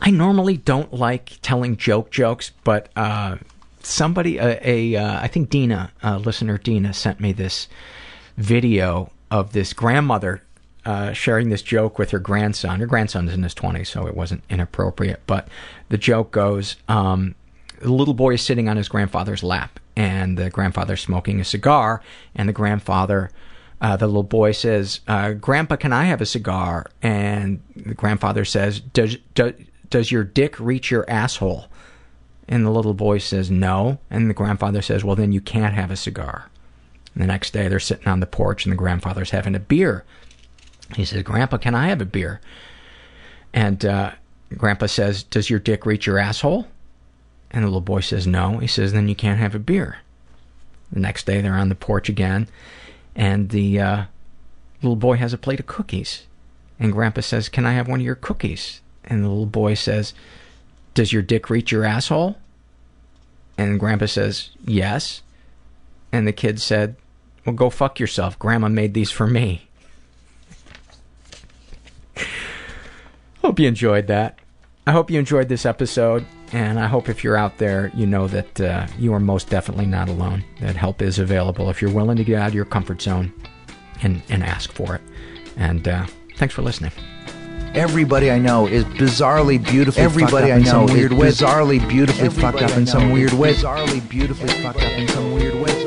I normally don't like telling joke jokes, but uh, somebody, a, a uh, I think Dina, uh, listener Dina, sent me this video of this grandmother uh, sharing this joke with her grandson. Her grandson's in his 20s, so it wasn't inappropriate. But the joke goes um, the little boy is sitting on his grandfather's lap, and the grandfather's smoking a cigar, and the grandfather. Uh, the little boy says, uh, "Grandpa, can I have a cigar?" And the grandfather says, "Does does does your dick reach your asshole?" And the little boy says, "No." And the grandfather says, "Well, then you can't have a cigar." And the next day, they're sitting on the porch, and the grandfather's having a beer. He says, "Grandpa, can I have a beer?" And uh, Grandpa says, "Does your dick reach your asshole?" And the little boy says, "No." He says, "Then you can't have a beer." The next day, they're on the porch again, and the uh, little boy has a plate of cookies. And Grandpa says, "Can I have one of your cookies?" And the little boy says, "Does your dick reach your asshole?" And Grandpa says, "Yes." And the kid said, "Well, go fuck yourself. Grandma made these for me." Hope you enjoyed that. I hope you enjoyed this episode, and I hope if you're out there, you know that uh, you are most definitely not alone. That help is available if you're willing to get out of your comfort zone and, and ask for it. And uh, thanks for listening. Everybody I know is bizarrely beautifully Everybody fucked up I in know some is weird way. bizarrely beautifully fucked up in some weird way. Bizarrely beautifully fucked up in some weird way.